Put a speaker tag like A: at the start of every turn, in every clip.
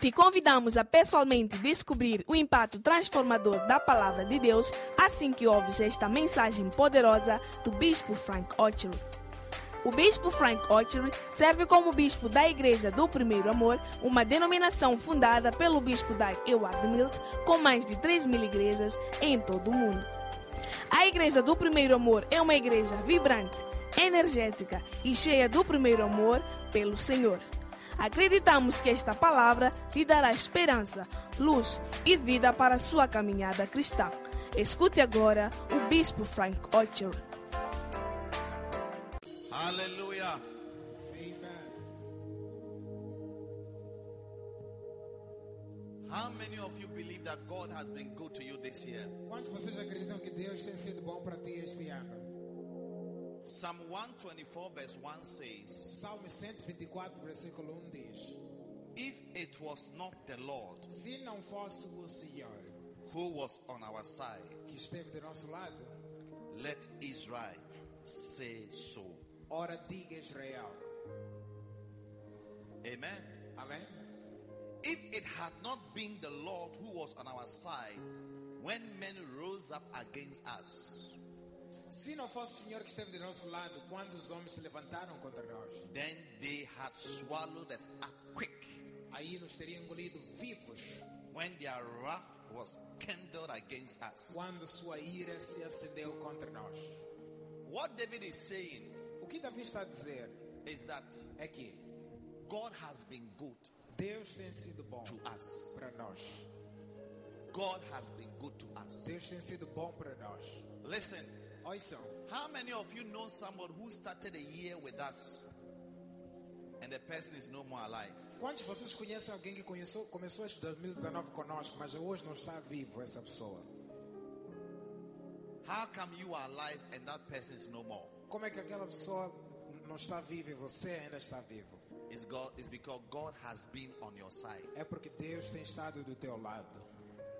A: Te convidamos a pessoalmente descobrir o impacto transformador da palavra de Deus assim que ouves esta mensagem poderosa do Bispo Frank Ochery. O Bispo Frank Ochery serve como bispo da Igreja do Primeiro Amor, uma denominação fundada pelo bispo Doug Eward Mills, com mais de 3 mil igrejas em todo o mundo. A Igreja do Primeiro Amor é uma igreja vibrante, energética e cheia do primeiro amor pelo Senhor. Acreditamos que esta palavra lhe dará esperança, luz e vida para a sua caminhada cristã. Escute agora o Bispo Frank Ochery.
B: Hallelujah.
C: Amen.
B: How many of you believe that God has been good to you this year?
C: Quantos de vocês acreditam que Deus tem sido bom para ti este ano?
B: Psalm 124, verse 1 says,
C: Salmo 124, versículo 1 diz:
B: If it was not the Lord
C: Se não fosse o Senhor
B: who was on our side,
C: que esteve do nosso lado,
B: let Israel say so.
C: ora diga Israel.
B: Amen.
C: Amém?
B: If it had not been the Lord who was on our side when men rose up against us,
C: Se não fosse o Senhor que esteve do nosso lado quando os homens se levantaram contra nós,
B: then they had swallowed us up quick
C: aí nos teriam engolido vivos
B: when their wrath was kindled against us.
C: quando sua ira se acendeu contra nós.
B: What David is saying
C: O que Davi está a dizer
B: is that
C: é que
B: God has been good
C: Deus tem sido bom
B: to us.
C: para nós.
B: God has been good to us.
C: Deus tem sido bom para nós.
B: Listen,
C: Ouçam,
B: how many of you know somebody who started a year with us and the person is no more alive?
C: quantos de vocês conhecem alguém que começou, começou este 2019 conosco, mas hoje não está vivo essa pessoa?
B: How come you are alive and that person is no more?
C: Como é que aquela pessoa não está viva e você ainda está vivo?
B: It's, God, it's because God has been on your side.
C: É porque Deus tem estado do teu lado.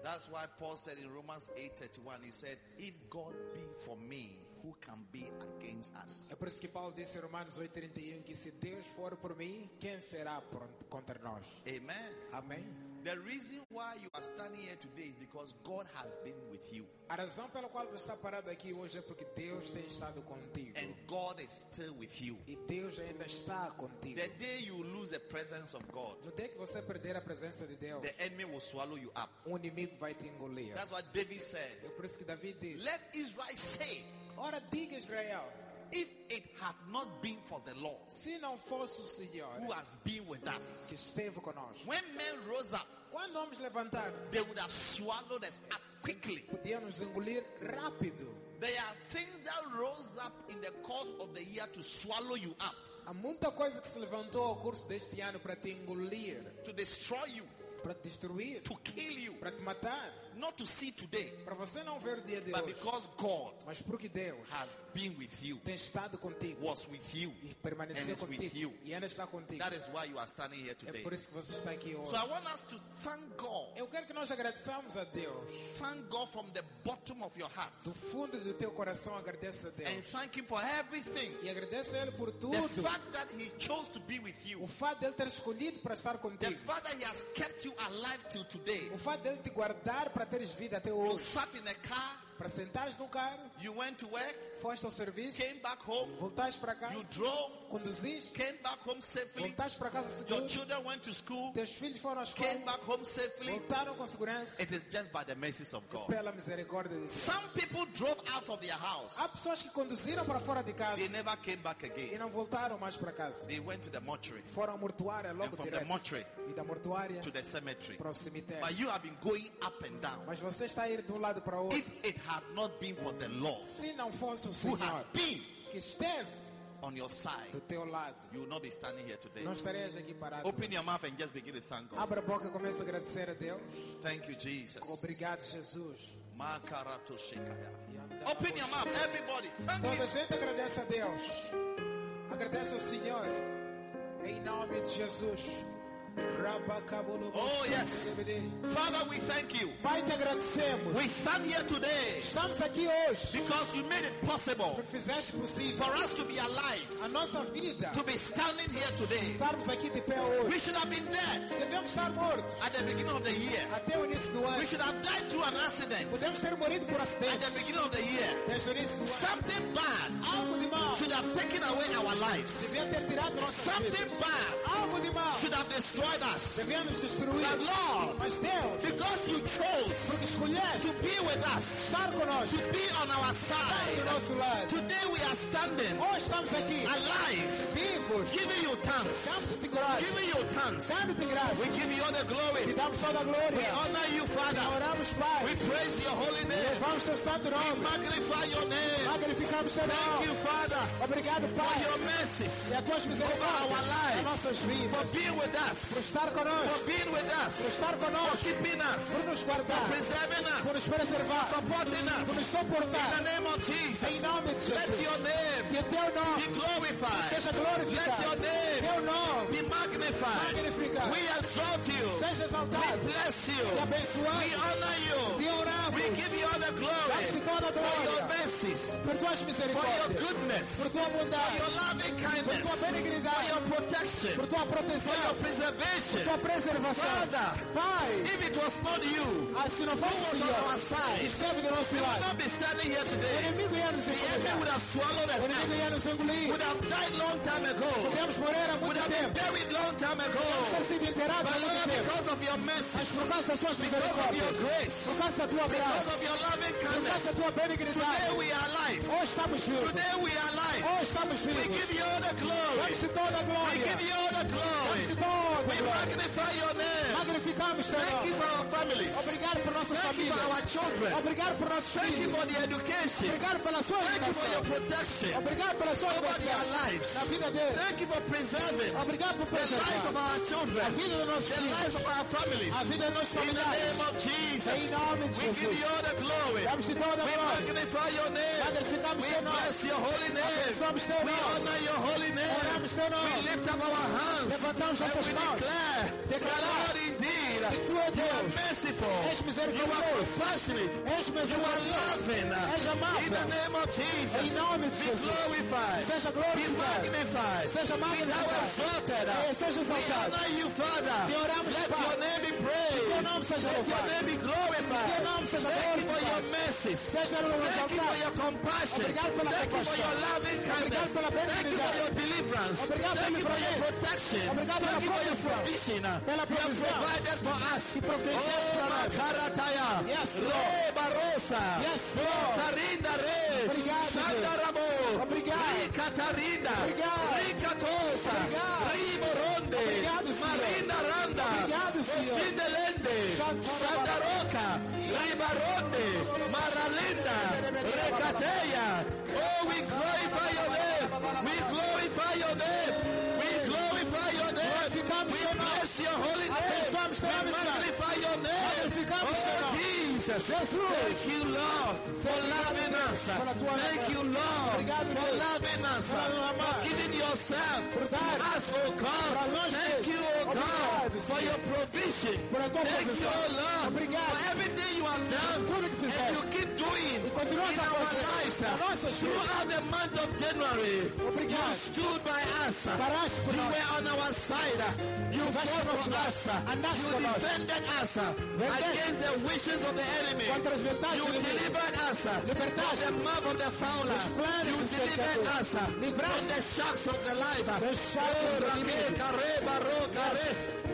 B: That's why Paul said in Romans 8:31, he said, If God be for me, who can be against us?
C: É por isso que Paulo disse em Romanos 8,31 que se Deus for por mim, quem será contra nós?
B: Amen.
C: Amém?
B: The reason why you are standing here today is because God has been with you.
C: A razão pela qual você está parado aqui hoje é porque Deus tem estado contigo.
B: And God is still with you.
C: E Deus ainda está contigo.
B: The day you lose the presence of God,
C: No dia que você perder a presença de Deus,
B: the enemy will swallow you up.
C: um inimigo vai te engolir.
B: That's what David said.
C: É por isso que Davi disse:
B: Let Israel say,
C: Ora, diga Israel,
B: if it had not been for the Lord
C: se não fosse o Senhor
B: who has been with us,
C: que esteve conosco,
B: when men rose up,
C: quando homens levantaram,
B: they would have swallowed us up quickly.
C: podiam nos engolir rápido.
B: There are things that rose up in the course of the year to swallow you up,
C: Há muita coisa que se levantou ao curso deste ano para te engolir,
B: to destroy you,
C: para te destruir,
B: to kill you,
C: para te matar,
B: not to see today,
C: para você não ver o dia de
B: but
C: hoje.
B: because God
C: Mas porque Deus
B: has been with you,
C: tem estado contigo
B: was with you,
C: e
B: and
C: permaneceu
B: is with
C: contigo
B: you.
C: e ainda está contigo.
B: That is why you are standing here
C: É
B: today.
C: por isso que você está aqui hoje.
B: So I want us to thank God.
C: Eu quero que nós agradeçamos a Deus.
B: Thank God from the bottom of your heart.
C: Do fundo do teu coração agradeça a
B: And
C: Deus.
B: thank Him for everything.
C: E agradeça a Ele por
B: The
C: tudo.
B: fact that He chose to be with you.
C: O fato dele ter escolhido para estar
B: The
C: contigo.
B: fact that He has kept you alive till today.
C: O fato dele te guardar para teres vida até
B: You
C: hoje.
B: sat in a car,
C: Para sentares no carro,
B: you went to work,
C: foste ao serviço,
B: came back home,
C: voltaste para casa,
B: you drove,
C: conduziste,
B: came back home safely.
C: voltaste para casa
B: Your
C: seguro,
B: children went to school,
C: teus filhos foram à
B: came
C: escola,
B: back home safely.
C: voltaram com segurança,
B: It is just by the mercies of God.
C: pela misericórdia de Deus.
B: Some people drove out of their house.
C: Há pessoas que conduziram para fora de casa
B: They never came back
C: e
B: again.
C: não voltaram mais para casa.
B: They went to the mortuary,
C: Foram à mortuária
B: and
C: logo
B: from the
C: direto.
B: mortuary
C: E da mortuária
B: to the cemetery.
C: para o cemitério.
B: But you have been going up and down.
C: Mas você está a ir de um lado para o outro.
B: If it had not been for the Lord
C: Se não fosse o
B: who
C: Senhor
B: had been
C: que esteve
B: on your side,
C: do teu lado,
B: you will not be standing here today.
C: não estarias aqui parado.
B: Open your mouth and just begin to thank God.
C: Abra a boca e comece a agradecer a Deus.
B: Thank you, Jesus.
C: Obrigado, Jesus.
B: Open your mouth, everybody. Thank
C: Toda
B: Him.
C: gente agradece a Deus. Agradece ao Senhor. Em nome de Jesus. Rabacabolo-
B: Oh, yes. Father, we thank you.
C: Pai, te agradecemos.
B: We stand here today
C: Estamos aqui hoje
B: because you made it possible
C: porque fizeste possível
B: for us to be alive,
C: a nossa vida.
B: to be standing here today.
C: Estarmos aqui de pé
B: We
C: hoje.
B: should have been dead
C: Devemos estar mortos
B: at the beginning of the year.
C: até o início do
B: We
C: ano.
B: should have died through an accident
C: Podemos ter morrido por
B: at the
C: acidentes
B: beginning of the year.
C: desde o início do ano.
B: Something bad
C: Algo de mal
B: should have taken away our lives.
C: devia ter tirado nossas vidas.
B: Something bad
C: Algo de mal
B: should have destroyed us.
C: devemos destruir.
B: But Lord,
C: Mas Deus,
B: because you chose
C: porque escolheste
B: to be with us,
C: estar conosco,
B: to be on our
C: estar do
B: side,
C: nosso lado.
B: today we are standing
C: Hoje estamos aqui,
B: alive,
C: vivos,
B: giving you thanks,
C: damos-te graça,
B: giving you thanks.
C: dando-te graça.
B: We give you all the
C: Te
B: glory.
C: damos toda a
B: We
C: glória.
B: honor you, Father.
C: Oramos,
B: We
C: Pai.
B: praise your holy name.
C: Louvamos teu santo
B: We
C: nome.
B: magnify your name.
C: Magnificamos teu
B: Thank
C: nome.
B: you, Father,
C: Obrigado,
B: for
C: Pai.
B: your mercies,
C: E a tuas
B: over our
C: misericórdias
B: lives.
C: nossas
B: for
C: vidas.
B: being with
C: Por estar
B: for
C: conosco.
B: being with
C: Por
B: us,
C: estar
B: for
C: conosco.
B: keeping us,
C: Por nos
B: for
C: guardar.
B: preserving
C: Por
B: us,
C: nos preservar.
B: supporting
C: Por
B: us.
C: nos
B: In the name of Jesus,
C: Em nome de
B: let your name
C: Que teu
B: be glorified.
C: seja
B: Let your name
C: Teu nome
B: be magnified.
C: magnificado.
B: We exalt you.
C: Seja
B: We bless you.
C: Te
B: We honor you.
C: Te oramos.
B: We give you all the glory
C: Damos-te toda a
B: for your mercies,
C: Por tuas
B: for your goodness,
C: Por tua
B: for your loving
C: Por
B: kindness,
C: tua
B: for your protection,
C: Por tua
B: for your preservation.
C: Tua preservação.
B: Father,
C: Pai,
B: if it was not you
C: ah, se não
B: who
C: fosse o
B: was on our side,
C: esteve do nosso
B: we would not be standing here
C: o
B: today.
C: inimigo ia nos
B: The enemy would have swallowed us
C: O inimigo ia nos engolir.
B: would have died long time ago,
C: Podemos morrer há
B: would
C: muito
B: have been buried long time ago.
C: Ter sido enterrados há muito tempo.
B: because of your mercy,
C: Mas por causa das tuas
B: because of your
C: misericórdias,
B: grace,
C: por causa da tua
B: because of your loving
C: por causa
B: kindness,
C: da tua
B: today we are alive.
C: hoje estamos vivos.
B: Today we are alive.
C: Hoje estamos
B: We give you all the glory.
C: Damos-te toda a
B: We give you all the glory.
C: Damos-te toda
B: We magnify your name.
C: Magnificamos teu
B: Thank you for our families.
C: Obrigado por nossas
B: Thank you for our children.
C: Obrigado por nossos
B: Thank you for the education.
C: Obrigado pela sua
B: Thank you for your protection
C: Obrigado pela sua
B: over their lives.
C: na vida deles.
B: Thank you for preserving
C: Obrigado por
B: the lives of our children,
C: a vida dos nossos
B: the lives of our families.
C: a vida dos nossos
B: In the name of Jesus,
C: Em nome de
B: we give you all the glory.
C: Damos-te toda a
B: We magnify your name.
C: Magnificamos
B: We
C: teu nome.
B: bless your holy name.
C: Abençoamos teu
B: We honor your holy name.
C: Oramos teu nome.
B: We lift up our hands
C: Levantamos nossas mãos.
B: Declare
C: Declarar
B: indeed
C: tu é
B: you are
C: Deus.
B: merciful.
C: És
B: You are
C: misericordioso.
B: compassionate.
C: És
B: You are
C: misericordioso.
B: loving.
C: És
B: In the name of Jesus,
C: Em nome de
B: be glorified.
C: Seja
B: Be
C: glorificado.
B: magnified.
C: Seja
B: Be
C: magnificado.
B: exalted.
C: Eh, Seja
B: We
C: exaltado.
B: honor you, Father.
C: Te oramos,
B: Let
C: Pai.
B: your name be praised.
C: Teu nome seja
B: Let your name be glorified.
C: Teu nome seja
B: Thank you for your.
C: Seja
B: Thank you for your compassion.
C: Obrigado pela
B: Thank you for your loving kindness.
C: Obrigado pela
B: Thank you for your deliverance.
C: Obrigado
B: Thank you for your protection.
C: Obrigado
B: Thank
C: pela
B: you for your
C: proteção.
B: Provision.
C: Pela
B: You have
C: provisão.
B: provided for us.
C: providenciaste
B: Oh,
C: para nós.
B: Makarataya.
C: Yes, Lord.
B: Re Barosa.
C: Yes,
B: Oh,
C: Lord.
B: Karinda Re.
C: Obrigado, Deus.
B: Shandarabo.
C: Obrigado.
B: Ri Katarinda.
C: Obrigado.
B: Ri Katosa.
C: Obrigado.
B: Ri Moronde.
C: Obrigado, Senhor.
B: Marinda Randa.
C: Obrigado, Senhor.
B: Osindelende.
C: Shantarabara.
B: Sandaroka. Ribaronde. Maralinda. Rekateya. Oh, we glorify your name. We glorify your name.
C: Glorificamos
B: We
C: teu nome.
B: bless your holy name.
C: Abençoamos teu
B: We
C: nome, Senhor.
B: magnify your name.
C: Magnificamos teu
B: Oh,
C: nome.
B: Jesus.
C: Jesus.
B: Thank you, Lord, for loving us. Thank you, Lord, for loving us.
C: Por nos amar.
B: For giving yourself to us, oh God. Thank you, oh God, for your provision.
C: Por a tua
B: Thank you, oh Lord, for everything you have done and you keep doing in our lives.
C: nas nossas vidas.
B: Throughout the month of January, you stood by us. You were on our side. You fought for us. You defended us against the wishes of the enemy.
C: Contra as vontades
B: You delivered us from the mouth of the fowler.
C: Planos
B: You delivered us from the sharks of the life.
C: Dos sharks
B: Oh,
C: do inimigo.
B: Kare, Baro, Kare.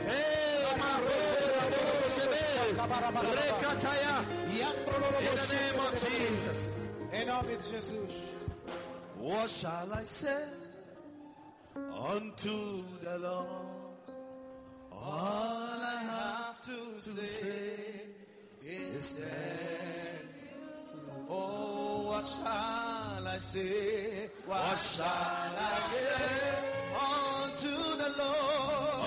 B: Eh, Maro, Rabo, Shebe. Rekataya. In the name of Jesus.
C: Em nome de Jesus.
B: What shall I say unto the Lord? All I have to say is thank. Oh, what shall I say? What shall I say unto the Lord?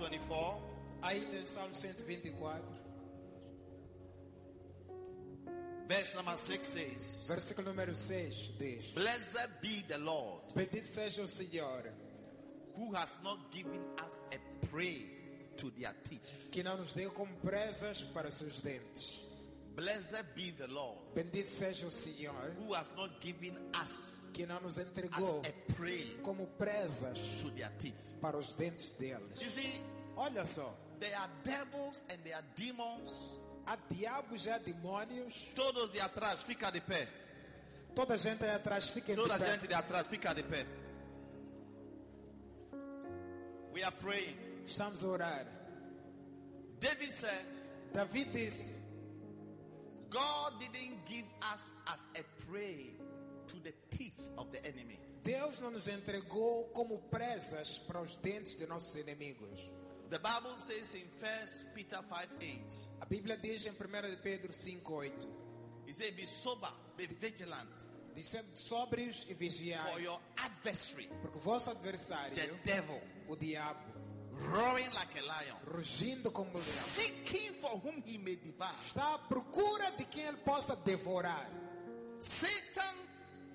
B: 124.
C: Ainda em Salmo 124,
B: Verse number 6 says,
C: versículo número 6 diz:
B: Blessed be the Lord
C: Bendito seja o Senhor,
B: who has not given us a prey to their teeth.
C: que não nos deu como presas para os seus dentes.
B: Blessed be the Lord
C: Bendito seja o Senhor,
B: who has not given us
C: que não nos entregou como presas para os dentes deles.
B: You see,
C: Olha só,
B: there are devils and there are demons.
C: há diabos e há demônios.
B: Todos de atrás, fica de pé.
C: Toda gente aí atrás fica de
B: Toda
C: pé.
B: gente de atrás, fica de pé. We are praying.
C: Estamos a orar.
B: David said,
C: Davi disse:
B: God didn't give us as a prey to the teeth of the enemy.
C: Deus não nos entregou como presas para os dentes de nossos inimigos.
B: The Bible says in 1 Peter 5 8,
C: A Bíblia diz em 1 de Pedro 5:8,
B: He said, Be sober, be vigilant,
C: sempre sóbrios e
B: for
C: vigiai,
B: your adversary,
C: porque o vosso
B: the
C: adversário,
B: devil,
C: o diabo,
B: roaring like a lion,
C: rugindo como um leão,
B: seeking for whom he may devour.
C: está à procura de quem ele possa devorar.
B: Satan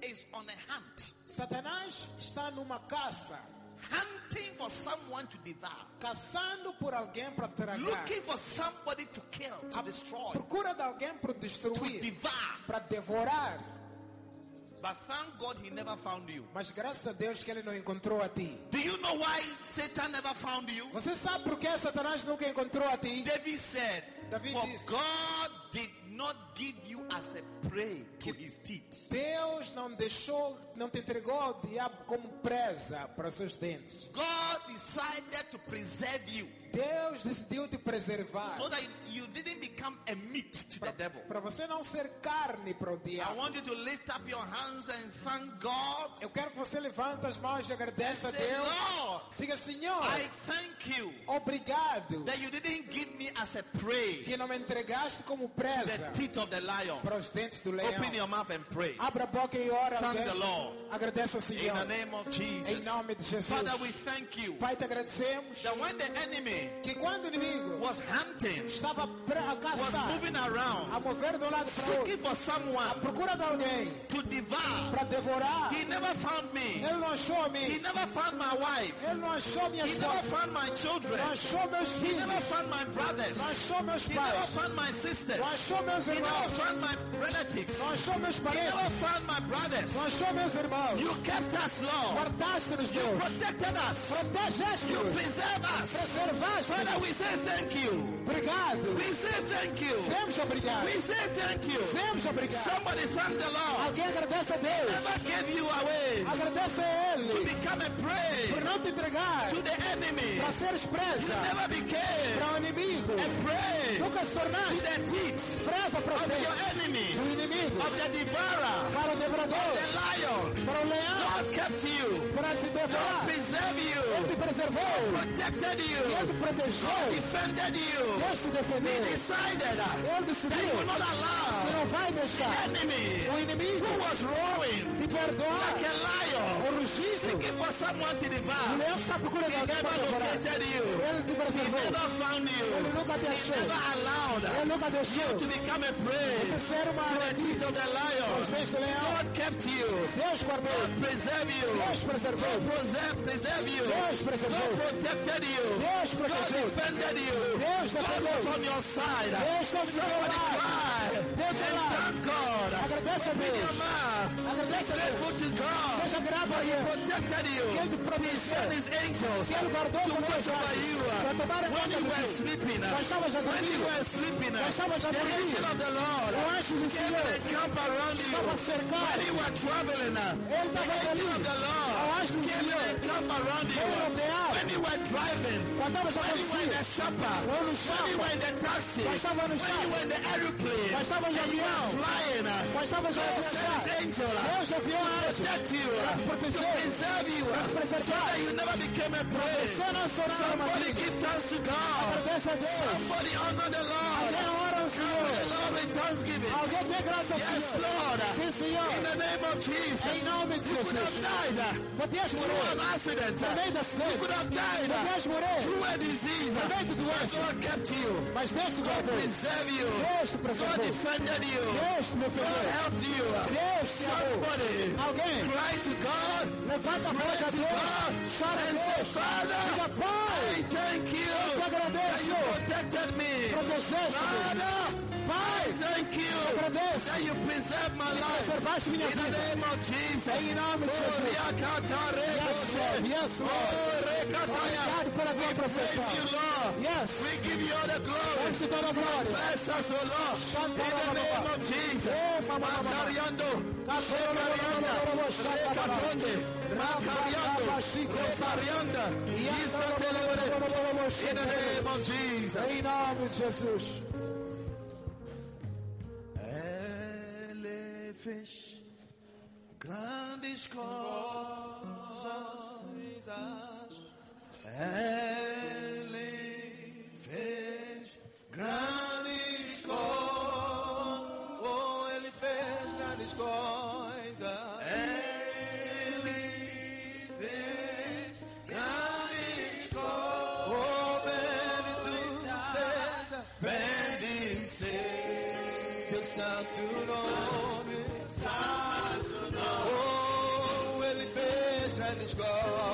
B: is on a hunt,
C: Satanás está numa caça,
B: hunting for someone to devour,
C: caçando por alguém para tragar,
B: looking for somebody to kill, to destroy,
C: procura de alguém para
B: to
C: destruir,
B: devour.
C: para devorar.
B: But thank God he never found you.
C: Mas graças a Deus que ele não encontrou a ti.
B: Do you know why Satan never found you?
C: Você sabe por que Satanás nunca encontrou a ti?
B: David said,
C: David
B: For
C: disse-
B: God did not give you as a prey to his teeth.
C: Deus não deixou, não te entregou ao diabo como presa para seus dentes.
B: God decided to preserve you
C: Deus decidiu te preservar
B: so that you didn't become a meat to the devil.
C: para você não ser carne para o
B: I
C: diabo.
B: want you to lift up your hands and thank God.
C: Eu quero que você levante as mãos e agradeça a
B: Say,
C: Deus.
B: Lord,
C: Diga, Senhor,
B: I thank you
C: obrigado
B: that you didn't give me as a prey
C: que não me entregaste como
B: the
C: presa
B: teeth of the lion.
C: para os dentes do leão.
B: Open your mouth and pray.
C: Abra a boca e ora.
B: Thank the Lord.
C: Agradeça ao
B: In
C: Senhor.
B: the name of
C: Em
B: Jesus.
C: nome de Jesus.
B: Father, we thank you
C: Pai, te agradecemos
B: that when the enemy
C: que quando o inimigo
B: was hunting,
C: estava a
B: was
C: caçar,
B: moving
C: a
B: around,
C: mover de um lado para
B: seeking
C: outro,
B: for someone
C: procura de alguém
B: to devour,
C: para devorar.
B: he never found me.
C: Ele não achou a
B: He never found my wife.
C: Ele não achou minha
B: He never found my children.
C: Não achou meus
B: He never found my brothers.
C: Não achou meus
B: He never found my sisters.
C: Não achou meus
B: He never found my relatives.
C: Não achou meus
B: He never found my brothers.
C: Não achou meus irmãos.
B: You kept us, Lord.
C: Guardaste-nos,
B: You protected us. You
C: Protegeste-nos.
B: preserve us.
C: Preservaste.
B: Father, we say thank you.
C: Obrigado.
B: We say thank you.
C: Obrigado.
B: We say thank you.
C: Obrigado.
B: Somebody thank the Lord.
C: Alguém agradece a Deus.
B: Never gave you away
C: Agradece a
B: to
C: Ele
B: become a
C: por
B: prey
C: não te entregar
B: to the enemy.
C: para seres
B: You
C: presa
B: never became
C: para o inimigo.
B: a prey
C: Nunca se
B: to
C: tornaste
B: the teeth
C: presa para
B: of your enemy,
C: do inimigo,
B: of the devourer,
C: para o devorador,
B: the lion.
C: para o leão,
B: God kept you.
C: para te
B: God
C: devorar.
B: preserved
C: Ele
B: you.
C: te preservou,
B: Protected
C: Ele
B: you.
C: te protegeu,
B: Defended you.
C: Deus se
B: He
C: defendeu.
B: decided that
C: Ele
B: you
C: decidiu
B: will not
C: que
B: allow
C: não vai deixar
B: enemy
C: o inimigo
B: who was roaring
C: te perdoar.
B: like a lion,
C: O rugido,
B: seeking for someone to
C: o
B: devour.
C: leão que está procurando
B: He
C: alguém para devorar.
B: you.
C: Ele te
B: He
C: preservou.
B: never found you.
C: Ele nunca te
B: He
C: achou.
B: never allowed
C: Ele nunca deixou
B: to become a prey
C: você ser uma
B: to the teeth of the
C: os
B: lion.
C: dentes do leão.
B: God kept you.
C: Deus guardou.
B: God preserved you.
C: Deus preservou.
B: God preserve, preserve you.
C: Deus preservou.
B: God protected you.
C: Deus
B: God
C: protegeu.
B: defended you.
C: Deus
B: God
C: defendeu.
B: was on your side.
C: Deus estava do
B: Somebody
C: lado.
B: cry
C: Deus do lado.
B: thank God.
C: Agradece a Deus. Agradece a Deus.
B: God.
C: Seja grato a Deus.
B: protected you.
C: Que Ele protegeu.
B: sent his angels
C: Que Ele guardou com teus
B: over you.
C: Para tomar
B: When
C: conta
B: you
C: de
B: were
C: ti.
B: sleeping.
C: Quando estavas a
B: When you
C: dormir.
B: were sleeping.
C: Quando estavas a
B: The
C: dormir.
B: angel of the Lord
C: O anjo do Senhor
B: camped around you.
C: estava cercado.
B: When you were traveling. The
C: estava ali.
B: the
C: O anjo do Senhor
B: and camped around you. When you were driving.
C: Quando
B: When you were in the shopper. When you were in the taxi. When you were in the aeroplane. And you were flying.
C: Quando estavas a
B: God sent
C: viajar.
B: his angel
C: Deus enviou um anjo
B: protect you,
C: te
B: to preserve you, so that you never became a prey. Somebody give thanks to God. Somebody honor the Lord.
C: Alguém
D: Senhor.
B: the Lord with thanksgiving.
D: Dê ao
B: Yes,
D: Senhor.
B: Lord.
D: Sim, Senhor.
B: In the name of Jesus.
D: Em nome de
B: You could have
D: Jesus.
B: died
D: Podias
B: through
D: morrer.
B: an accident.
D: No meio da
B: You
D: acidente.
B: could have died
D: Podias morrer.
B: through a disease.
D: No meio de doença.
B: God kept you.
D: Mas Deus te
B: God
D: guardou.
B: preserved you.
D: Deus te
B: God
D: preservou.
B: defended you.
D: Deus te
B: God
D: defendeu.
B: helped you.
D: Deus te amou.
B: Somebody
D: Alguém
B: cry to God.
D: levanta a voz a
B: to
D: Deus.
B: God
D: Chora a Deus.
B: Father,
D: Diga, Pai,
B: I thank you
D: eu te
B: that
D: agradeço.
B: you protected me.
D: Protegeste-me.
B: Father,
D: Pai,
B: thank you
D: agradeço.
B: that you preserved my life.
D: Preservaste minha
B: In the name of Jesus.
D: Em nome de
B: Oh,
D: Jesus. Yes. Lord. Yes, Lord.
B: Oh.
D: Obrigado pela tua
B: Praise
D: proteção.
B: you, Lord.
D: Yes.
B: We give you all the glory.
D: Damos te toda a glória.
B: Bless us, O Lord. In the name of Jesus.
D: Oh.
B: Makariando. Shekarianda. Rekatonde. Makariando. Rosarianda. Isatelebere. In the name of Jesus.
D: Em nome de Jesus.
B: Fez grandes coisas. Ele fez grandes coisas.
E: Oh, ele fez grandes coisas.
B: Fez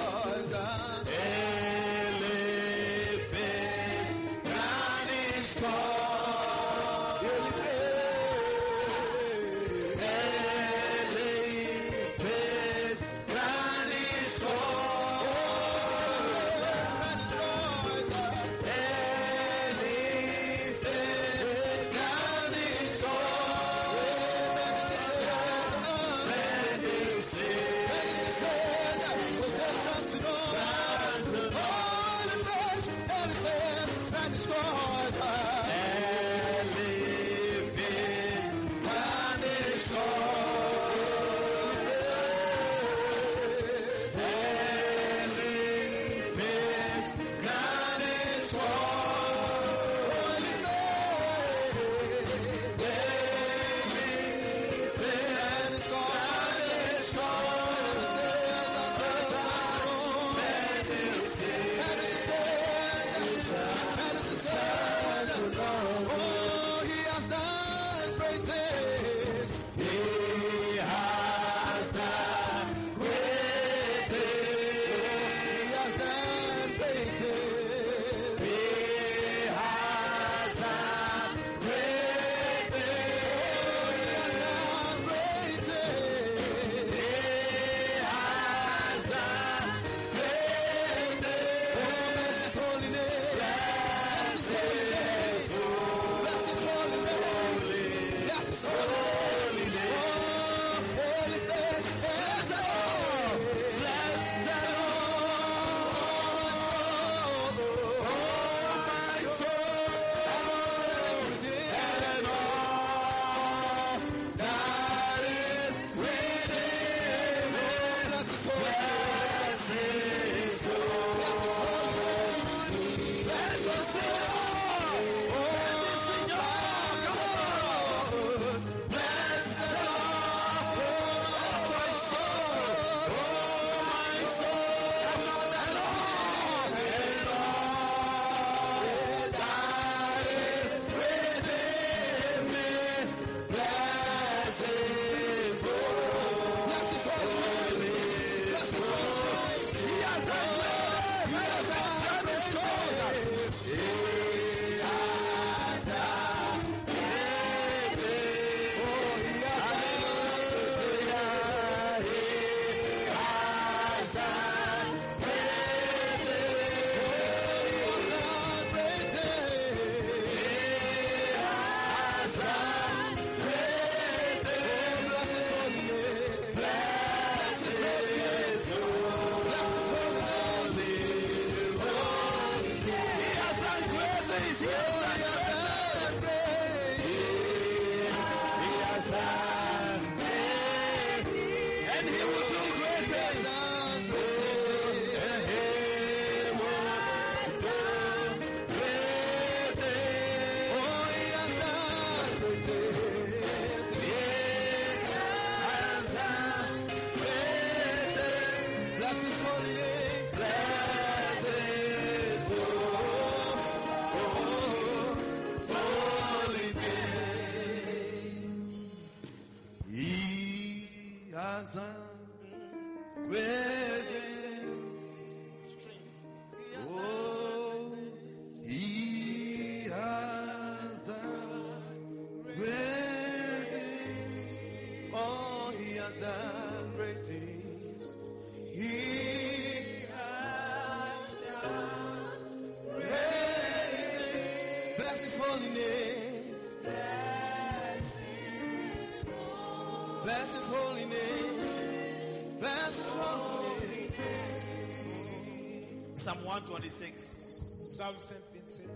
B: Psalm 126,
C: Salmo 126,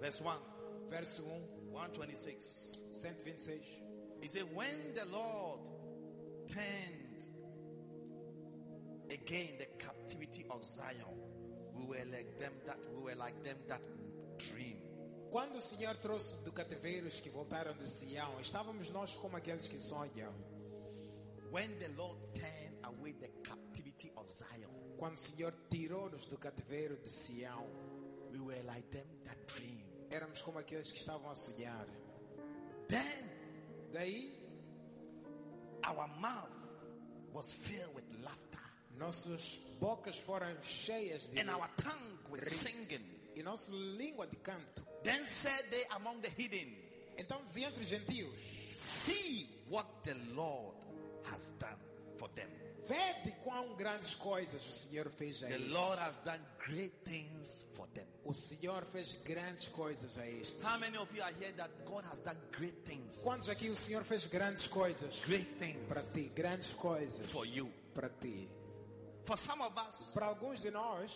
B: verse 1.
C: Verse 1,
B: 126.
C: 126.
B: He said, When the Lord turned again the captivity of Zion, we were like them that we were like them that dream.
C: Quando o Senhor trouxe do cativeiro os que voltaram de Sião, estávamos nós como aqueles que sonham.
B: When the Lord turned
C: Quando o Senhor tirou-nos do cativeiro de Sião,
B: we were like them that dream.
C: éramos como aqueles que estavam a sonhar.
B: Then
C: Daí,
B: our mouth was filled with laughter,
C: nossas bocas foram cheias de
B: and our tongue was singing.
C: e nossa língua de canto.
B: Then said they among the hidden,
C: Então dizia entre os gentios:
B: See what the Lord has done for them.
C: Vede quão grandes coisas o Senhor fez a
B: The
C: estes.
B: Lord has done great things for them.
C: O Senhor fez grandes coisas a estes.
B: How many of you are here that God has done great things?
C: Quantos aqui o Senhor fez grandes coisas
B: Great
C: para
B: things
C: ti? Grandes coisas
B: for you.
C: para ti.
B: For some of us,
C: Para alguns de nós,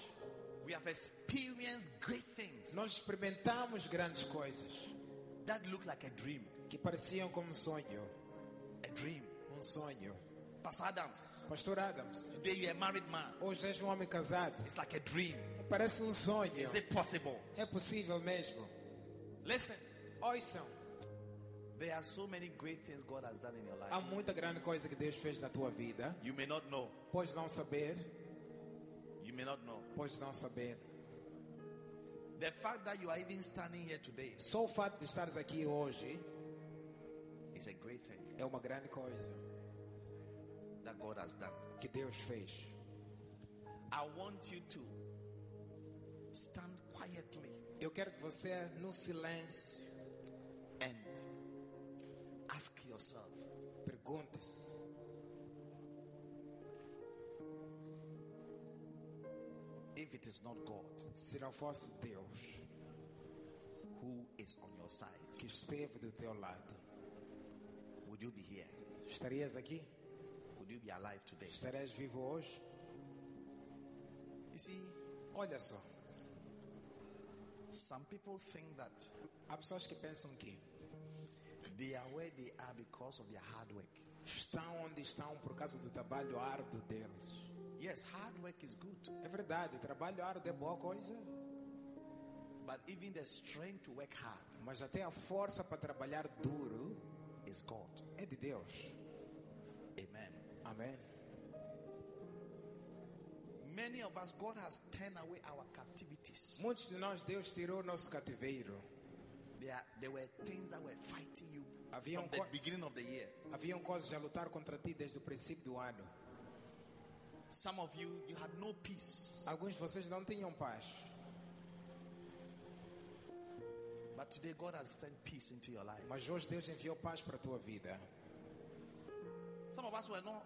B: we have experienced great things
C: nós experimentamos grandes coisas
B: that look like a dream.
C: que pareciam como um sonho.
B: A dream.
C: Um sonho.
B: Pastor Adams,
C: Pastor Adams,
B: today you're a married man.
C: hoje és um homem casado.
B: It's like a dream.
C: Parece um sonho.
B: Is it possible?
C: É possível mesmo.
B: Listen,
C: Ouçam,
B: there are so many great things God has done in your
C: há
B: life.
C: muita grande coisa que Deus fez na tua vida.
B: You may not know.
C: Podes não saber,
B: You may not know.
C: podes não saber.
B: The fact that you are even standing here today
C: Só o fato de estares aqui hoje
B: is a great thing
C: é uma grande coisa
B: that God has done.
C: que Deus fez.
B: I want you to stand quietly
C: Eu quero que você, no silêncio,
B: and ask yourself
C: pergunte-se:
B: if it is not God
C: se não fosse Deus
B: who is on your side,
C: que esteve do teu lado,
B: would you be here?
C: estarias aqui?
B: Would you be alive today?
C: Estarias vivo hoje?
B: You see,
C: Olha só,
B: some people think that
C: há pessoas que pensam que
B: they are where they are because of their hard work.
C: estão onde estão por causa do trabalho árduo deles.
B: Yes, hard work is good,
C: É verdade, trabalho árduo é boa coisa,
B: but even the strength to work hard
C: mas até a força para trabalhar duro
B: is God.
C: é de Deus.
B: Amen. Many of us, God has turned away our captivities.
C: Muitos de nós, Deus tirou nosso cativeiro.
B: There, there were things that were fighting you
C: Havia
B: from the beginning of the year.
C: Haviam coisas a lutar contra ti desde o princípio do ano.
B: Some of you, you had no peace.
C: Alguns de vocês não tinham paz.
B: But today, God has sent peace into your life.
C: Mas hoje Deus enviou paz para a tua vida.
B: Some of us were not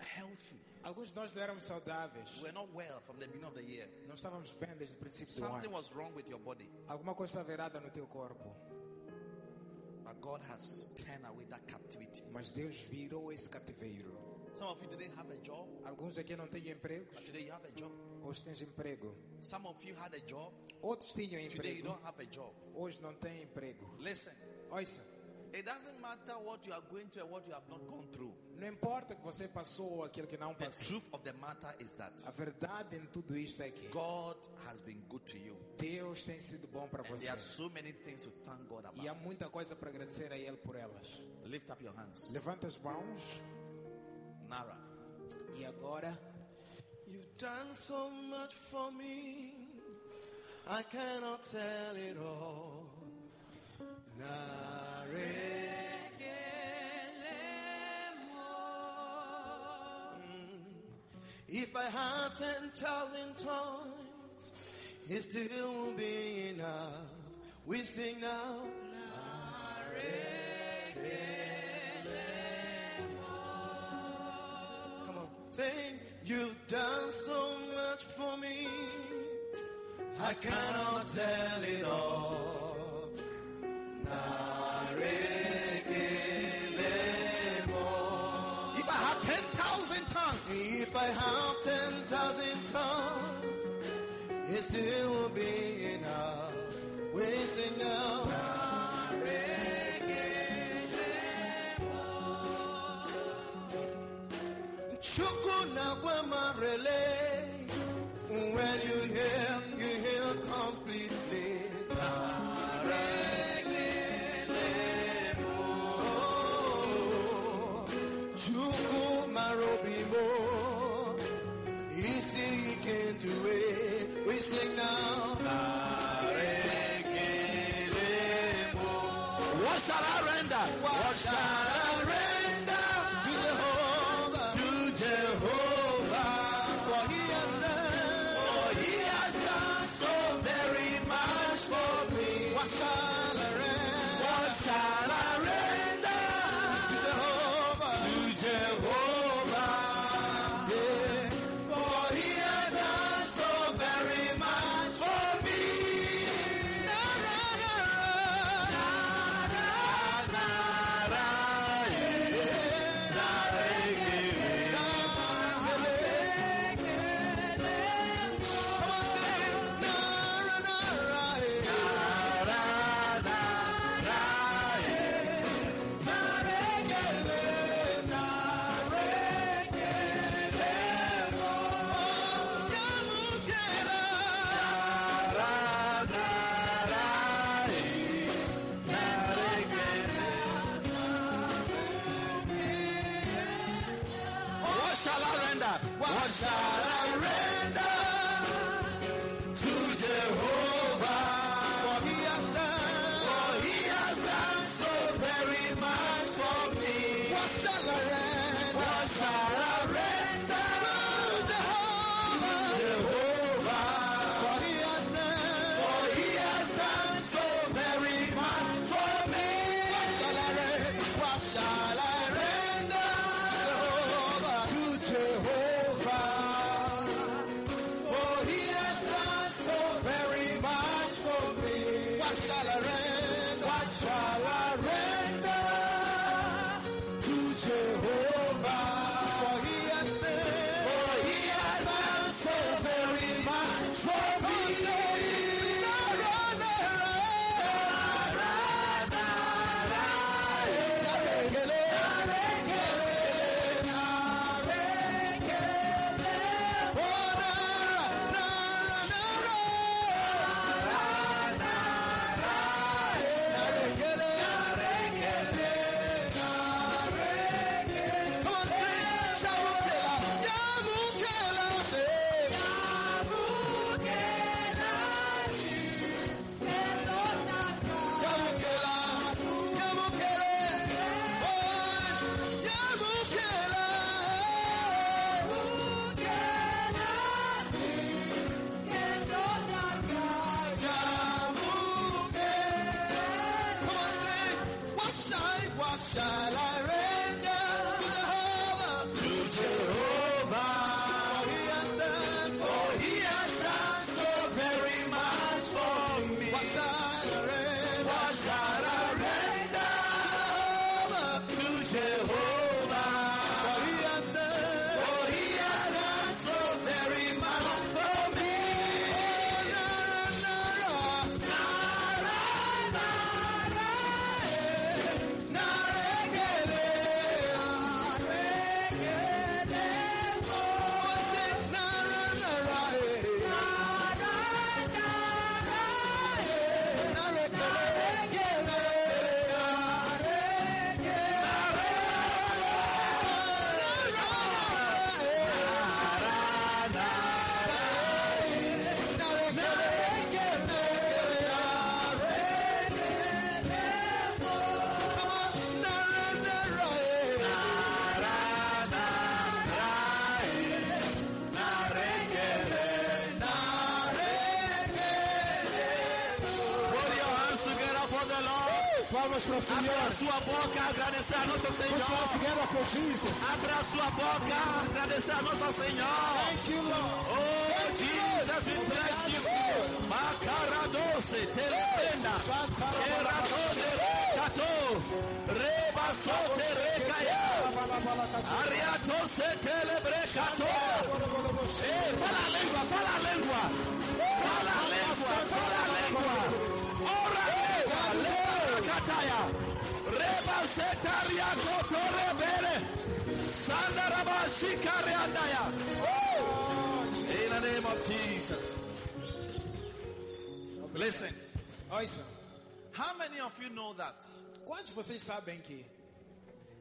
B: healthy.
C: Alguns de nós não éramos saudáveis.
B: We were not well from the beginning of the year.
C: Não estávamos bem desde o princípio do
B: Something
C: ano.
B: was wrong with your body.
C: Alguma coisa estava errada no teu corpo.
B: But God has turned away that captivity.
C: Mas Deus virou esse cativeiro.
B: Some of you didn't have a job,
C: Alguns aqui não têm empregos.
B: but today you have a job.
C: Hoje tens emprego.
B: Some of you had a job,
C: Outros tinham
B: today you
C: emprego.
B: don't have a job.
C: Hoje não têm emprego.
B: Listen,
C: Ouça,
B: it doesn't matter what you are going through and what you have not gone through.
C: Não importa que você passou ou aquilo que não
B: The
C: passou.
B: truth of the matter is that
C: A verdade em tudo isto é que
B: God has been good to you.
C: Deus tem sido bom para você.
B: there are so many things to thank God
C: E há
B: about.
C: muita coisa para agradecer a Ele por elas.
B: Lift up your hands.
C: Levanta as mãos
B: Nara.
C: e agora
E: You've done so much for me, I cannot tell it all. Mm. If I had ten thousand tongues, it still won't be enough. We sing now. Come on, sing. You've done so much for me. I cannot tell it all. If still sua boca, agradecer a nosso
C: Put your
E: Senhor.
C: hands together for Jesus.
E: Abra a sua boca, agradecer a nosso Senhor.
C: Thank you, Lord.
E: Oh, Jesus, we bless you.
B: Radose, Telefenda, Rebasote, Rekaya, Ariato, Setelebrekato. Eh, fala a língua, fala a língua. Fala a língua, fala a língua. Ora língua, leva kataya. Reba setaria koto rebere. Sandaraba shikare andaya. In the name of Jesus. Listen,
C: Ouça,
B: how many of you know that
C: quantos de vocês sabem que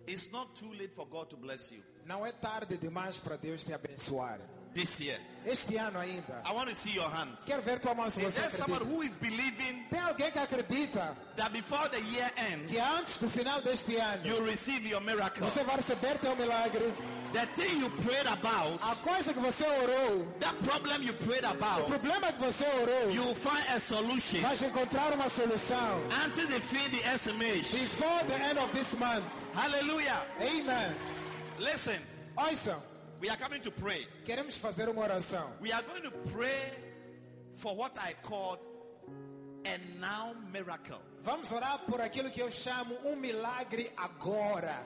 B: it's not too late for God to bless you
C: não é tarde demais para Deus te abençoar?
B: This year?
C: Este ano ainda.
B: I want to see your hand.
C: Quero ver tua mão se
B: Is
C: você
B: there someone who is believing
C: Tem alguém que acredita
B: that before the year ends,
C: que antes do final deste ano
B: you receive your miracle?
C: você vai receber teu milagre?
B: The thing you prayed about,
C: A coisa que você orou,
B: that problem you prayed
C: o
B: about,
C: problema que você orou,
B: you will find a solution
C: vais encontrar uma solução.
B: until they the SMS.
C: Before the end of this month.
B: Hallelujah.
C: Amen.
B: Listen,
C: Ouçam,
B: we are coming to pray.
C: queremos fazer uma oração.
B: We are going to pray for what I call a now miracle.
C: Vamos orar por aquilo que eu chamo um milagre agora.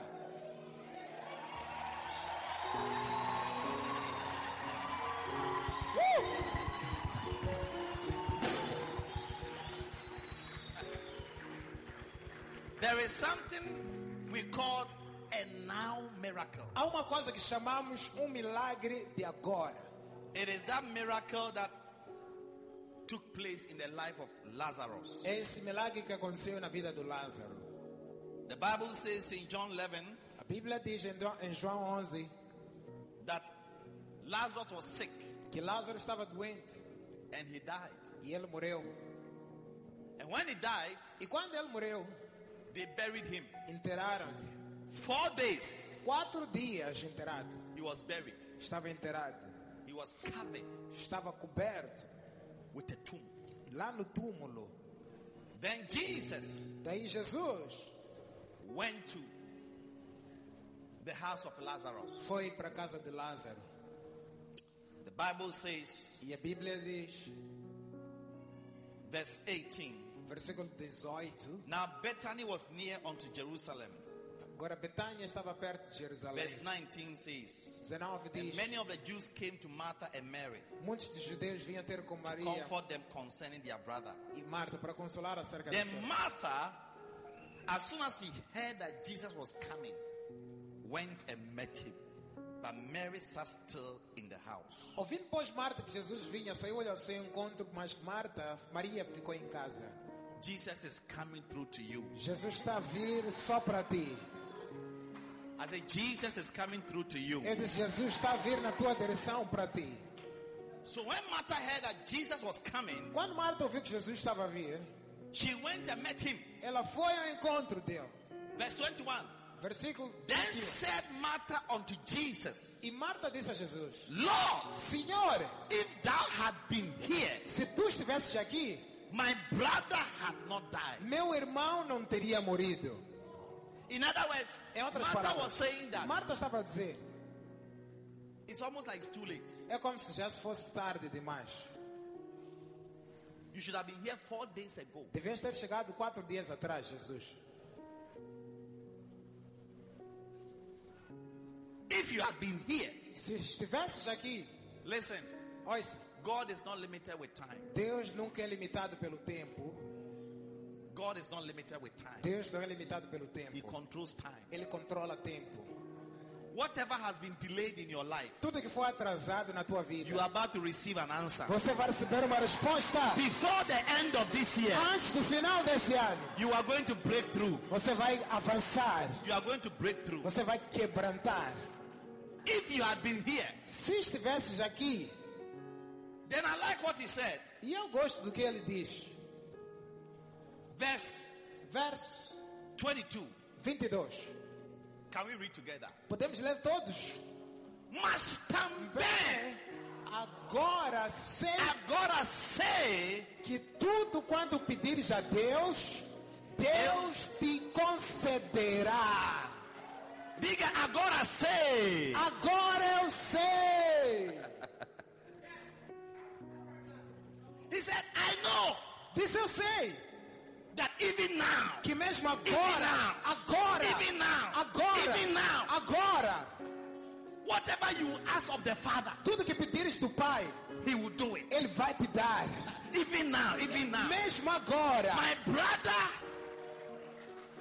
B: There is something we call a now miracle.
C: Há uma coisa que chamamos um milagre de agora.
B: It is that miracle that took place in the life of Lazarus.
C: É esse milagre que aconteceu na vida do Lázaro.
B: The Bible says in John 11
C: A Bíblia diz em João 11
B: that Lazarus was sick
C: que Lázaro estava doente
B: and he died.
C: e ele morreu.
B: And when he died,
C: E quando ele morreu,
B: they buried him.
C: enterraram.
B: Four days
C: Quatro dias enterrado.
B: he was buried.
C: Estava enterrado.
B: He was covered
C: Estava coberto
B: with a tomb.
C: lá no túmulo.
B: Then Jesus
C: Daí Jesus
B: went to the house of Lazarus.
C: foi para a casa de Lázaro.
B: The Bible says,
C: E a Bíblia diz,
B: verse 18.
C: versículo 18.
B: Now Bethany was near unto Jerusalem.
C: Agora Betânia estava perto de Jerusalém.
B: Verse 19 says,
C: 19
B: And
C: diz,
B: many of the Jews came to Martha and Mary
C: muitos dos judeus vinham ter com
B: to
C: Maria
B: comfort them concerning their brother.
C: e Marta para consolar acerca
B: Then
C: disso.
B: Martha, as soon as she heard that Jesus was coming, went and met him. But Mary sat still in the house.
C: Ouvindo pois Marta que Jesus vinha, saiu ao seu encontro, mas Marta, Maria ficou em casa.
B: Jesus is coming through to you.
C: Jesus está a vir só para ti.
B: I say, Jesus is coming through to you.
C: Eu disse, Jesus está a vir na tua direção para ti.
B: So when Martha heard that Jesus was coming,
C: Quando Marta ouviu que Jesus estava a vir,
B: she went and met him.
C: ela foi ao encontro dele.
B: Verse 21.
C: Versículo
B: Then
C: 21.
B: said Martha unto Jesus,
C: E Marta disse a Jesus:
B: Lord,
C: Senhor,
B: if thou had been here,
C: se tu estivesses aqui,
B: my brother had not died.
C: meu irmão não teria morrido.
B: In other words,
C: Em outras
B: Martha
C: palavras,
B: was saying that
C: Marta estava a dizer:
B: it's almost like it's too late.
C: é como se já se fosse tarde demais.
B: You should have been here four days ago.
C: Devias ter chegado quatro dias atrás, Jesus.
B: If you had been here,
C: Se estivesses aqui,
B: listen,
C: ouça,
B: God is not limited with time.
C: Deus nunca é limitado pelo tempo.
B: God is not limited with time.
C: Deus não é limitado pelo
B: He
C: tempo.
B: controls time.
C: Ele controla tempo.
B: Whatever has been delayed in your life,
C: Tudo que foi atrasado na tua vida,
B: you are about to receive an answer.
C: você vai receber uma resposta.
B: Before the end of this year,
C: Antes do final deste ano,
B: you are going to break through.
C: você vai avançar.
B: You are going to break through.
C: Você vai quebrantar.
B: If you had been here,
C: Se estivesses aqui,
B: then I like what he said.
C: e eu gosto do que ele diz.
B: Verse
C: Verso
B: 22.
C: 22.
B: Can we read together?
C: Podemos ler todos?
B: Mas também,
C: Agora sei
B: agora sei
C: que tudo quanto pedires a Deus, Deus te concederá.
B: Diga agora sei.
C: Agora eu sei.
B: He said, I know
C: Disse eu sei.
B: That even now,
C: Que mesmo
B: even
C: agora,
B: now,
C: agora,
B: even now,
C: agora,
B: even now,
C: agora,
B: whatever you ask of the Father,
C: tudo que pedires do Pai,
B: He will do it.
C: Ele vai te dar.
B: Even now, even now.
C: Mesmo agora.
B: My brother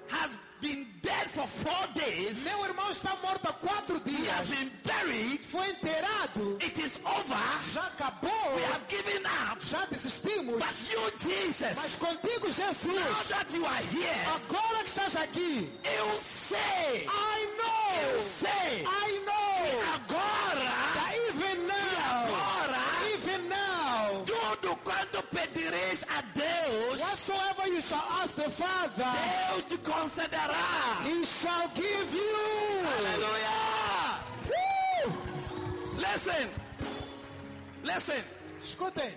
B: has been dead for four days.
C: Meu irmão está morto há quatro
B: He has
C: dias.
B: been buried.
C: Foi enterrado.
B: It is over.
C: Já acabou.
B: We have given up.
C: Já desistimos.
B: But you, Jesus,
C: Mas contigo,
B: now
C: Jesus,
B: that you are here,
C: agora que estás aqui,
B: eu sei,
C: I
B: eu
C: know,
B: sei,
C: I know,
B: agora,
C: that
B: tudo pedireis a Deus,
C: whatsoever you shall ask the Father,
B: Deus te concederá.
C: He shall give you. Woo!
B: Listen, listen,
C: Escutem,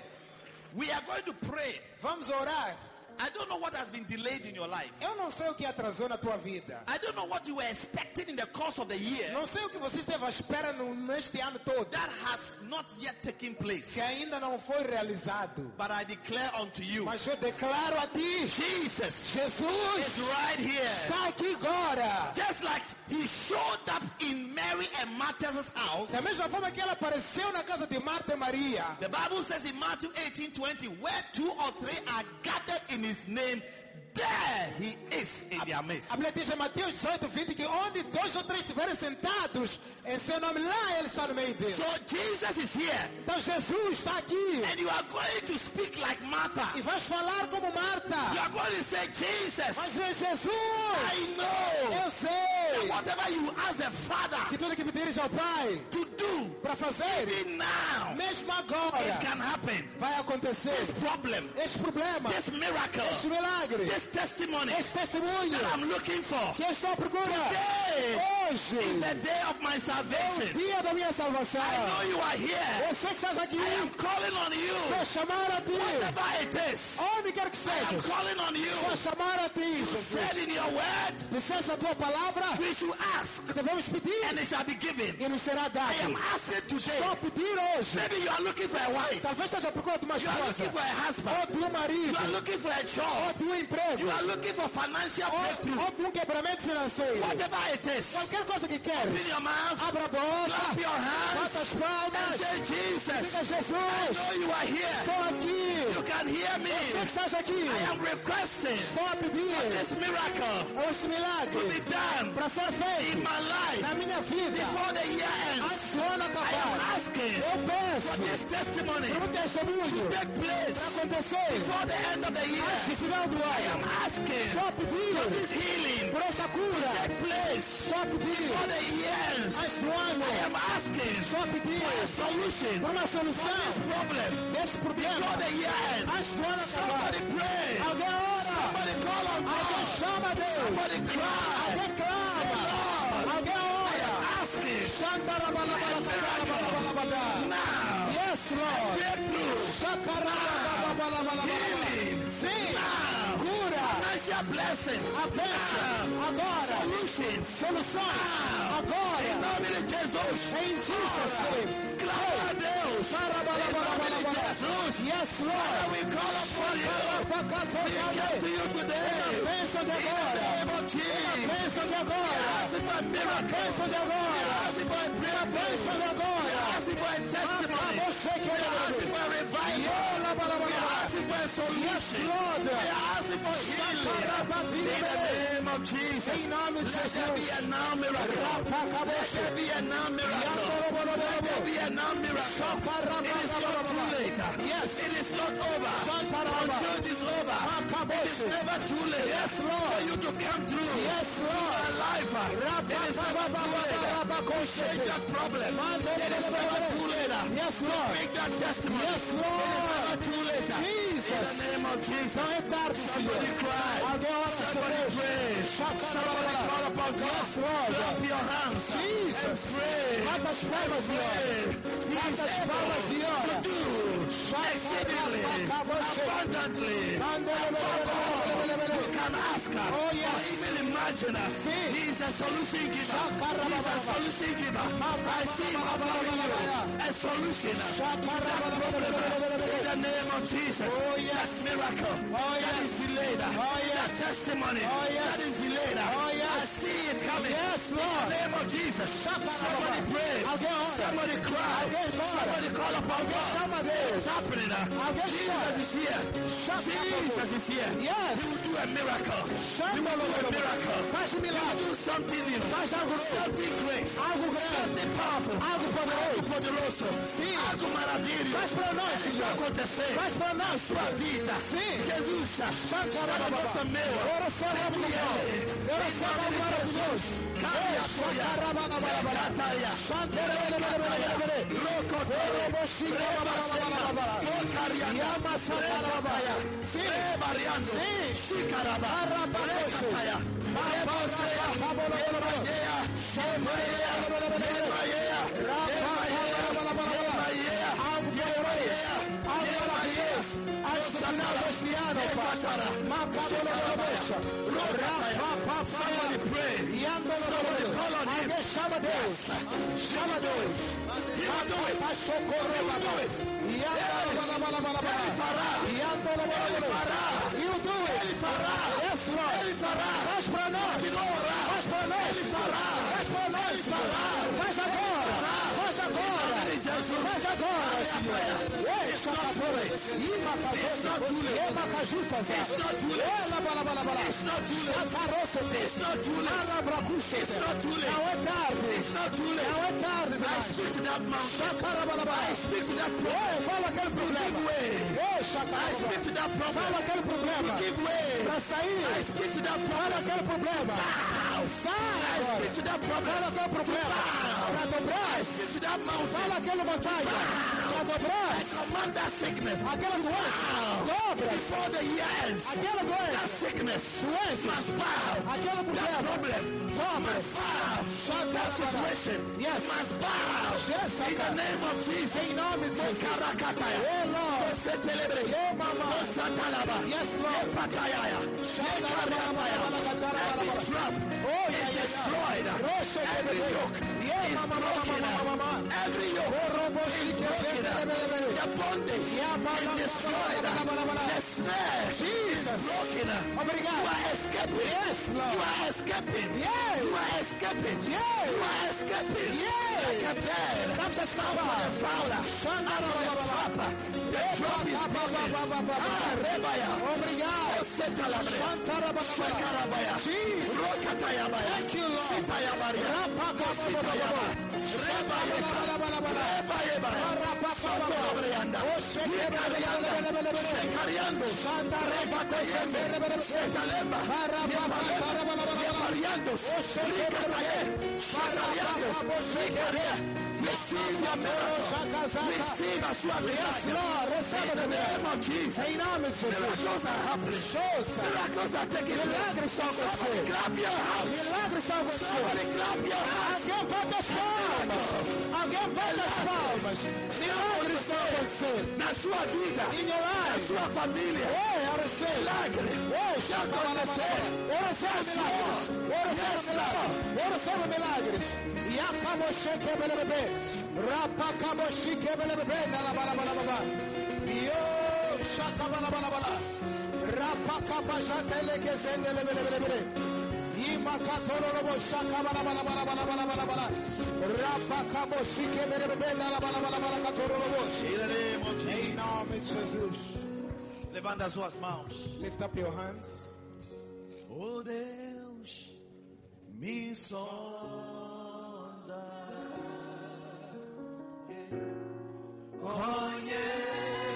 B: we are going to pray.
C: vamos orar.
B: I don't know what has been delayed in your life.
C: Eu não sei o que atrasou na tua vida.
B: I don't know what you were expecting in the course of the year
C: Não sei o que você esteve à espera no, neste ano todo,
B: that has not yet taken place.
C: que ainda não foi realizado.
B: But I declare unto you,
C: Mas eu declaro a ti,
B: Jesus
C: Jesus
B: is right here.
C: está aqui agora.
B: Just like he showed up in Mary and Martha's house.
C: Da mesma forma que ela apareceu na casa de Marta e Maria.
B: The Bible says in Matthew 18 20, where two or three are gathered in his name, there he is in their midst.
C: A Bíblia diz em Mateus 18, 20 que onde dois ou três estiverem sentados, em seu nome lá ele está no meio deles.
B: So Jesus is here.
C: Então Jesus está aqui.
B: And you are going to speak like Martha.
C: E vais falar como
B: You
C: Marta.
B: are going to say, Jesus,
C: Mas é Jesus.
B: I know
C: Eu sei.
B: whatever you ask the Father
C: Que tudo que pedires ao Pai
B: to do,
C: para fazer,
B: even now,
C: mesmo
B: it
C: agora,
B: can happen.
C: vai acontecer.
B: This problem,
C: Este problema,
B: this miracle,
C: este milagre,
B: this testimony
C: este testemunho
B: that I'm looking for.
C: que eu estou à procura.
B: Today
C: Hoje
B: is the day of my
C: é o
B: salvation.
C: dia da minha salvação.
B: I know you are here.
C: Eu sei que estás aqui.
B: I am calling on you.
C: Só chamar a ti.
B: Whatever it is,
C: Onde quer que
B: I am calling on you.
C: Só chamar a ti,
B: Said
C: Jesus.
B: in your word,
C: Disseste a tua palavra
B: we should ask,
C: que devemos pedir
B: and it shall be given.
C: e nos será
B: I am
C: dado.
B: asking today.
C: Só pedir hoje.
B: Maybe you are looking for a wife.
C: Talvez esteja à procura de uma
B: You are looking for
C: esposa.
B: a husband.
C: Ou de um
B: You
C: marido.
B: are looking for a
C: Ou
B: job.
C: de um emprego.
B: You are looking for financial breakthrough.
C: Ou de um quebramento financeiro.
B: Whatever it is,
C: Qualquer coisa que
B: open
C: queres.
B: your mouth,
C: Abra a boca.
B: clap your hands,
C: Bata as
B: and
C: palmas.
B: say, Jesus,
C: Diga
B: I
C: Jesus.
B: know you are here.
C: Estou aqui.
B: You can hear me.
C: Sei que estás aqui.
B: I am requesting
C: Estou a pedir
B: this miracle
C: este
B: to be
C: milagre
B: done
C: para ser
B: in
C: feito
B: my life
C: na minha vida.
B: before the year ends.
C: Antes do ano
B: I am
C: acabar.
B: asking
C: Eu
B: for
C: peço
B: this testimony
C: por um testemunho
B: take place
C: para acontecer
B: before the end of the year.
C: antes do final do
B: I am asking for this healing
C: por essa cura.
B: take place
C: a pedir
B: before the year ends.
C: antes do ano.
B: I am asking
C: a pedir
B: for a solution
C: por uma
B: for
C: solução
B: this problem
C: deste problema
B: before the year ends.
C: antes do ano acabar.
B: Somebody pray.
C: Alguém ora.
B: Somebody call on
C: Alguém
B: God.
C: chama a Deus.
B: Somebody cry.
C: Alguém clama. Alguém ora.
B: Asking
C: Shandarabalabalakatarabalabalabala.
B: now.
C: Yes, Lord.
B: Breakthrough. Financial blessing.
C: A bênção. Agora.
B: Solutions.
C: Soluções.
B: Em
C: Agora.
B: nome de Jesus.
C: Em Jesus' name.
B: Clama a Deus. Em nome de Jesus.
C: Yes,
B: Father,
C: Lord.
B: we call upon you. We come to you today.
C: Bênção de
B: In the
C: agora.
B: name of Jesus.
C: Bênção de agora.
B: Asking for a miracle.
C: Bênção de agora.
B: Asking for a breakthrough.
C: Bênção de agora.
B: Asking for a testimony.
C: Acabou, cheque,
B: We are asking for a revival. We are a
C: Yes. Lord.
B: We are asking for healing. In the name of Jesus.
C: Em nome de
B: Let there be a now miracle. Let there be a now miracle. Let there be a now miracle. It is not too late.
C: Yes.
B: It is not over. Until it is over. It is never too late.
C: Yes, Lord.
B: For you to come through.
C: Yes,
B: To our life. It is never too late. To that problem. It is never too late.
C: Yes,
B: To make that testimony.
C: Yes,
B: It is never too late.
C: Jesus.
B: In the name of Jesus.
C: Não é tarde, Senhor.
B: cry.
C: Alguém ora,
B: Somebody
C: Senhor.
B: Somebody call upon God.
C: Yes, Lord.
B: Clap your hands.
C: Jesus. Bata as palmas.
B: He
C: Bata as palmas
B: to do exceedingly, abundantly, above all can ask
C: Oh, yes.
B: or even imagine uh, he's a solution giver. He's a solution giver. I see him offering you a solution to that problem in the name of Jesus. Oh, yes. That miracle that is delayed. That testimony oh, yes. that is delayed. I see it coming.
C: Yes, Lord.
B: In the name of Jesus. Somebody pray. Somebody cry. Somebody call upon God. It's happening. uh, Jesus is here. Jesus is here.
C: Yes.
B: He will do a miracle. He will do a miracle. He will do something new. Something great. Something powerful. Algo poderoso. Algo maravilhoso.
C: Faz pra nós,
B: vai
C: Senhor.
B: acontecer.
C: Faz pra nós,
B: na sua vida. Jesus. Chama a nossa meia.
C: Oração maravilhosa. Oração maravilhosa.
B: Cambia a folha. Cataia. Somebody pray. Somebody call on him.
C: Deus. Chama Deus.
B: He will do it. He will do it.
C: Ele
B: fará.
C: You do it.
B: Ele fará.
C: Yes, Lord.
B: Ele fará.
C: Faz pra nós. Faz pra nós.
B: Ele fará.
C: Faz pra nós. Faz agora. Agora. Faz agora, Senhor. É tarde. Não é fala aquele problema. Fala aquele problema. Pra sair. Fala aquele problema. Sai. Fala aquele problema. Pra dobrar.
B: That mountain.
C: Fala aquele montanha. Pra dobrar.
B: Command that sickness.
C: Aquela doença. Dobra.
B: Before the year ends.
C: Aquela
B: That
C: doença.
B: sickness
C: Doença.
B: must bow.
C: Aquele
B: That
C: problema.
B: problem
C: Dobra.
B: must bow. That situation
C: Yes.
B: must bow.
C: Yes,
B: In the name of Jesus.
C: Em nome de Jesus.
B: Karakataya.
C: Ei, Lord.
B: Celebre.
C: Ei, mamãe.
B: Satalaba.
C: Yes, Lord.
B: Patayaya. Every trap
C: Oh, yeah,
B: destroyed. Every yoke is broken. Every yoke is broken. The bondage is destroyed. The snare is
C: Jesus.
B: broken. You are escaping.
C: Yes, Lord.
B: You are escaping.
C: Yeah.
B: You are escaping.
C: Yeah.
B: You are escaping.
C: Yeah.
B: Like a bird.
C: Vamos
B: Out
C: escapar.
B: of the fowler. Out of the. The trap is broken. Ah, Rebaya.
C: Obrigado.
B: Setalabre.
C: Shantarababa. Jesus.
B: Rokatayabaya.
C: Thank you, Lord.
B: Shakariando, Shakariando, Receive your miracle. Receive a.
C: Lord. Receba
B: In the name of Jesus.
C: Jesus.
B: Miracles are happening. Miracles are taking place. Clap your hands. Somebody clap your hands.
C: Alguém bate as palmas. Milagres estão acontecendo.
B: Na sua vida,
C: In your
B: na
C: life.
B: sua família,
C: Ei, eu recebo.
B: milagre.
C: Ei,
B: Já aconteceu.
C: Eu recebo milagres. Eu recebo milagres. Eu recebo milagres. E acabou cheque bele bebê. Rapa acabou cheque bele bebê. Nala bala bala bala. Yo, shaka bala bala bala. Rapa kaba jatele que bele bele bele. Bala bala bala bala bala bala bala. Bele bebê. Nala bala bala bala katoro robo.
E: In the name of
C: Em
E: Jesus.
C: nome de Jesus.
E: Levanta suas mãos.
C: Lift up your hands.
E: Oh Deus, me sonda. Conheces-me,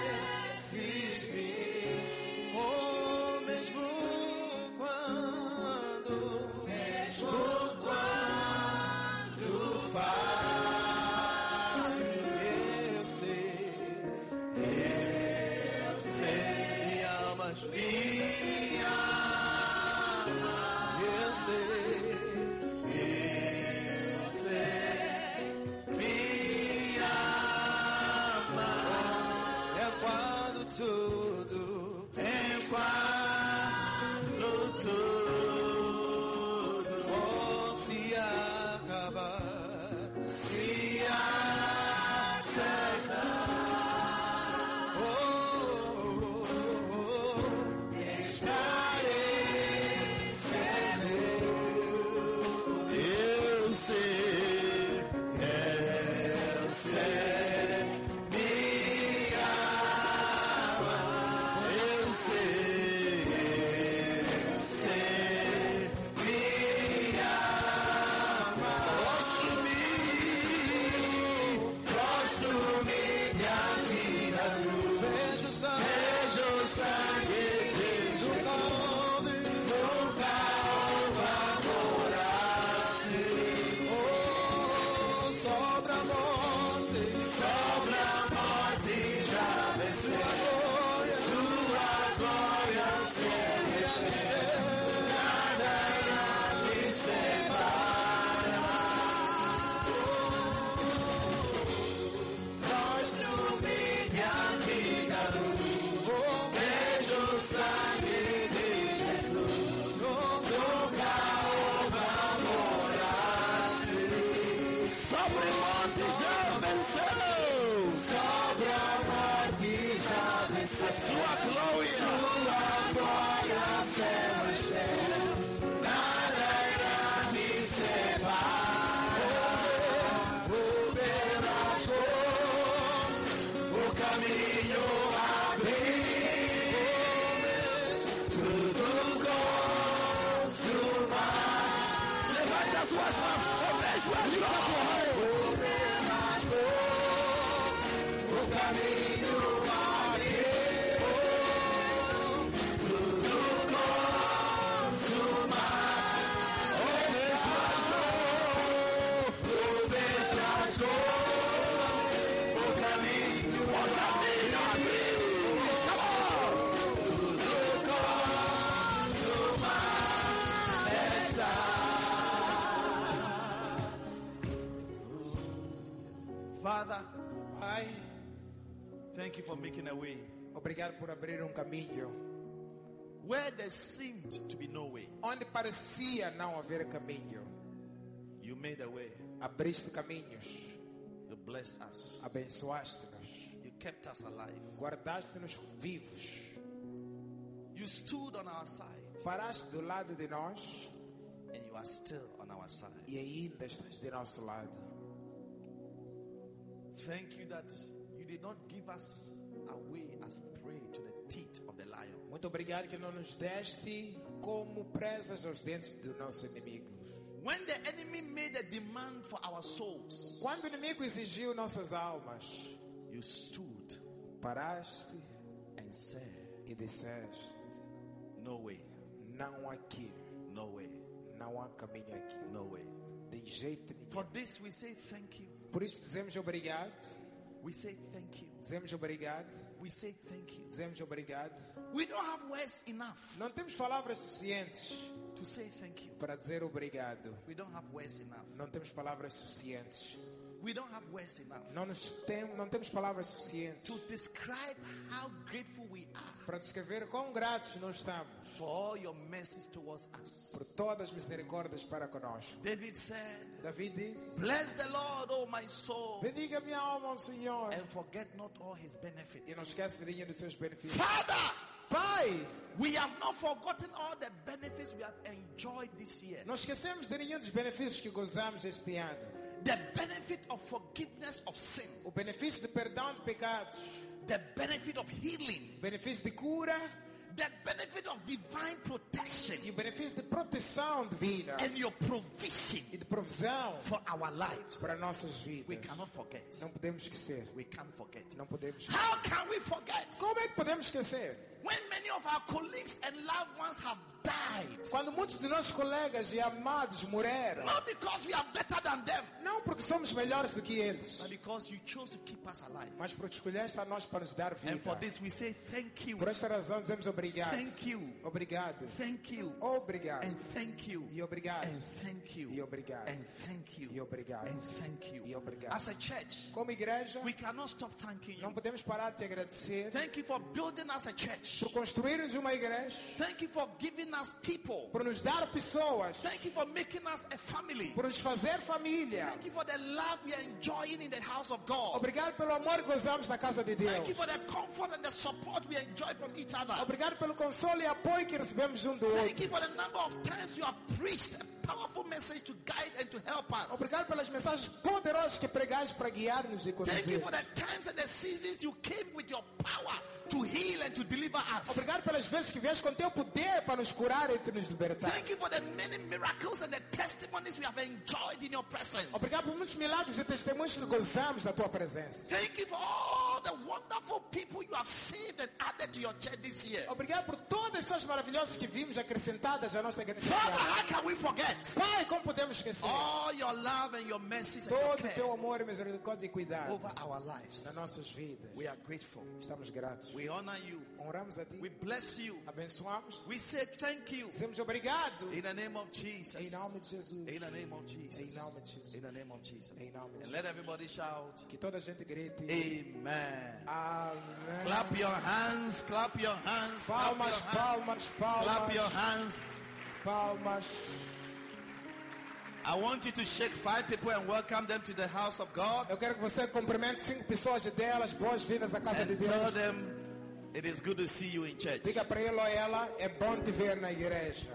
B: Thank you for making a way
C: Obrigado por abrir um caminho
B: where there seemed to be no way.
C: onde parecia não haver caminho.
B: You made a way.
C: Abriste caminhos,
B: You blessed us.
C: abençoaste-nos,
B: You kept us alive.
C: guardaste-nos vivos,
B: You stood on our side,
C: paraste do lado de nós
B: and you are still on our side.
C: e ainda estás do nosso lado.
B: Thank you that did not give us away as prey to the teeth of the lion.
C: Muito obrigado que não nos deste como presas aos dentes do nosso inimigo.
B: When the enemy made a demand for our souls,
C: Quando o inimigo exigiu nossas almas,
B: you stood
C: paraste
B: and said,
C: e disseste:
B: No way,
C: Não aqui,
B: no way,
C: não há caminho aqui,
B: no way.
C: de jeito
B: For
C: nenhum.
B: this we say thank you.
C: Por isso dizemos obrigado,
B: We say thank you.
C: dizemos obrigado,
B: We say thank you.
C: dizemos obrigado.
B: We don't have words enough
C: Não temos palavras suficientes
B: to say thank you.
C: para dizer obrigado.
B: We don't have words enough.
C: Não temos palavras suficientes.
B: We don't have words enough
C: Não, tem, não temos palavras suficientes
B: to describe how grateful we are
C: para descrever quão gratos nós estamos
B: for all your mercies towards us.
C: por todas as misericórdias para conosco.
B: David said,
C: Davi disse:
B: Bless the Lord, O my soul,
C: Bendiga minha alma ao Senhor
B: and forget not all his
C: e não
B: benefits.
C: esquece nenhum dos seus benefícios.
B: Father,
C: Pai,
B: we have not forgotten all the benefits we have enjoyed this year.
C: não esquecemos de nenhum dos benefícios que gozamos este ano.
B: The benefit of forgiveness of sin,
C: O benefício de perdão de pecados,
B: the benefit of healing,
C: o benefício de cura
B: the benefit of divine protection,
C: e o benefício de proteção divina
B: and your provision
C: e de provisão
B: for our lives.
C: para nossas vidas.
B: We cannot forget.
C: Não podemos esquecer.
B: We can't forget.
C: Não podemos esquecer.
B: How can we forget?
C: Como é que podemos esquecer?
B: When many of our colleagues and loved ones have died,
C: Quando muitos de nossos colegas e amados morreram,
B: not because we are better than them,
C: não porque somos melhores do que eles,
B: but because you chose to keep us alive.
C: mas porque escolheste a nós para nos dar
B: And for
C: vida.
B: this we say thank you,
C: Por esta razão dizemos obrigado.
B: thank you,
C: Obrigado.
B: thank you,
C: Obrigado.
B: and thank you,
C: E obrigado.
B: and thank you,
C: E obrigado.
B: and thank you,
C: E obrigado.
B: and thank you.
C: E obrigado.
B: As a church,
C: Como igreja,
B: we cannot stop thanking
C: não
B: you.
C: podemos parar de te agradecer
B: Thank you for building us a church.
C: por construires uma igreja,
B: Thank you for giving us people.
C: por nos dar pessoas,
B: Thank you for making us a family.
C: por nos fazer família.
B: Thank you for the love we are enjoying in the house of God.
C: Obrigado pelo amor que gozamos na casa de
B: Thank you
C: Deus.
B: for the comfort and the support we enjoy from each other.
C: Obrigado pelo consolo e apoio que recebemos um do
B: Thank
C: outro.
B: you for the number of times you have preached powerful message to guide and to help us.
C: Obrigado pelas mensagens poderosas que pregaste para guiar-nos e
B: Thank you
C: conduzir.
B: for the times and the seasons you came with your power to heal and to deliver us.
C: Obrigado pelas vezes que vieste com teu poder para nos curar e nos libertar.
B: Thank you for the many miracles and the testimonies we have enjoyed in your presence.
C: Obrigado por muitos milagres e testemunhos que gozamos da tua presença.
B: Thank you for all the wonderful people you have saved and added to your church this year.
C: Obrigado por todas as pessoas maravilhosas que vimos acrescentadas à nossa igreja.
B: Father, how can we forget?
C: Pai, como podemos esquecer
B: All your love and your mercies and
C: todo
B: care
C: teu amor, misericórdia e cuidado
B: over our lives.
C: nas nossas vidas?
B: We are grateful.
C: Estamos gratos.
B: We honor you.
C: Honramos a ti,
B: We bless you.
C: abençoamos,
B: We say thank you.
C: dizemos obrigado
B: In the name of Jesus.
C: em nome de Jesus.
B: In the name of Jesus.
C: Em nome de Jesus.
B: In the name of Jesus.
C: Em nome de
B: And let everybody shout,
C: Que toda a gente grite.
B: Amen.
C: Amém.
B: Clap your hands, clap your hands, clap
C: Palmas,
B: your hands,
C: palmas,
B: clap your
C: palmas,
B: hands.
C: palmas.
B: I want you to shake five people and welcome them to the house of God
C: Eu quero que você cumprimente cinco pessoas delas boas-vindas à casa de
B: and tell
C: Deus.
B: them it is good to see you in church.
C: Diga para ele ou ela, é bom te ver na igreja.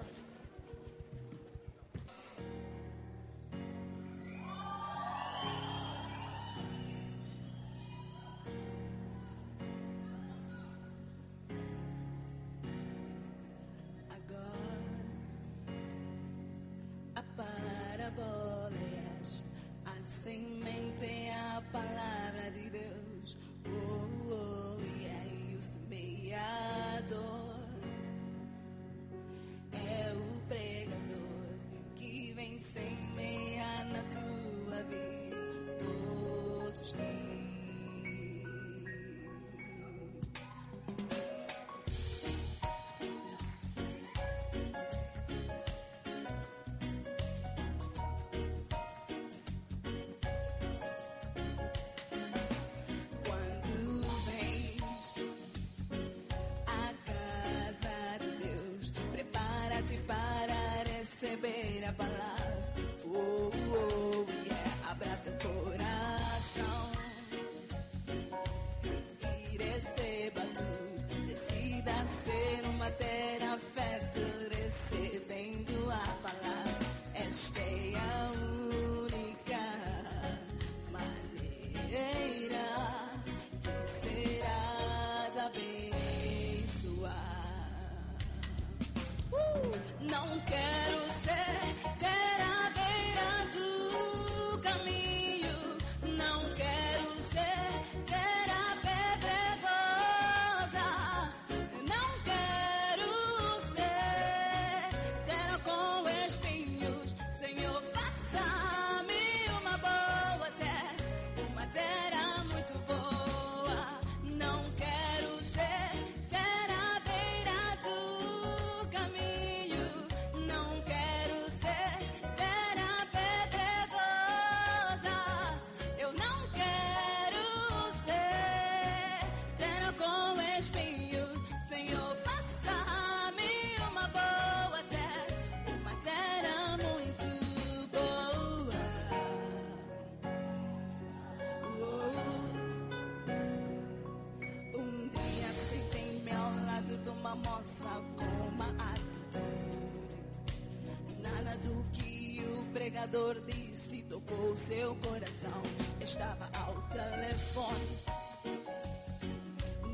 F: a
G: dor disse, tocou seu coração. Estava ao telefone,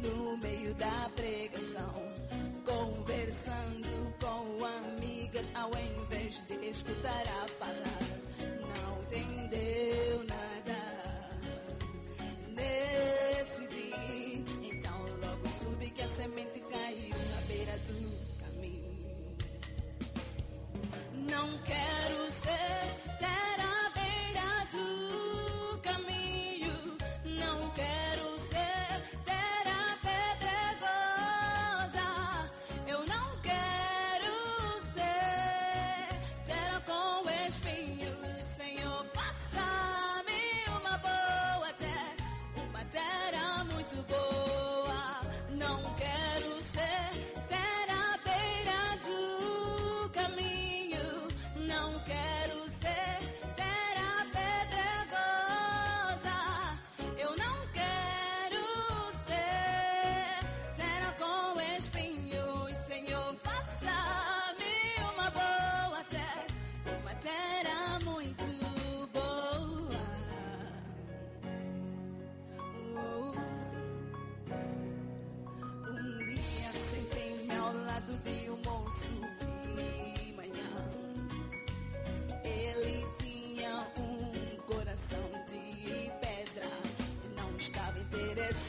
G: no meio da pregação, conversando com amigas, ao invés de escutar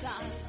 G: time.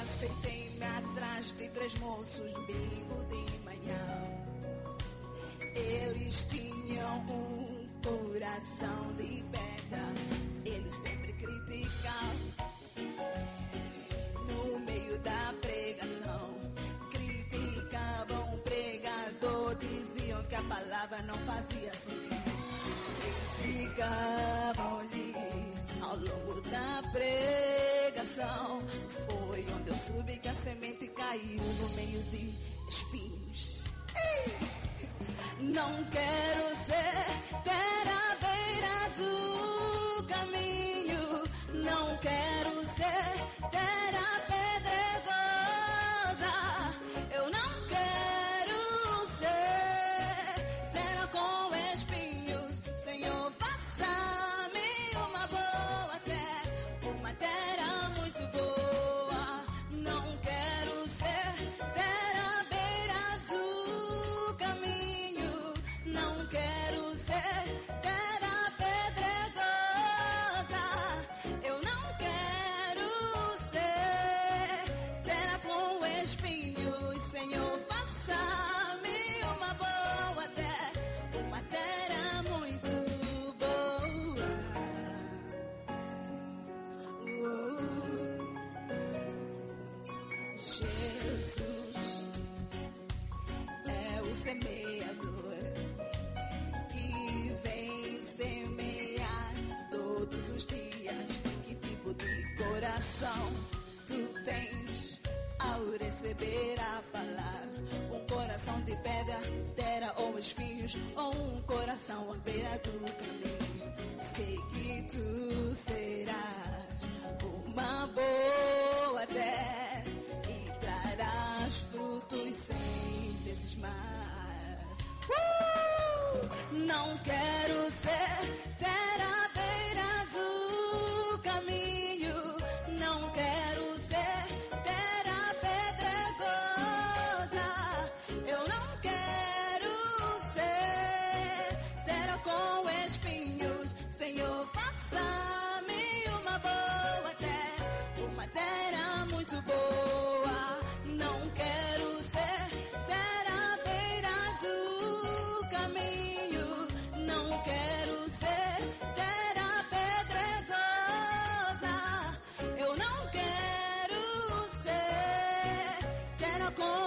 G: aceitei-me atrás de três moços bingo de manhã. Eles tinham um coração de pedra, eles sempre criticavam no meio da pregação. Criticavam o pregador, diziam que a palavra não fazia sentido. Criticavam-lhe ao longo da pregação Jesus é o semeador que vem semear todos os dias. Que tipo de coração? loco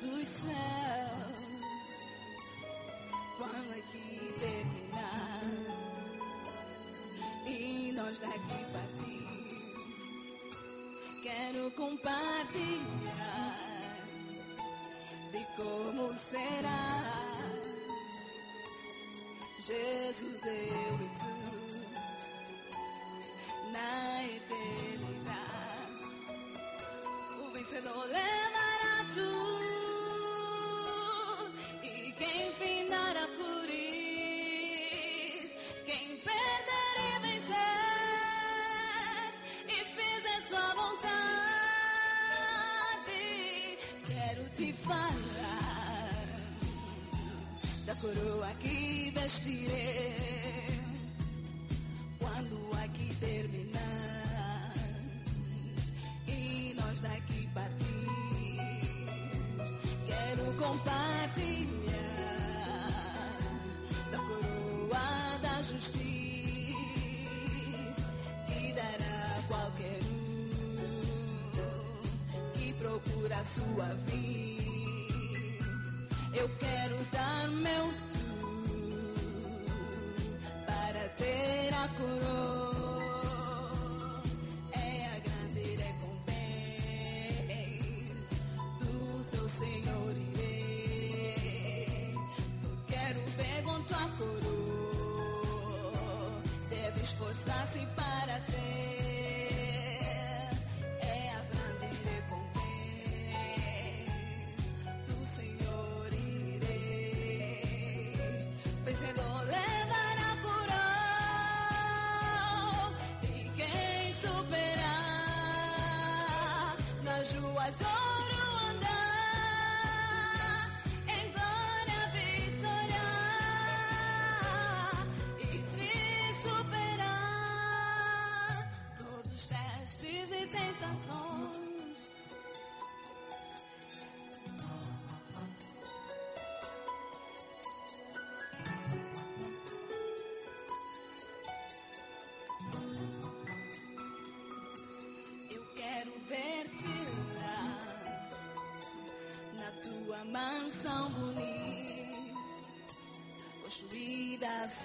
G: dos céus. Quando aqui terminar e nós daqui partir quero compartilhar de como será. Jesus eu e tu. aqui vestirei quando aqui terminar e nós daqui partir. Quero compartilhar da coroa da justiça que dará qualquer um que procura a sua vida.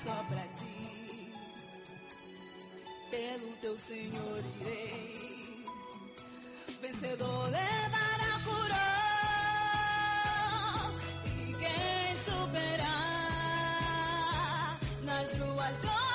G: Só pra ti. Pelo teu Senhor irei, vencedor levará a coroa. E quem superar nas ruas de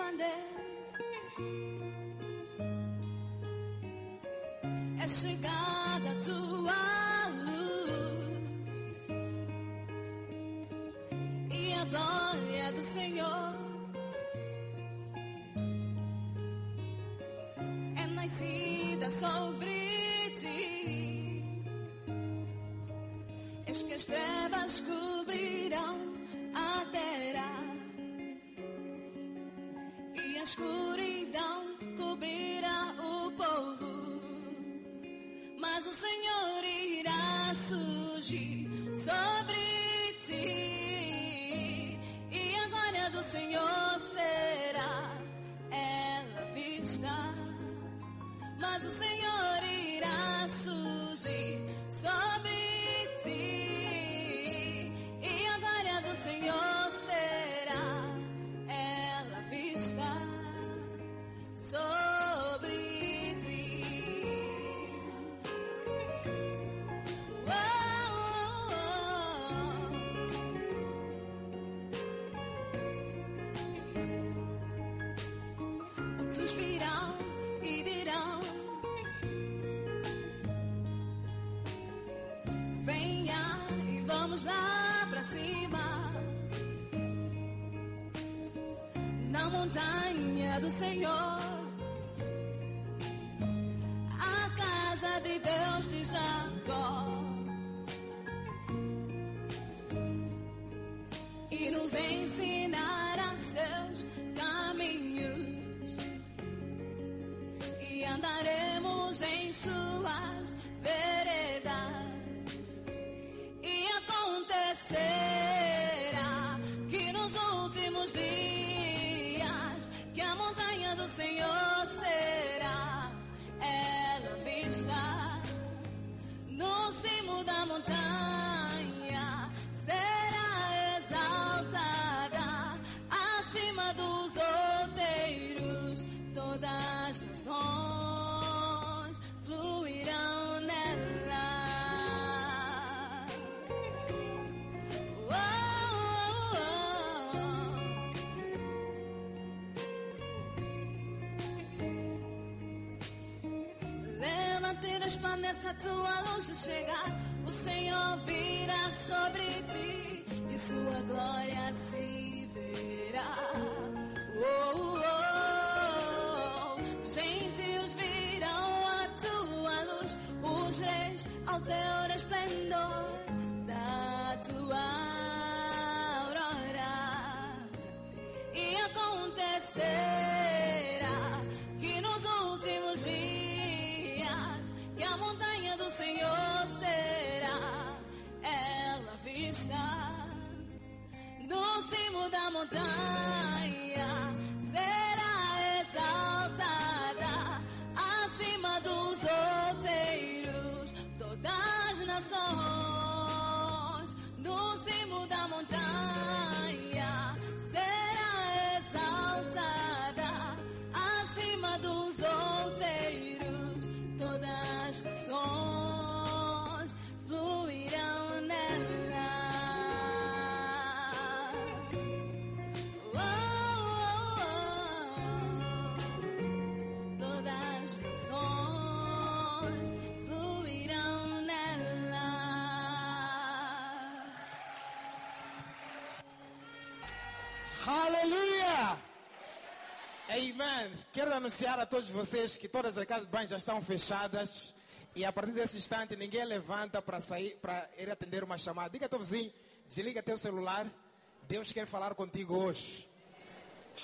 G: resplandece. É chegada a tua luz e a glória do Senhor. é nascida sobre a escuridão cobrirá o povo. Mas o Senhor irá surgir sobre montanha do Senhor, Levanta e resplandeça a tua a chegar. O Senhor virá sobre ti e sua glória se verá. Oh, oh, oh. Gentios virão a tua luz, os reis ao teu
C: Amen. Quero anunciar a todos vocês que todas as casas de banho já estão fechadas e a partir desse instante ninguém levanta para sair para ir atender uma chamada. Diga ao teu vizinho, desliga teu celular. Deus quer falar contigo hoje.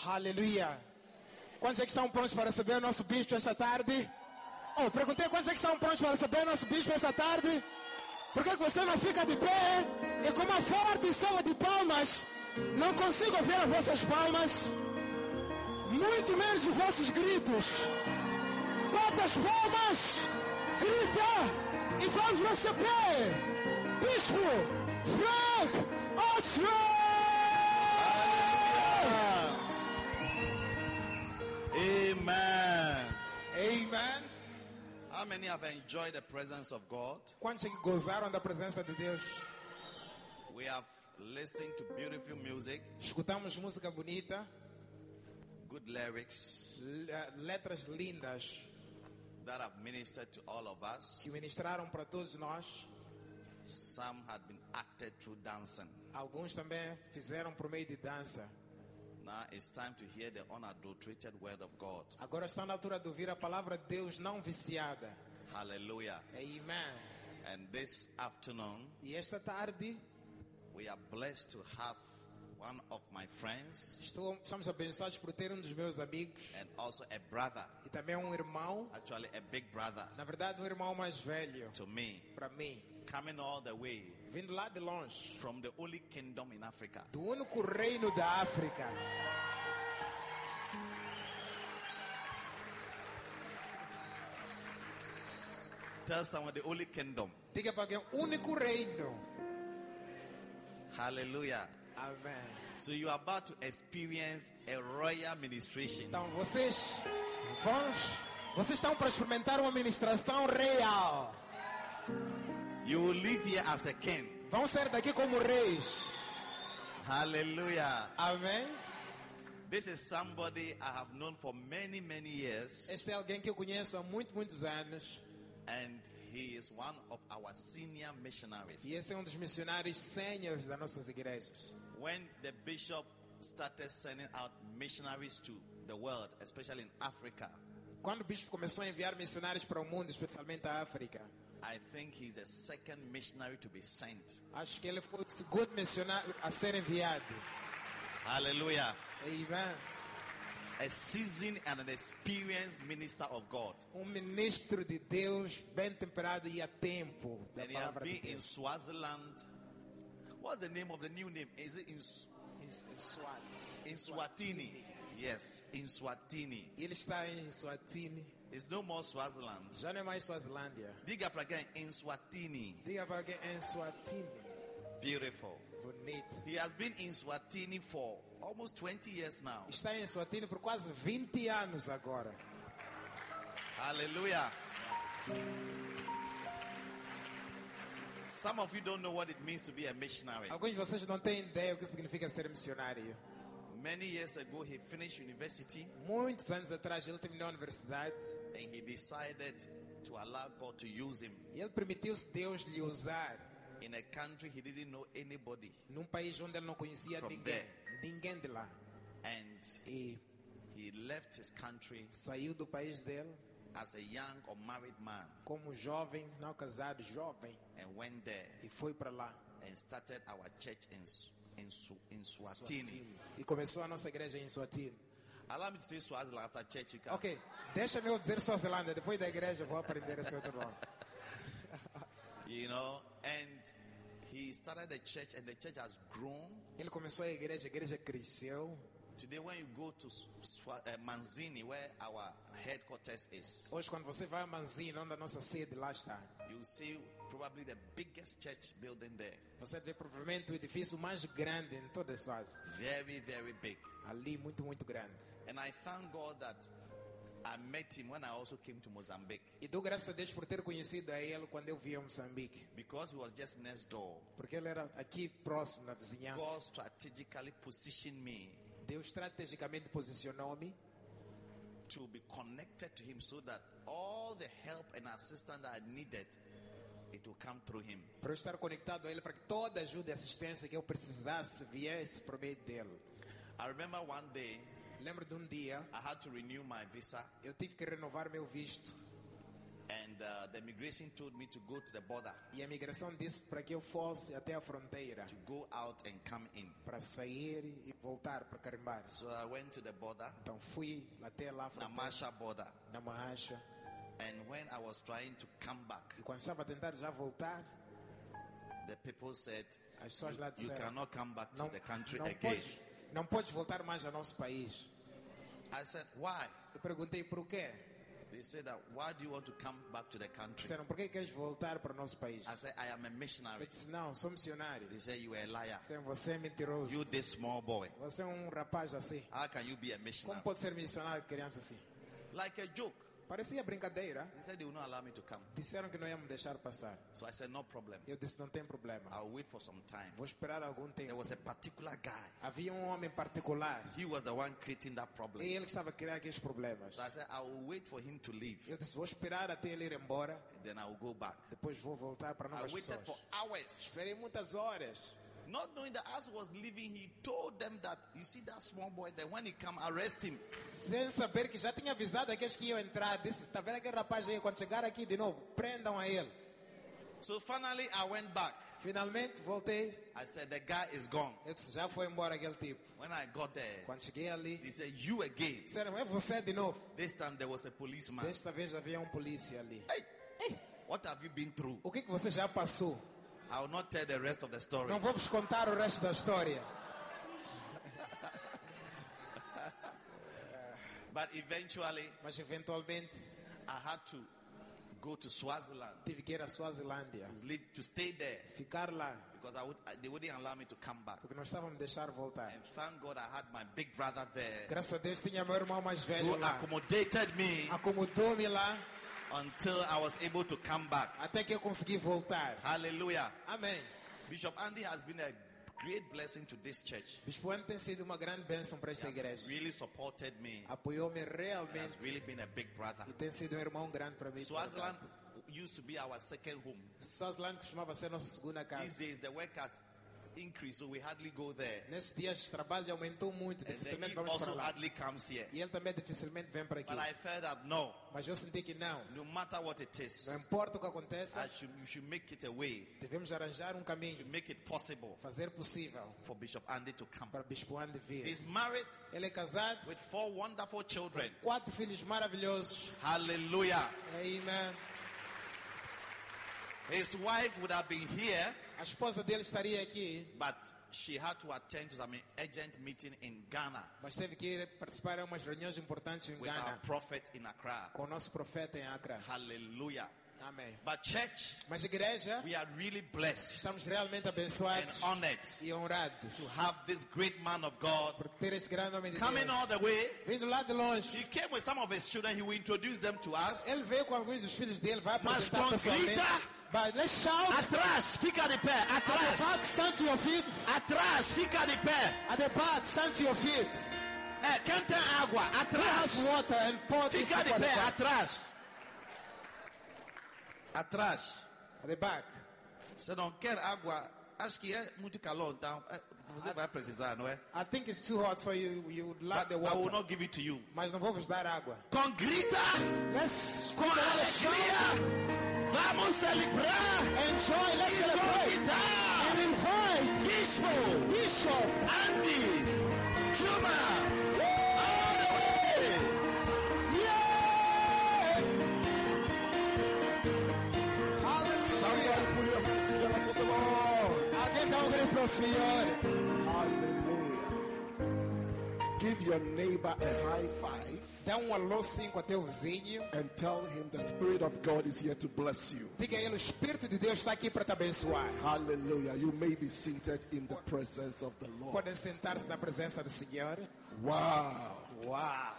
C: Aleluia. Quantos é que estão prontos para receber o nosso bispo esta tarde? Oh, perguntei quantos é que estão prontos para receber o nosso bispo esta tarde? Por que você não fica de pé? E com uma forte salva de palmas, não consigo ouvir as vossas palmas, muito menos os vossos gritos. Quantas palmas? Grita e vamos receber Bispo Frank Oxford!
B: Amen.
C: Amen.
B: How many have enjoyed the presence of God?
C: Quantos é que gozaram da presença de Deus?
B: We have listened to beautiful music,
C: Escutamos música bonita,
B: good lyrics
C: le- letras lindas
B: that have ministered to all of us.
C: que ministraram para todos nós.
B: Some had been acted through dancing.
C: Alguns também fizeram por meio de dança.
B: Now it's time to hear the unadulterated word of God.
C: Agora está na altura de ouvir a palavra de Deus não viciada.
B: Hallelujah.
C: Amen.
B: And this afternoon,
C: E esta tarde
B: we are blessed to have one of my friends
C: estou, estamos abençoados por ter um dos meus amigos
B: and also a brother,
C: e também um irmão,
B: actually a big brother
C: na verdade um irmão mais velho
B: to me,
C: para mim,
B: coming all the way
C: vindo lá de longe,
B: from the only kingdom in Africa.
C: do único reino da África.
B: Tell someone the only kingdom.
C: Diga para alguém, único reino.
B: Hallelujah.
C: Amém.
B: So you are about to experience a royal ministration.
C: Então vocês vão, vocês estão para experimentar uma ministração real.
B: You will live here as a king.
C: Vão ser daqui como reis.
B: Hallelujah.
C: Amém.
B: This is somebody I have known for many, many years,
C: Este é alguém que eu conheço há muitos, muitos anos.
B: and he is one of our senior missionaries.
C: E esse é um dos missionários sêniores das nossas igrejas.
B: When the bishop started sending out missionaries to the world, especially in Africa,
C: Quando o bispo começou a enviar missionários para o mundo, especialmente a África,
B: I think he's the second missionary to be sent.
C: acho que ele foi o segundo missionário a ser enviado.
B: Hallelujah.
C: Amen.
B: A seasoned and an experienced minister of God.
C: Um ministro de Deus bem temperado e a tempo da
B: And he has
C: palavra de
B: been in
C: Deus.
B: Swaziland. What's the name of the new name? Is it in,
C: Em- em Swati.
B: in Swatini? Yes, in Swatini.
C: Ele está em Swatini.
B: It's no more Swaziland.
C: Já não é mais Swazilândia.
B: Diga para again in Swatini.
C: Diga para alguém em Swatini.
B: Beautiful.
C: Bonito.
B: He has been in Swatini for almost 20 years now.
C: Está em Swatini por quase 20 anos agora.
B: Hallelujah. Some of you don't know what it means to be a missionary.
C: Alguns de vocês não têm ideia o que significa ser missionário.
B: Many years ago, he finished university
C: Muitos anos atrás ele terminou a universidade
B: and he decided to allow God to use him
C: e ele permitiu-se Deus lhe usar
B: in a country he didn't know anybody.
C: num país onde ele não conhecia
B: From
C: ninguém,
B: there.
C: ninguém de lá.
B: And
C: E
B: he left his country
C: saiu do país dele
B: as a young or married man
C: como jovem, não casado, jovem,
B: and went there
C: e foi para lá.
B: and started our church in, in, in Swatini.
C: E começou a nossa igreja em Swatini.
B: Allow me to say Swaziland after church. You can.
C: Ok, deixa-me eu dizer Suazilândia. Depois da igreja vou aprender esse outro nome.
B: You know, and he started the church, and the church has grown.
C: Ele começou a igreja, a igreja cresceu.
B: Today, when you go to Swa- Manzini, where our headquarters is,
C: Hoje, quando você vai a Manzino, onde a nossa sede lá está,
B: you see probably the biggest church building there.
C: você vê provavelmente o edifício mais grande em toda a.
B: Very, very big.
C: Ali, muito, muito grande.
B: And I thank God that I met him when I also came to Mozambique
C: E dou graças a Deus por ter conhecido a ele quando eu vim a Moçambique.
B: because he was just next door.
C: Porque ele era aqui próximo na
B: God
C: vizinhança.
B: strategically positioned me
C: Deus estrategicamente posicionou-me
B: to be connected to him so that all the help and assistance that I needed, it will come through him.
C: para eu estar conectado a ele, para que toda ajuda e assistência que eu precisasse viesse por meio dele.
B: I remember one day
C: Lembro de um dia,
B: I had to renew my visa,
C: eu tive que renovar meu visto.
B: And uh, the immigration told me to go to the border
C: E a imigração disse para que eu fosse até a fronteira,
B: to go out and come in.
C: para sair e voltar para carimbar.
B: So I went to the border,
C: Então fui até lá, fronteira,
B: Namasha border,
C: na Mahacha.
B: and when I was trying to come back,
C: E quando estava a tentar já voltar,
B: the people said,
C: as pessoas lá
B: "You
C: disseram:
B: cannot come back to
C: não,
B: the country
C: não,
B: again."
C: podes, não podes voltar mais ao nosso país.
B: I said, "Why?"
C: Eu perguntei por quê.
B: They said that, "Why do you want to come back to the country?"
C: Disseram: por que queres voltar para o nosso país?
B: I said, "I am a
C: Eu
B: missionary."
C: disse: não, sou missionário.
B: They said, "You are a liar.
C: Disseram: você é mentiroso.
B: You this small boy.
C: Você é um rapaz assim.
B: How can you be a
C: Como
B: missionary?"
C: pode ser missionário criança assim?
B: Like a joke.
C: Parecia brincadeira.
B: They said they will not allow me to come.
C: Disseram que não iam me deixar passar.
B: So I said, "No problem.
C: Eu disse: não tem problema.
B: I'll wait for some time."
C: Vou esperar algum
B: There
C: tempo.
B: was a particular guy.
C: Havia um homem particular.
B: He was the one creating that
C: E
B: problem.
C: ele que estava criar aqueles problemas.
B: So I said, I will wait for him to leave.
C: Eu disse: vou esperar até ele ir embora.
B: Then I will go back.
C: Depois vou voltar para
B: I
C: novas
B: waited for
C: pessoas.
B: hours.
C: Esperei muitas horas.
B: Not knowing that as was leaving, he told them that, you see that small boy, then when he come, arrest him.
C: Sem saber que já tinha avisado aqueles que iam entrar. Disse: está vendo aquele rapaz aí? Quando chegar aqui de novo, prendam a ele.
B: So finally, I went back.
C: Finalmente voltei.
B: I said, the guy is gone.
C: Eu disse: já foi embora aquele tipo.
B: When I got there,
C: Quando cheguei ali,
B: they said, you again.
C: disseram: é você de novo.
B: This time there was a policeman.
C: Desta vez havia um polícia ali.
B: Hey, hey, what have you been through?
C: O que, que você já passou?
B: I will not tell the rest of the story.
C: Não vou vos contar o resto da história.
B: But eventually,
C: Mas eventualmente
B: I had to go to Swaziland
C: tive que ir à Suazilândia.
B: to live, to stay there
C: Ficar lá.
B: because I would, they wouldn't allow me to come back.
C: Porque não estavam me deixar voltar.
B: And thank God I had my big brother there
C: Graças a Deus tinha meu irmão mais velho
B: who
C: lá.
B: accommodated me
C: Acomodou-me lá
B: until I was able to come back.
C: até que eu consegui voltar.
B: Hallelujah.
C: Amém.
B: Bishop Andy has been a great blessing to this church.
C: Bispo Andy tem sido uma grande bênção para esta igreja.
B: really supported me.
C: Apoiou-me
B: He has really been a big brother.
C: e tem sido um irmão grande para mim.
B: Swaziland used to be our second home.
C: Swaziland costumava ser nossa segunda casa.
B: These days the work has increased, so we hardly go there.
C: Nesses dias o trabalho aumentou muito,
B: And then
C: dificilmente
B: he
C: vamos para
B: also
C: lá.
B: hardly comes here.
C: E ele também dificilmente vem para aqui.
B: But I felt that no,
C: Mas eu senti que não.
B: no matter what it is,
C: Não importa o que aconteça,
B: I should, you should make it a way,
C: devemos arranjar um
B: to
C: caminho,
B: make it possible
C: fazer possível
B: for Bishop Andy to come.
C: para Bispo Andy vir.
B: He's married
C: Ele é casado,
B: with four wonderful children.
C: quatro filhos maravilhosos.
B: Hallelujah.
C: Amen.
B: His wife would have been here,
C: A esposa dele estaria aqui,
B: but she had to attend to some urgent meeting in Ghana
C: mas teve que ir participar de umas reuniões importantes em
B: with our
C: Ghana
B: prophet in Accra.
C: com o nosso profeta em Accra.
B: Hallelujah.
C: Amém.
B: But church,
C: Mas igreja,
B: we are really blessed
C: estamos realmente
B: and
C: abençoados
B: honored
C: e honrados
B: to have this great man of God
C: por ter este grande homem de
B: coming
C: Deus.
B: all the way.
C: Vindo lá de
B: He
C: longe,
B: came with some of his children. He will introduce them to us.
C: ele veio com alguns dos filhos dele, vai apresentar
B: com
C: pessoalmente.
B: grita.
C: But let's shout.
B: Atrás, fica de pé. Atrás,
C: back, stand your feet.
B: atrás, fica de pé.
C: At the back, stand to your feet.
B: É, quem tem água? Atrás,
C: water and pour
B: fica de
C: water
B: pé. Atrás, atrás.
C: At the back.
B: Você não quer água acho que é muito calor, então é, você vai precisar, não é?
C: I think it's too hot, so you, you would like
B: But
C: the
B: I will
C: water.
B: not give it to you.
C: Mas não vou vos dar água.
B: Com grita,
C: Let's
B: com alegria, vamos celebrar
C: enjoy, let's celebrate. And invite
B: Bispo
C: Bishop
B: Andy Juma all the way.
C: Yeah!
D: Somebody put your hands together for the Lord.
C: Alguém dá um grito pro Senhor.
D: Hallelujah. Give your neighbor a high five
C: Dá um alô cinco a teu vizinho.
D: and tell him the Spirit of God is here to bless you.
C: Diga a ele, o Espírito de Deus está aqui para te abençoar.
D: Hallelujah. You may be seated in the presence of the Lord.
C: Podem sentar-se na presença do Senhor.
D: Wow.
C: Uau!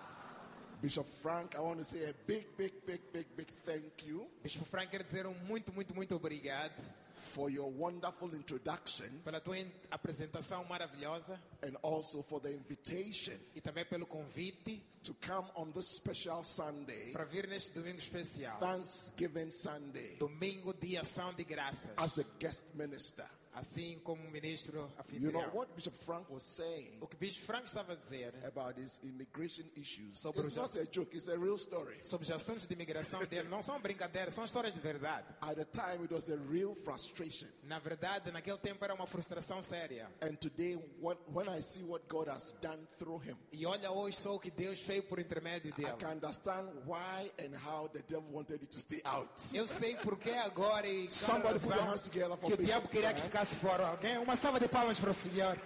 D: Bishop Frank, I want to say a big, big, big, big, big thank you
C: Bispo Frank, quero dizer um muito, muito, muito obrigado
D: for your wonderful introduction
C: pela tua apresentação maravilhosa
D: and also for the invitation
C: e também pelo convite
D: to come on this special Sunday,
C: para vir neste domingo especial.
D: Thanksgiving Sunday,
C: Domingo de ação de graças.
D: as the guest minister.
C: Assim como o ministro
D: You know
C: anfitrião.
D: what Bishop Frank was saying
C: O que Bispo Frank estava a dizer
D: about immigration issues.
C: Sobre
D: It's not
C: os-
D: a joke, it's a real story.
C: sobre os assuntos de imigração dele não são brincadeiras, são histórias de verdade.
D: At the time, it was a real frustration.
C: Na verdade, naquele tempo era uma frustração séria.
D: And today, when, when I see what God has done through him,
C: E olha hoje só o que Deus fez por intermédio
D: I
C: dele.
D: can understand why and how the devil wanted you to stay out.
C: Eu sei porque agora e cada
D: Somebody put
C: razão
D: your hands together for
C: que o diabo queria que
D: Frank.
C: ficasse fora. Alguém? Uma salva de palmas para o Senhor.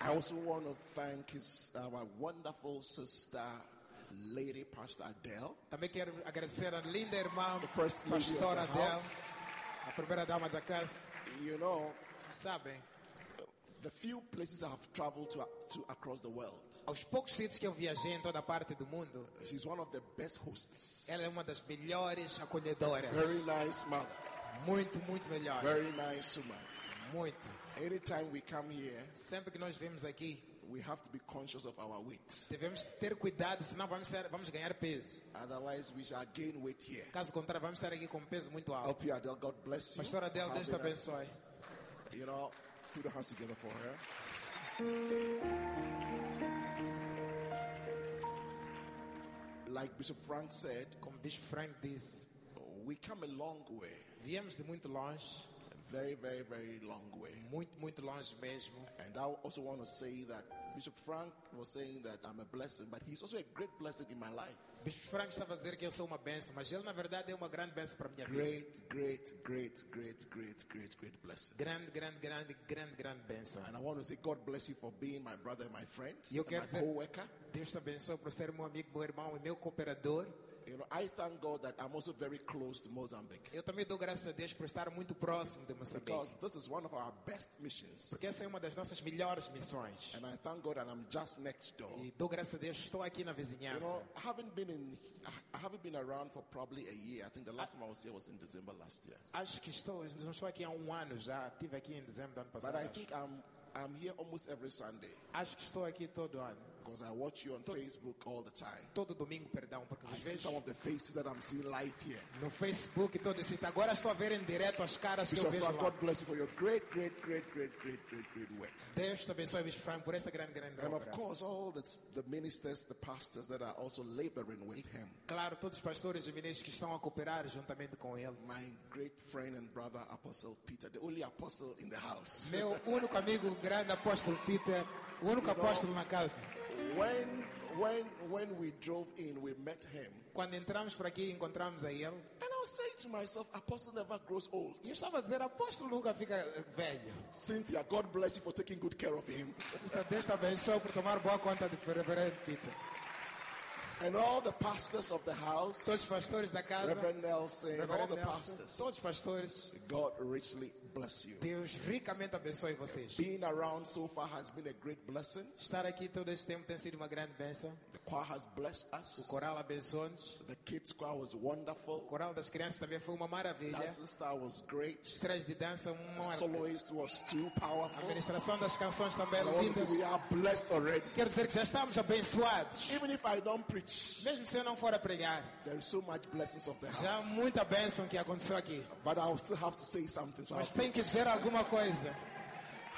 D: I also want to thank his, our wonderful sister, Lady Pastor Adele.
C: Também quero agradecer a linda irmã,
D: The first
C: pastora Adele, a primeira dama da casa.
D: You know,
C: Sabem,
D: the few places I have traveled to, to across the world,
C: aos poucos sítios que eu viajei em toda parte do mundo,
D: she's one of the best hosts.
C: ela é uma das melhores acolhedoras.
D: Very nice mother,
C: Muito, muito melhor.
D: very nice woman.
C: Muito.
D: Anytime we come here,
C: Sempre que nós vemos aqui,
D: we have to be conscious of our weight.
C: devemos ter cuidado, senão vamos, ser, vamos ganhar peso.
D: Otherwise, we shall gain weight here.
C: Caso contrário, vamos estar aqui com peso muito alto.
D: LP Adele, God bless you.
C: Pastora Adele, Deus te abençoe.
D: You know, put your hands together for her. Like Bishop Frank said,
C: Como o Bispo Frank disse,
D: we come a long way.
C: Viemos de muito longe,
D: A very, very, very long way.
C: muito, muito longe mesmo.
D: And I also want to say that Bishop Frank was saying that I'm a blessing, but he's also a great blessing in my life.
C: Bispo Frank estava a dizer que eu sou uma benção, mas ele na verdade é uma grande benção para minha vida.
D: Great, great, great, great, great, great, great blessing.
C: Grande, grande, grande, grande, grande benção.
D: And I want to say, God bless you for being my brother and my friend,
C: E eu quero
D: my
C: dizer-
D: co-worker.
C: Deus te abençoe por ser meu amigo, meu irmão e meu cooperador.
D: You know, I thank God that I'm also very close to Mozambique
C: Eu também dou graças a Deus por estar muito próximo de Moçambique.
D: because this is one of our best missions.
C: Porque essa é uma das nossas melhores missões.
D: And I thank God that I'm just next door.
C: E dou graças a Deus, estou aqui na
D: You
C: vizinhança.
D: know, I haven't been in, I haven't been around for probably a year. I think the last time I was here was in December last year.
C: Acho que estou, não estou aqui há um ano já. Estive aqui em dezembro do ano
D: But
C: passado.
D: I think I'm, I'm here almost every Sunday
C: Acho que estou aqui todo ano.
D: Because I watch you on Facebook all the time.
C: Todo domingo, perdão, porque
D: I
C: vezes
D: some of the faces that I'm seeing live here.
C: no Facebook todo esse. Agora estou a ver em direto as caras que eu
D: Bishop
C: vejo
D: Frank,
C: lá.
D: God bless you for your great, great, great, great, great, great, great work.
C: Deus te abençoe, Bispo Franco, por esta grande, grande
D: And of
C: obra.
D: course, all the, the ministers, the pastors that are also laboring with him.
C: Claro, todos os pastores e ministros que estão a cooperar juntamente com ele.
D: My great friend and brother, Apostle Peter, the only apostle in the house.
C: Meu único amigo, grande apóstolo Peter, o único apóstolo na casa.
D: When, when, when we drove in, we met him.
C: Quando entramos por aqui, encontramos a ele.
D: And I was saying to myself, Apostle never grows old.
C: E eu estava a dizer, apóstolo nunca fica eh, velho.
D: Cynthia, God bless you for taking good care of him.
C: Deus te abençoe por tomar boa conta do reverendo Peter.
D: And all the pastors of the house,
C: Todos os pastores da casa,
D: Reverend Nelson, and all the
C: Nelson,
D: pastors,
C: todos os pastores,
D: God richly bless you.
C: Deus ricamente abençoe vocês.
D: Being around so far has been a great blessing.
C: Estar aqui todo esse tempo tem sido uma grande bênção.
D: The choir has blessed
C: O
D: us.
C: coral abençoou-nos.
D: The kids' choir was
C: O
D: wonderful.
C: coral das crianças também foi uma maravilha.
D: Dancing star was great.
C: Estrelas de dança, uma
D: soloist was too
C: A
D: powerful.
C: administração das canções também
D: I say
C: lindas.
D: we are blessed already.
C: Quero dizer que já estamos abençoados.
D: Even if I don't preach
C: Mesmo se eu não for a pregar,
D: there is so much blessings of the
C: já
D: house.
C: muita bênção que aconteceu aqui.
D: But I'll still have to say something. So
C: Mas tem que
D: preach.
C: dizer alguma coisa.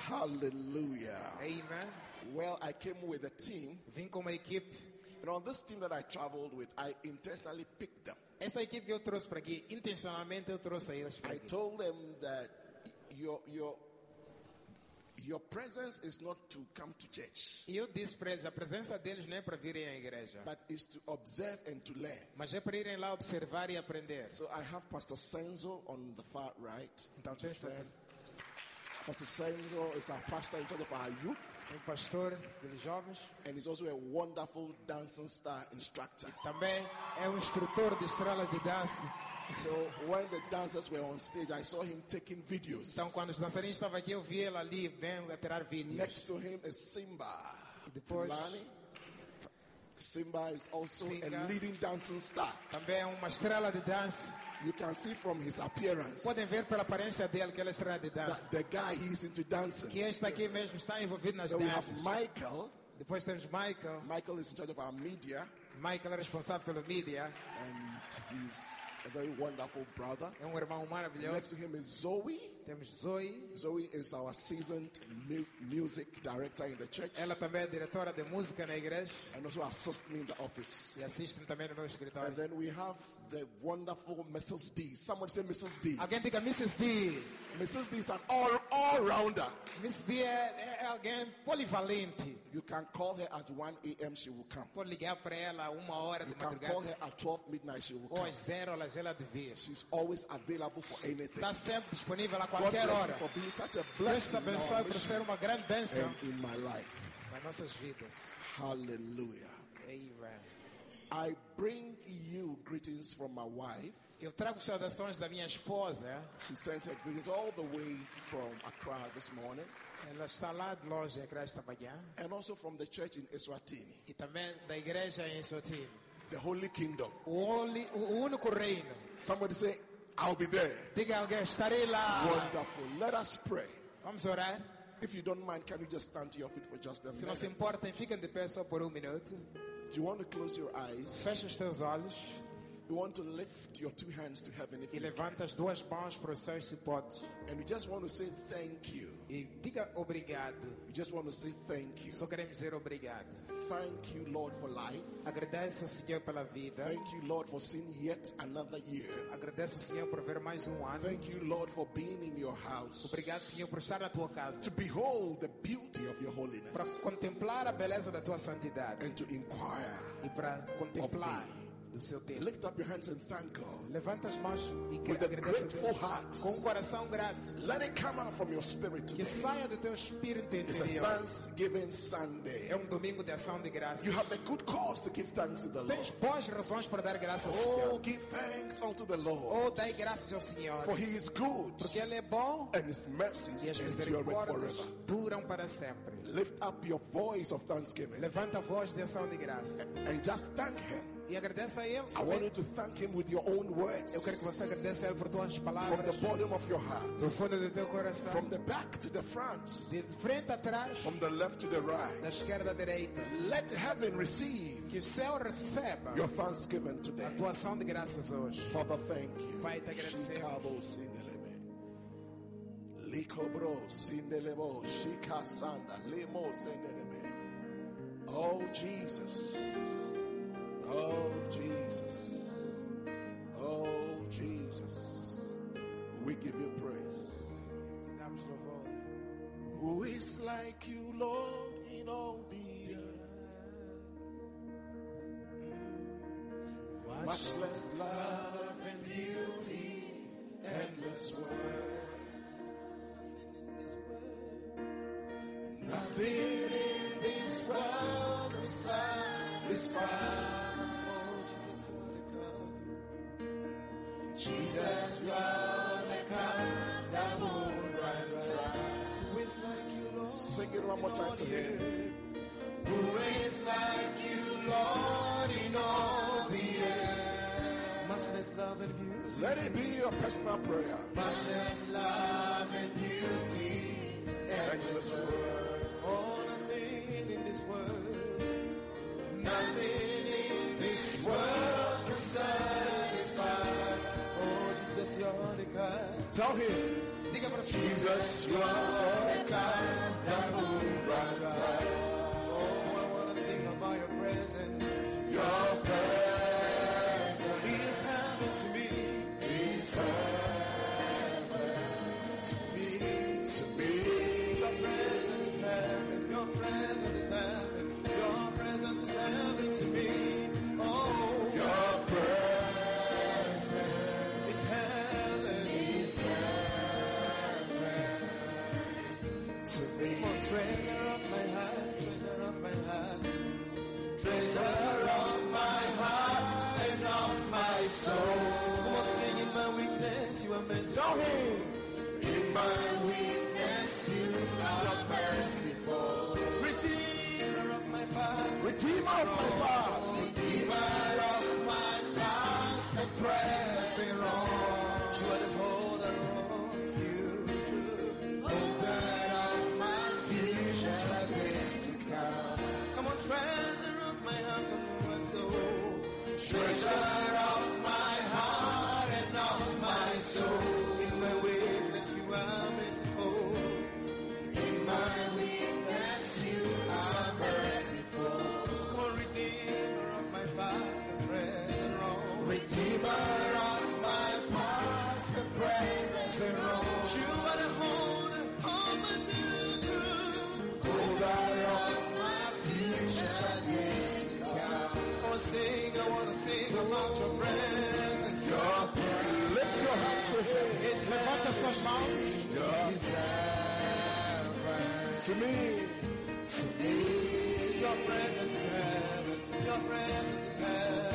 D: Hallelujah.
C: Amen.
D: Well, I came with a team.
C: Vim com uma equipe.
D: And on this team that I traveled with, I intentionally picked them.
C: Essa equipe que eu trouxe para aqui, intencionalmente eu trouxe eles para
D: I
C: aqui.
D: told them that your your your presence is not to come to church,
C: E eu disse para eles, a presença deles não é para virem à igreja,
D: but is to observe and to learn.
C: mas é para irem lá observar e aprender.
D: So I have Pastor Senzo on the far right.
C: Então tens
D: Just there.
C: pastor-
D: Pastor Senzo is our pastor in charge of our youth,
C: um pastor dos jovens,
D: and he's also a wonderful dancing star instructor.
C: também é um instrutor de estrelas de dança.
D: So when the dancers were on stage, I saw him taking videos.
C: Então quando os dançarinos estavam aqui, eu vi ele ali, bem a tirar vídeos.
D: Next to him is Simba.
C: Depois-
D: Fulani. Simba is also a
C: Singa.
D: leading dancing star.
C: Também é uma estrela de dança.
D: You can see from his appearance
C: Podem ver pela aparência dele que ele é estrela de
D: that
C: dança.
D: the guy he's into dancing.
C: Que este aqui mesmo está envolvido nas
D: Then we have
C: danças.
D: Michael.
C: Depois temos Michael.
D: Michael is in charge of our media,
C: Michael é responsável pelo mídia.
D: and he's a very wonderful brother.
C: É um irmão
D: Next to
C: maravilhoso.
D: him is Zoe.
C: Temos Zoe.
D: Zoe is our seasoned mu- music director in the church,
C: Ela também é diretora de música na igreja.
D: and also assists me in the office.
C: E assiste também no meu
D: And
C: escritório.
D: then we have the wonderful Mrs. D. Someone say Mrs. D.
C: Alguém diga Mrs. D.
D: Mrs. D is an all all rounder.
C: Mrs. D eh, eh, é, é alguém polivalente.
D: You can call her at 1 a.m. She will come.
C: Pode ligar para ela uma hora de
D: You can call her at 12 midnight. She will
C: Ou
D: come.
C: às zero horas ela de vir.
D: She's always available for anything.
C: Está sempre disponível a
D: God
C: qualquer
D: bless
C: hora.
D: you for being such a
C: Deus te
D: blessing in,
C: abençoe
D: our
C: por
D: mission
C: uma grande bênção
D: and in my life.
C: nas nossas vidas.
D: Hallelujah.
C: Amen.
D: I bring you greetings from my wife.
C: Eu trago saudações da minha esposa.
D: She sends her greetings all the way from Accra this morning,
C: Ela está lá de longe, a esta manhã.
D: and also from the church in Eswatini,
C: E também da igreja em Swatini.
D: the Holy Kingdom.
C: O, oli- o único reino.
D: Somebody say, I'll be there.
C: Diga alguém, estarei lá.
D: Wonderful. Let us pray.
C: Vamos orar.
D: If you don't mind, can you just stand to your feet for just a
C: Se não se
D: minute?
C: importam, fiquem de pé só por um minuto.
D: You want to close your eyes?
C: Feche os teus olhos
D: You want to lift your two hands to heaven if
C: e levanta as duas mãos para os céus se podes.
D: And you just want to say thank you.
C: E diga obrigado.
D: You just want to say thank you.
C: Só queremos dizer obrigado.
D: Thank you, Lord, for life.
C: Agradeço ao Senhor pela vida.
D: Thank you, Lord, for seeing yet another year.
C: Agradeço ao Senhor por ver mais um ano.
D: Thank you, Lord, for being in your house.
C: Obrigado, Senhor, por estar na tua casa.
D: To behold the beauty of your holiness
C: Para contemplar a beleza da tua santidade.
D: and to inquire.
C: E para contemplar do seu tempo.
D: Lift up your hands and thank God.
C: Levanta as mãos e que
D: With a
C: agradeça a Deus.
D: heart.
C: Com um coração grato.
D: Let it come out from your spirit
C: Que
D: today.
C: saia do teu espírito
D: It's a
C: interior.
D: Thanksgiving Sunday.
C: É um domingo de ação de graça.
D: You have a good cause to give thanks to the
C: Tens
D: Lord.
C: boas razões para dar graças ao Senhor.
D: Oh, give thanks unto the Lord.
C: Ou dai graças ao Senhor.
D: For he is good
C: Porque Ele é bom
D: and his mercies
C: e as misericórdias
D: forever.
C: duram para sempre.
D: Lift up your voice of thanksgiving
C: Levanta a voz de ação de graça.
D: and just thank him.
C: E agradeça a Ele.
D: I want you to thank him with your own words
C: Eu quero que você agradeça a Ele por tuas
D: from
C: palavras.
D: the bottom of your heart,
C: Do fundo do teu coração.
D: from the back to the front,
C: De frente a trás.
D: from the left to the right.
C: Da esquerda à direita.
D: Let heaven receive
C: Que o céu receba
D: your thanksgiving today.
C: a tua ação de graças hoje.
D: Father, thank you.
C: Pai, te agradecemos.
D: Likobro sindelebo. Shikasanda lemo sindelebe. Oh Jesus. Oh Jesus. Oh Jesus. We give you praise. Who is like you, Lord, in all the earth? Much less love and beauty, endless worth. Nothing in this world can satisfy. Oh, Jesus, what a come. The moon ran dry. Who is like you, Lord? Sing it one more time to him. Who is like you, Lord, in all the earth? Much less love and beauty. Let it be your personal prayer. Much less love and beauty. Endless world. Oh, nothing in this world. Nothing in
E: work can you're the kind.
D: Tell him,
E: Diga para Jesus, you are the kind that will right, right. Oh, I wanna sing about your presence. Your presence
D: tell him,
E: In my weakness, you are merciful. Redeemer of my past,
D: Redeemer of my past.
E: Redeemer To
D: me,
E: to me. Your presence is heaven. Your presence is heaven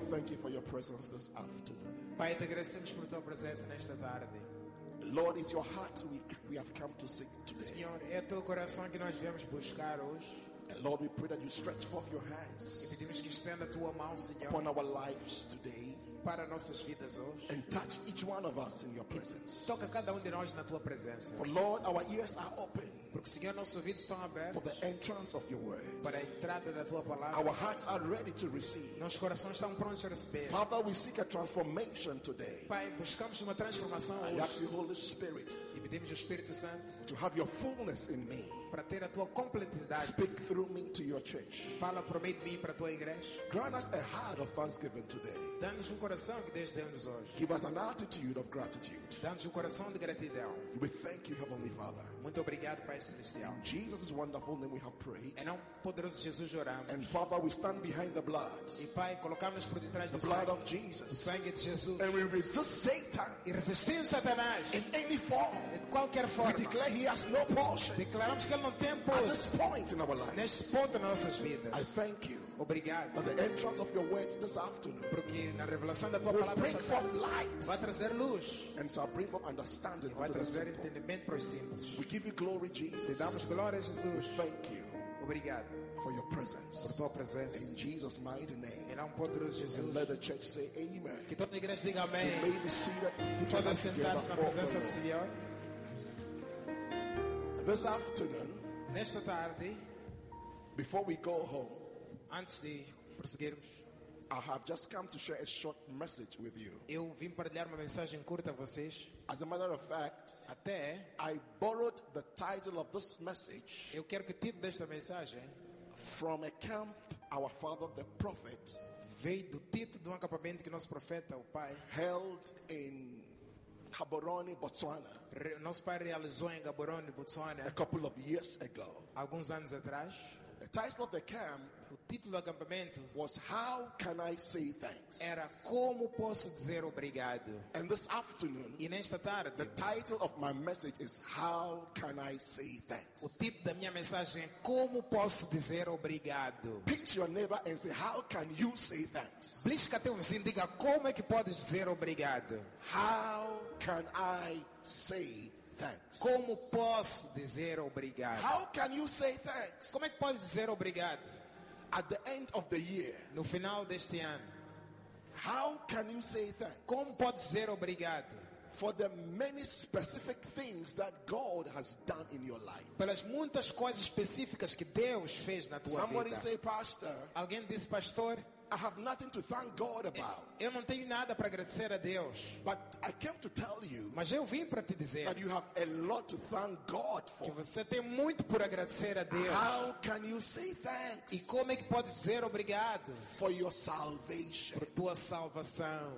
D: we thank you for your presence this afternoon.
C: Pai, te agradecemos por tua presença nesta tarde.
D: Lord, it's your heart we, we have come to seek today.
C: Senhor, é teu coração que nós viemos buscar hoje.
D: And Lord, we pray that you stretch forth your
C: E
D: hands
C: pedimos que estenda a tua mão, Senhor,
D: upon our lives today
C: para nossas vidas hoje.
D: and touch each one of us in your presence.
C: Toca cada um de nós na tua presença.
D: For Lord, our ears are open
C: Senhor, nossos ouvidos estão
D: for the entrance of your word.
C: para a entrada da tua
D: Our hearts are ready to receive.
C: Nossos corações estão prontos a receber.
D: Father, we seek a transformation today.
C: Pai, buscamos uma transformação
D: I
C: hoje
D: ask you, Holy Spirit,
C: e pedimos ao Espírito Santo
D: to have your fullness in me.
C: Para ter a tua completicidade.
D: Speak through me to your church.
C: Fala por meio de mim para a tua igreja.
D: Grant us a heart of thanksgiving today.
C: Dá-nos um coração que Deus deu-nos hoje.
D: Give us an attitude of gratitude.
C: Dá-nos um coração de gratidão.
D: We thank you, Heavenly Father.
C: Muito obrigado, Pai Celestial.
D: In Jesus' wonderful name we have prayed.
C: Em nome poderoso de Jesus oramos.
D: And Father, we stand behind the blood,
C: E Pai, colocamos por detrás
D: the
C: do
D: blood
C: sangue,
D: of
C: do
D: Jesus.
C: sangue de Jesus.
D: And we resist Satan
C: E resistimos Satanás
D: in any form.
C: de qualquer
D: We
C: forma.
D: declare he has no portion
C: Declaramos que que Ele não tem
D: At this point in our life,
C: Neste ponto nas nossas vidas.
D: I thank you
C: Obrigado.
D: for the entrance of your word this afternoon.
C: Porque na revelação da tua
D: Will
C: palavra
D: bring forth light
C: vai trazer luz.
D: and shall bring forth understanding
C: Vai
D: unto the
C: trazer entendimento para os simples.
D: We give you glory,
C: Te
D: Jesus.
C: damos glória,
D: We
C: Jesus.
D: thank you
C: Obrigado
D: for your
C: por
D: presence.
C: tua
D: In
C: presença.
D: Jesus' mighty
C: Em
D: name.
C: nome poderoso de
D: And
C: Jesus.
D: let the church say amen.
C: Que toda a igreja diga
D: You
C: amém.
D: may be seated.
C: Podem sentar-se na presença do
D: the
C: Senhor.
D: This afternoon,
C: Nesta tarde,
D: before we go home,
C: antes de prosseguirmos,
D: I have just come to share a short message with you.
C: eu vim partilhar uma mensagem curta a vocês.
D: As a matter of fact,
C: Até
D: I borrowed the title of this message
C: eu quero que título desta mensagem
D: from a camp our father, the prophet,
C: veio do título de um acampamento que nosso profeta, o pai,
D: held in Gaborone, Botswana,
C: nosso pai realizou em Gaborone,
D: a
C: Botswana,
D: couple of years ago.
C: alguns anos atrás.
D: The title of the camp
C: O título do acampamento
D: was How Can I Say Thanks?
C: era Como Posso Dizer Obrigado?
D: And this afternoon,
C: E nesta tarde,
D: the title of my message is How Can I Say
C: o
D: Thanks?
C: título da minha mensagem é Como Posso Dizer Obrigado?
D: Pinch your neighbor and say, How can you say thanks?
C: Blisca teu vizinho diga como é que podes dizer obrigado?
D: How can I say thanks?
C: Como posso dizer obrigado?
D: How can you say thanks?
C: Como é que podes dizer obrigado
D: At the end of the year,
C: no final deste ano?
D: how can you say thanks
C: Como podes dizer obrigado
D: for the many specific things that God has done in your life?
C: pelas muitas coisas específicas que Deus fez na tua
D: Somebody
C: vida?
D: say, Pastor,
C: Alguém disse, pastor,
D: I have nothing to thank God about.
C: eu não tenho nada para agradecer a Deus,
D: But I came to tell you
C: mas eu vim para te dizer
D: that you have a lot to thank God
C: que
D: for.
C: você tem muito por agradecer a Deus.
D: How can you say
C: E
D: thanks
C: como é que podes dizer obrigado
D: for your salvation?
C: por tua salvação?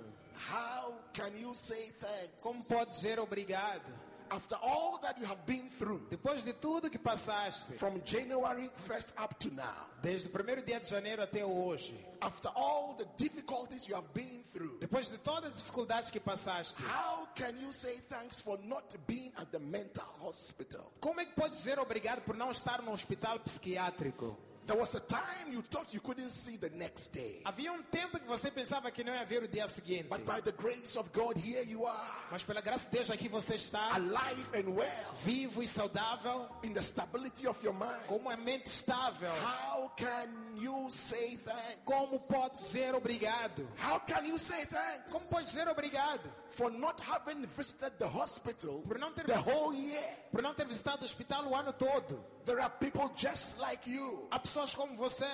D: How can you say thanks
C: Como podes dizer obrigado
D: after all that you have been through
C: depois de tudo que passaste,
D: from January 1st up to now?
C: desde o primeiro dia de janeiro até hoje,
D: After all the difficulties you have been through,
C: depois de todas as dificuldades que passaste,
D: how can you say thanks for not being at the mental hospital?
C: como é que podes dizer obrigado por não estar no hospital psiquiátrico?
D: There was a time you thought you couldn't see the next day.
C: Havia um tempo que você pensava que não ia ver o dia seguinte,
D: But by the grace of God, here you are,
C: mas pela graça de Deus aqui você está
D: alive and well,
C: vivo e saudável,
D: in the stability of your mind.
C: com uma mente estável.
D: How can you say thanks?
C: Como pode dizer obrigado?
D: How can you say thanks
C: Como pode dizer obrigado
D: for not having visited the hospital
C: por não ter,
D: the
C: vis-
D: whole year?
C: por não ter visitado o hospital o ano todo?
D: There are people just like you.
C: Há pessoas como você,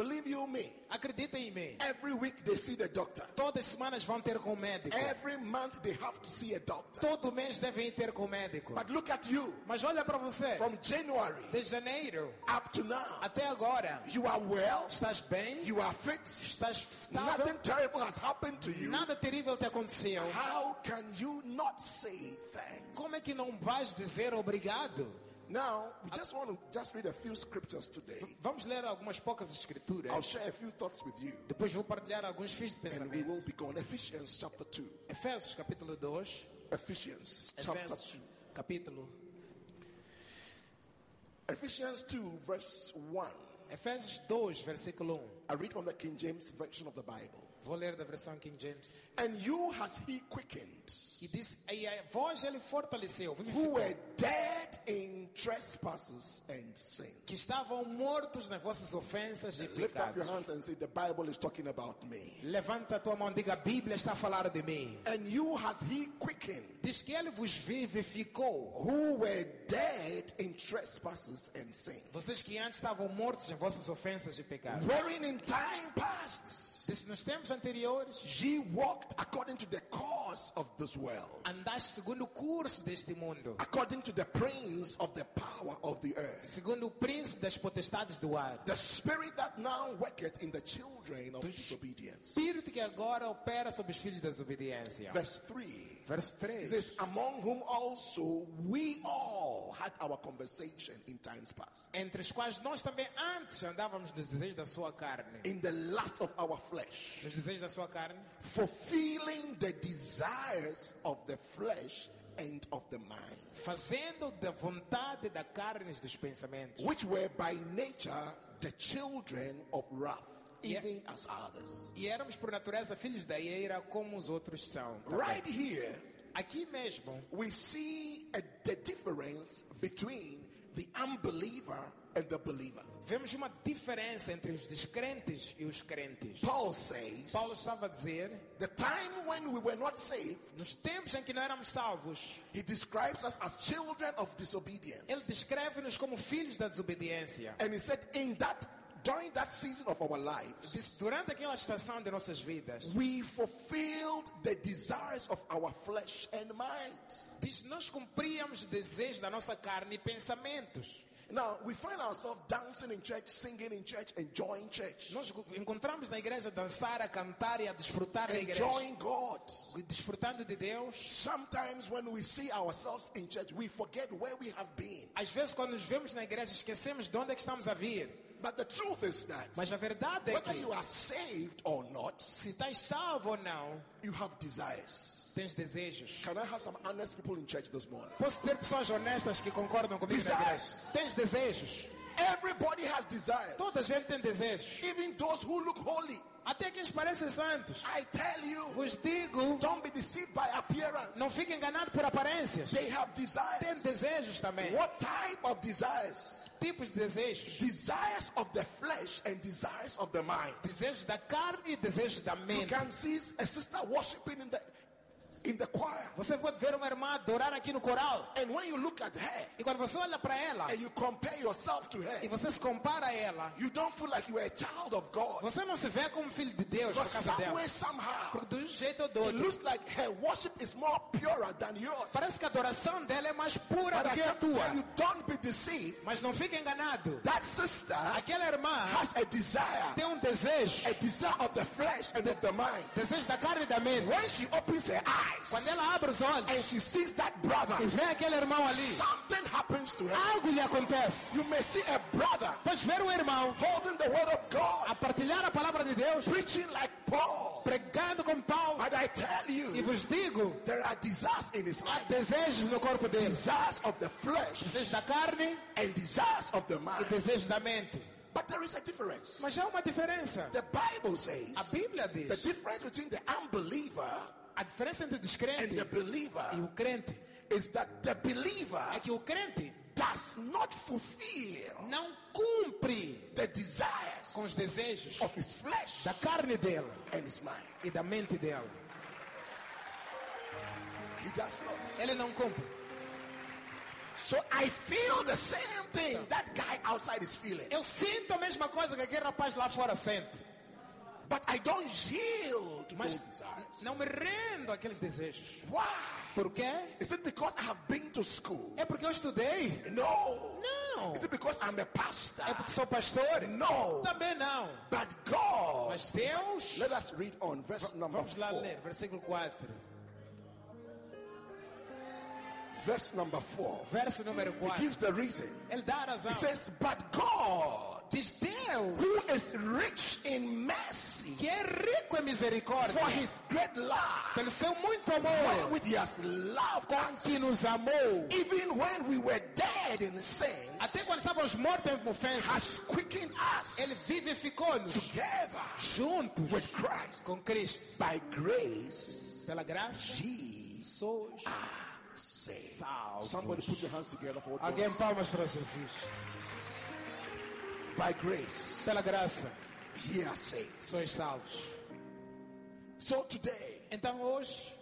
D: Believe you me.
C: acredita em mim.
D: Every week they see the doctor.
C: Todas as semanas vão ter com o médico.
D: Every month they have to see a doctor.
C: Todo mês devem ter com o médico.
D: But look at you.
C: Mas olha para você,
D: From January
C: de janeiro
D: up to now,
C: até agora,
D: you are well,
C: estás bem,
D: you are fit,
C: estás estável,
D: nothing terrible has happened to you.
C: nada terrível te aconteceu.
D: How can you not say thanks?
C: Como é que não vais dizer obrigado?
D: Now, we just want to just read a few scriptures today.
C: Vamos ler algumas poucas escrituras.
D: I'll share a few thoughts with you.
C: Depois vou partilhar alguns fios de
D: And we
C: pensamento.
D: will be going. Ephesians chapter 2.
C: Efésios capítulo 2.
D: Ephesians chapter
C: Efésios
D: 2.
C: capítulo.
D: Ephesians 2, verse 1.
C: Efésios 2, versículo 1.
D: I read from the King James version of the Bible.
C: Vou ler da versão King James.
D: And you has he quickened,
C: E diz, e a voz ele fortaleceu,
D: who were dead in trespasses and sins.
C: que estavam mortos nas vossas ofensas e
D: Lift up your
C: pecados.
D: hands and say, The Bible is talking about me.
C: Levanta a tua mão e diga, a Bíblia está a falar de mim.
D: And you has he quickened,
C: Diz que ele vos vivificou.
D: who were dead in trespasses and sins.
C: Vocês que antes estavam mortos em vossas ofensas e pecados.
D: Wherein in time past
C: Diz, nos tempos anteriores,
D: ye walked according to the course of this world,
C: andaste segundo o curso deste mundo.
D: according to the prince of the power of the earth.
C: Segundo o príncipe das potestades do ar.
D: The spirit that now worketh in the children of disobedience.
C: Espírito que agora opera sobre os filhos da desobediência.
D: Verse 3.
C: Verso
D: It
C: 3.
D: says, Among whom also we all had our conversation in times past,
C: Entre os quais nós também antes andávamos nos desejos da sua carne.
D: in the lust of our flesh,
C: Nos desejos da sua carne.
D: fulfilling the desires of the flesh and of the mind,
C: fazendo da vontade da carne e dos pensamentos,
D: which were by nature the children of wrath. Even as others.
C: e éramos por natureza filhos da ira como os outros são. também.
D: Right here,
C: Aqui mesmo,
D: we see a, the difference between the unbeliever and the believer.
C: vemos uma diferença entre os descrentes e os crentes.
D: Paul says,
C: Paulo estava a dizer,
D: the time when we were not saved,
C: nos tempos em que não éramos salvos,
D: he describes us as children of disobedience.
C: ele descreve-nos como filhos da desobediência.
D: And he said, in that, during that season of our lives,
C: Durante aquela estação de nossas vidas,
D: we fulfilled the desires of our flesh and mind.
C: diz, nós cumpríamos desejos da nossa carne e pensamentos.
D: Now, we find ourselves dancing in church, singing in church, enjoying church,
C: Nós encontramos na igreja a dançar, a cantar e a desfrutar da igreja.
D: enjoying God.
C: Desfrutando de Deus.
D: Sometimes when we see ourselves in church, we forget where we have been.
C: Às vezes, quando nos vemos na igreja, esquecemos de onde é que estamos a vir.
D: But the truth is that
C: Mas a verdade é
D: whether
C: que,
D: you are saved or not,
C: se estás salvo ou não,
D: you have desires.
C: tens desejos.
D: Can I have some honest people in church this morning?
C: Posso ter pessoas honestas que concordam comigo na igreja?
D: Desires.
C: Tens desejos.
D: Everybody has desires.
C: Toda gente tem desejos.
D: Even those who look holy.
C: Até quem parecem santos.
D: I tell you,
C: Vos digo,
D: don't be deceived by appearance.
C: não fiquem enganados por aparências.
D: They have
C: Tem
D: desires.
C: desejos também.
D: What type of desires?
C: Tipos de desejos.
D: Desires of the flesh and desires of the mind.
C: Desejos da carne e desejos da
D: You
C: mente.
D: can see a sister worshiping in the in the choir.
C: Você pode ver uma irmã adorar aqui no coral.
D: And when you look at her
C: E quando você olha para ela
D: and you compare yourself to her,
C: e você se compara a ela,
D: you don't feel like you are a child of God.
C: você não se vê como filho de Deus por causa dela.
D: way, somehow,
C: Porque de um jeito ou do
D: it
C: outro.
D: looks like her worship is more purer than yours.
C: Parece que a adoração dela é mais pura
D: But
C: do que a
D: tell you,
C: tua.
D: don't be deceived.
C: Mas não fique enganado.
D: That sister
C: Aquela irmã
D: has a desire,
C: tem um desejo.
D: a desire of the flesh and of the mind.
C: Desejo da carne e da mente.
D: When she opens her eyes
C: Quando ela abre os olhos
D: and she sees that brother,
C: e vê aquele irmão ali,
D: something happens to her.
C: algo lhe acontece.
D: You may see a brother
C: Podes ver um irmão
D: holding the word of
C: a
D: God,
C: partilhar a palavra de Deus,
D: preaching like Paul.
C: pregando com Paulo.
D: But I tell
C: E
D: you,
C: vos digo,
D: there are desires in his
C: há
D: life.
C: desejos no corpo dele.
D: Desires of the flesh
C: Desejos da carne
D: and desires of the
C: e
D: mind.
C: desejos da mente.
D: But there is a difference.
C: Mas há uma diferença.
D: The Bible says
C: A Bíblia
D: the
C: diz
D: difference between the unbeliever
C: a diferença entre o
D: and
C: descrente
D: the believer
C: e o crente
D: is that the believer
C: é que o crente
D: does not fulfill
C: não cumpre
D: the desires
C: com os desejos
D: of his flesh
C: da carne dele
D: and his mind.
C: e da mente dele.
D: He does not.
C: Ele não cumpre.
D: So I feel the same thing that guy outside is feeling.
C: Eu sinto a mesma coisa que aquele rapaz lá fora sente.
D: But I don't yield to
C: Mas
D: desires.
C: não me rendo àqueles desejos.
D: Why?
C: Por quê?
D: Is it because I have been to school?
C: É porque eu estudei?
D: No.
C: Não.
D: Is it because I'm a pastor?
C: É porque sou pastor?
D: No.
C: Também não.
D: But God.
C: Mas Deus.
D: Let us read on verse number
C: Vamos lá
D: four.
C: ler, versículo 4.
D: Verse number four.
C: Verso número
D: He
C: 4.
D: gives the reason.
C: Ele dá a razão.
D: He says, But God,
C: Diz Deus,
D: who is rich in mercy,
C: que é rico em
D: for
C: misericórdia,
D: his great love,
C: pelo seu muito amor,
D: with loved
C: com que nos amou,
D: even when we were dead in sins,
C: até quando estávamos mortos em ofensas,
D: has quickened us
C: Ele vivificou-nos
D: together
C: juntos
D: with Christ.
C: com Cristo.
D: By grace,
C: Pela graça, sois
D: saved.
C: salvos.
D: Somebody put your hands together for
C: Alguém palmas para Jesus.
D: By grace,
C: Pela graça,
D: ye are saved.
C: sois salvos.
D: So today,
C: Então hoje,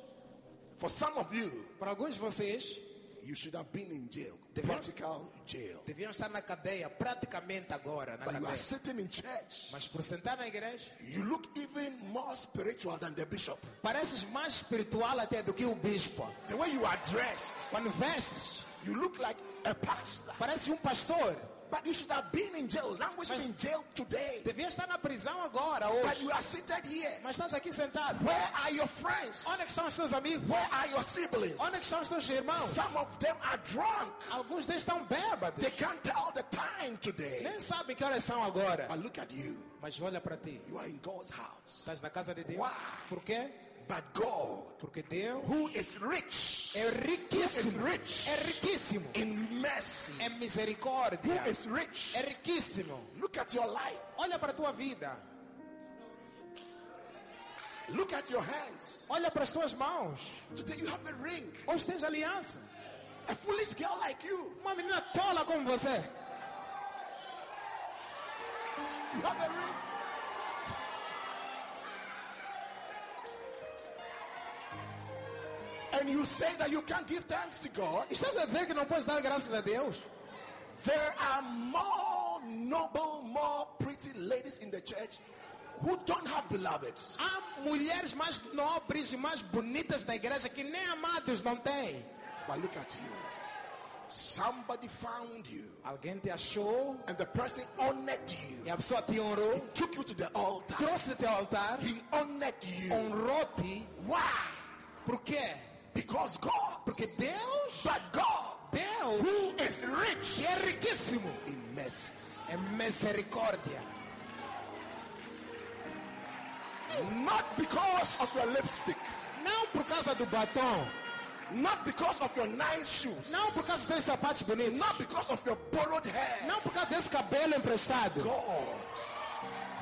D: for some of you,
C: para alguns de vocês,
D: you should have been in jail, practical jail.
C: deviam estar na cadeia, praticamente agora, na
D: But you are
C: cadeia.
D: sitting in church.
C: Mas por sentar na igreja,
D: You look even more spiritual than the bishop.
C: pareces mais espiritual até do que o bispo.
D: The way you are dressed,
C: Quando vestes,
D: you look like a pastor.
C: pareces um pastor.
D: But you should have been in jail, languishing
C: Mas-
D: in jail today.
C: Devia estar na prisão agora,
D: But
C: hoje.
D: you are seated here.
C: Mas estás aqui sentado.
D: Where are your friends?
C: Onde é estão os teus amigos?
D: Where are your siblings?
C: Onde é estão os teus irmãos?
D: Some of them are drunk.
C: Alguns deles estão bêbados.
D: They can't tell the time today.
C: Nem sabem que horas são agora.
D: But look at you.
C: Mas olha para ti.
D: You are in God's house.
C: Estás na casa de Deus.
D: Uau.
C: Por quê?
D: But God,
C: Porque Deus
D: who is rich
C: é riquíssimo.
D: rich.
C: É riquíssimo.
D: in mercy,
C: É misericórdia.
D: who is rich.
C: É riquíssimo.
D: Look at your life.
C: Olha para a tua vida.
D: Look at your hands.
C: Olha para as tuas mãos.
D: Today you have a ring.
C: Hoje tens aliança.
D: A foolish girl like you,
C: Uma menina tola como você.
D: you have a ring. And you say that you can't give thanks to God.
C: Estás a dizer que não podes dar graças a Deus?
D: There are more noble, more pretty ladies in the church who don't have beloveds.
C: Há mulheres mais nobres e mais bonitas na igreja que nem amados não têm.
D: But look at you. Somebody found you,
C: Alguém te achou
D: and the person honored you,
C: e a pessoa te honrou,
D: took you to the altar.
C: trouxe-te ao altar,
D: He honored you.
C: honrou-te.
D: Why?
C: Por quê?
D: Because God.
C: Porque Deus,
D: But God,
C: Deus,
D: who is rich
C: que é riquíssimo,
D: in mercies,
C: é misericórdia.
D: not because of your lipstick,
C: Não por causa do batom,
D: not because of your nice shoes,
C: não por causa dos sapatos bonitos,
D: not because of your borrowed hair.
C: não por causa desse cabelo emprestado.
D: God,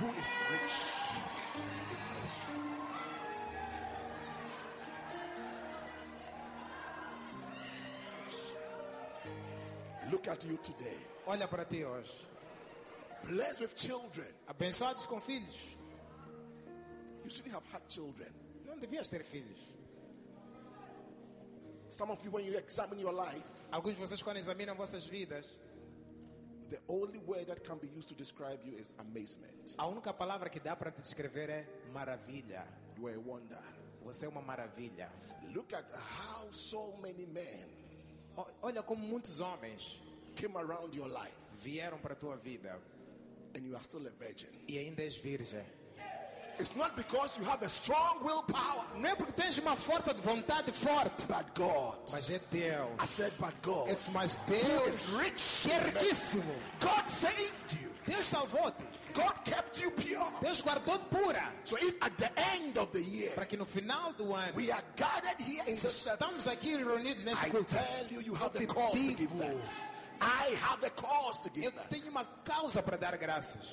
D: who is rich Look at you today,
C: Olha para ti hoje.
D: blessed with children.
C: Abençoados com filhos.
D: You shouldn't have had children.
C: Não devias ter filhos.
D: Some of you, when you examine your life,
C: Alguns de vocês, quando examinam vossas vidas,
D: the only word that can be used to describe you is amazement.
C: a única palavra que dá para te descrever é maravilha.
D: You are a wonder.
C: Você é uma maravilha.
D: Look at how so many men
C: Olha como muitos homens
D: came around your life
C: vieram para a tua vida
D: and you are still a virgin.
C: e ainda és virgem.
D: It's not because you have a strong willpower,
C: Não é porque tens uma força de vontade forte,
D: but God.
C: mas é Deus.
D: I said, but God.
C: É mas
D: Who
C: Deus
D: is rich.
C: que é riquíssimo.
D: God saved you.
C: Deus salvou-te.
D: God kept you pure.
C: Deus guardou-te pura.
D: So if at the end of the year
C: Para que no final do ano,
D: we are gathered here in the
C: estamos aqui reunidos neste
D: I
C: culto.
D: tell you, you have
C: te
D: cause to give thanks. I have a cause to give
C: Eu
D: thanks.
C: tenho uma causa para dar graças.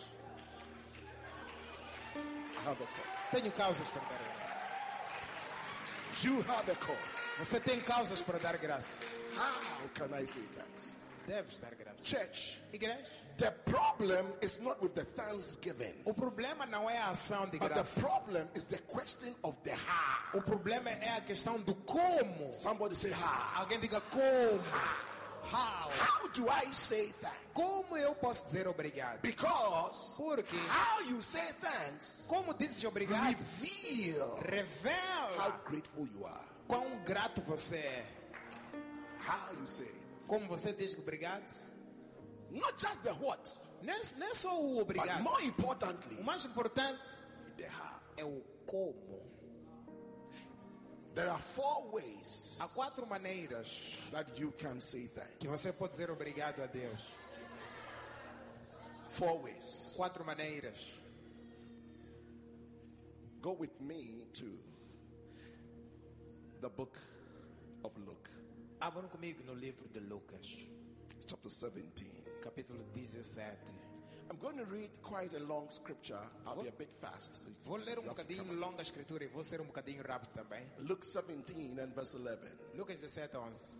D: I have a cause.
C: Tenho causas para dar graças.
D: You have a cause.
C: Você tem causas para dar graças.
D: How can I say thanks?
C: Deves dar graças.
D: Church,
C: Igreja,
D: the problem is not with the thanksgiving,
C: o problema não é a ação de
D: but the
C: graça.
D: problem is the question of the how.
C: O problema é a questão do como.
D: Somebody say how.
C: Alguém diga como. How?
D: How do I say thanks?
C: Como eu posso dizer obrigado?
D: Because
C: Porque
D: how you say thanks
C: como dizes obrigado
D: reveal how
C: revela
D: grateful you are.
C: quão grato você é.
D: How you say.
C: Como você diz obrigado,
D: Not just the what,
C: não é, não é só o
D: but more importantly,
C: O mais importante
D: the how.
C: é o como.
D: There are four ways
C: Há quatro maneiras
D: that you can say thanks.
C: que você pode dizer obrigado a Deus.
D: Four ways.
C: Quatro maneiras.
D: Go with me to the book of Luke, ah,
C: Abram comigo no livro de Lucas,
D: chapter 17.
C: Capítulo 17.
D: I'm going to read quite a long scripture. I'll be a bit fast. so you-
C: Vou ler um bocadinho longa escritura e vou ser um bocadinho rápido também.
D: Luke 17 and verse 11.
C: Lucas 17, 11.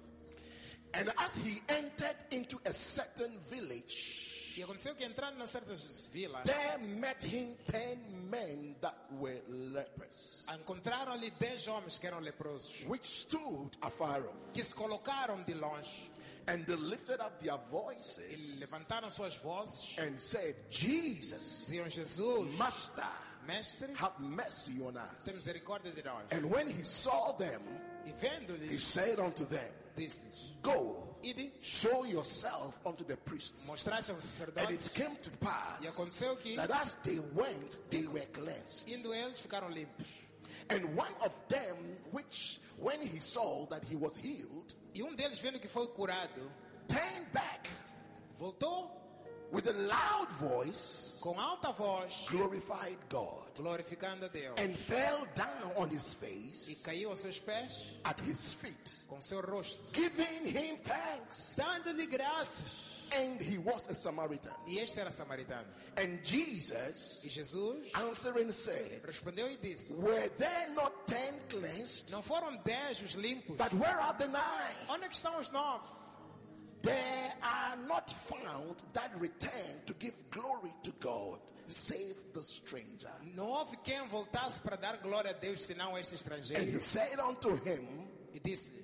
D: And as he entered into a certain village,
C: E aconteceu que entrando em certas vilas,
D: there met him ten men that were lepers,
C: encontraram ali dez homens que eram leprosos,
D: which stood afar off.
C: que se colocaram de longe
D: And they lifted up their
C: e
D: voices
C: levantaram suas vozes,
D: and said, Jesus,
C: diziam: Jesus,
D: Master,
C: mestre,
D: have mercy on us.
C: tem misericórdia de nós.
D: And when he saw them,
C: E
D: he
C: vendo-lhes,
D: said unto them,
C: disse-lhes:
D: Go,
C: Ide,
D: show yourself unto the priests.
C: mostraste aos
D: And it came to pass
C: E aconteceu que-
D: that as they went, they were cleansed.
C: indo eles, ficaram limpos.
D: And one of them, which when he saw that he was healed,
C: E um deles, vendo que foi curado,
D: turned back,
C: voltou,
D: with a loud voice,
C: com alta voz,
D: glorified God
C: glorificando a Deus.
D: and fell down on his
C: E
D: face
C: caiu aos seus pés
D: at his feet,
C: com seu rosto,
D: giving him thanks.
C: dando-lhe graças.
D: And he was a Samaritan.
C: E este era samaritano.
D: And
C: E
D: Jesus
C: Jesus
D: answering said,
C: respondeu e disse:
D: Were there not ten cleansed?
C: Não foram dez os limpos?
D: But where are the nine?
C: Onde estão os nove?
D: There are not found that return to give glory to God, save the stranger.
C: Não houve quem voltasse para dar glória a Deus senão este estrangeiro.
D: And he said unto him,
C: E disse-lhe: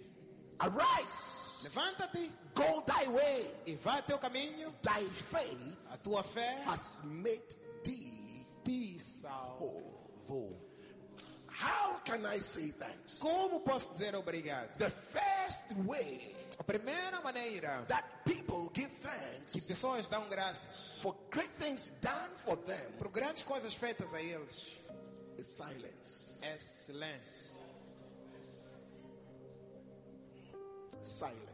D: Arise,
C: Levanta-te
D: go thy way.
C: e vá teu caminho.
D: Thy faith
C: A tua fé
D: has made thee
C: te salvou.
D: How can I say thanks?
C: Como posso dizer obrigado?
D: The first way
C: A primeira maneira
D: that people give
C: que
D: thanks
C: pessoas dão graças
D: for great things done for them
C: por grandes coisas feitas a eles
D: is silence.
C: é silêncio.
D: Silence.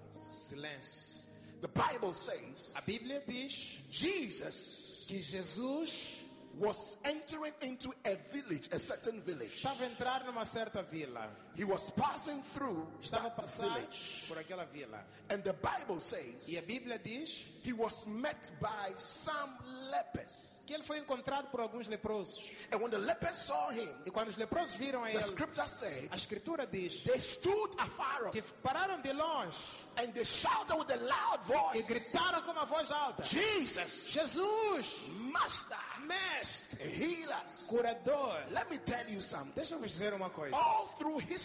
C: Silêncio.
D: The Bible says
C: A Bíblia diz
D: Jesus
C: que Jesus
D: was entering into a village, a certain village.
C: estava a entrar numa certa vila.
D: He was passing through
C: Estava
D: village.
C: por aquela vila.
D: And the Bible says
C: E a Bíblia diz
D: he was met by some lepers.
C: que ele foi encontrado por alguns leprosos.
D: And when the lepers saw him,
C: E quando os leprosos viram a
D: the
C: ele,
D: scripture said
C: a Escritura diz
D: they stood afar
C: que pararam de longe
D: and they shouted with a loud
C: e
D: voice,
C: gritaram com uma voz alta:
D: Jesus,
C: Jesus,
D: Master,
C: Mestre,
D: heal us.
C: curador.
D: Let me tell you something.
C: Deixa eu vos dizer uma coisa.
D: All through history,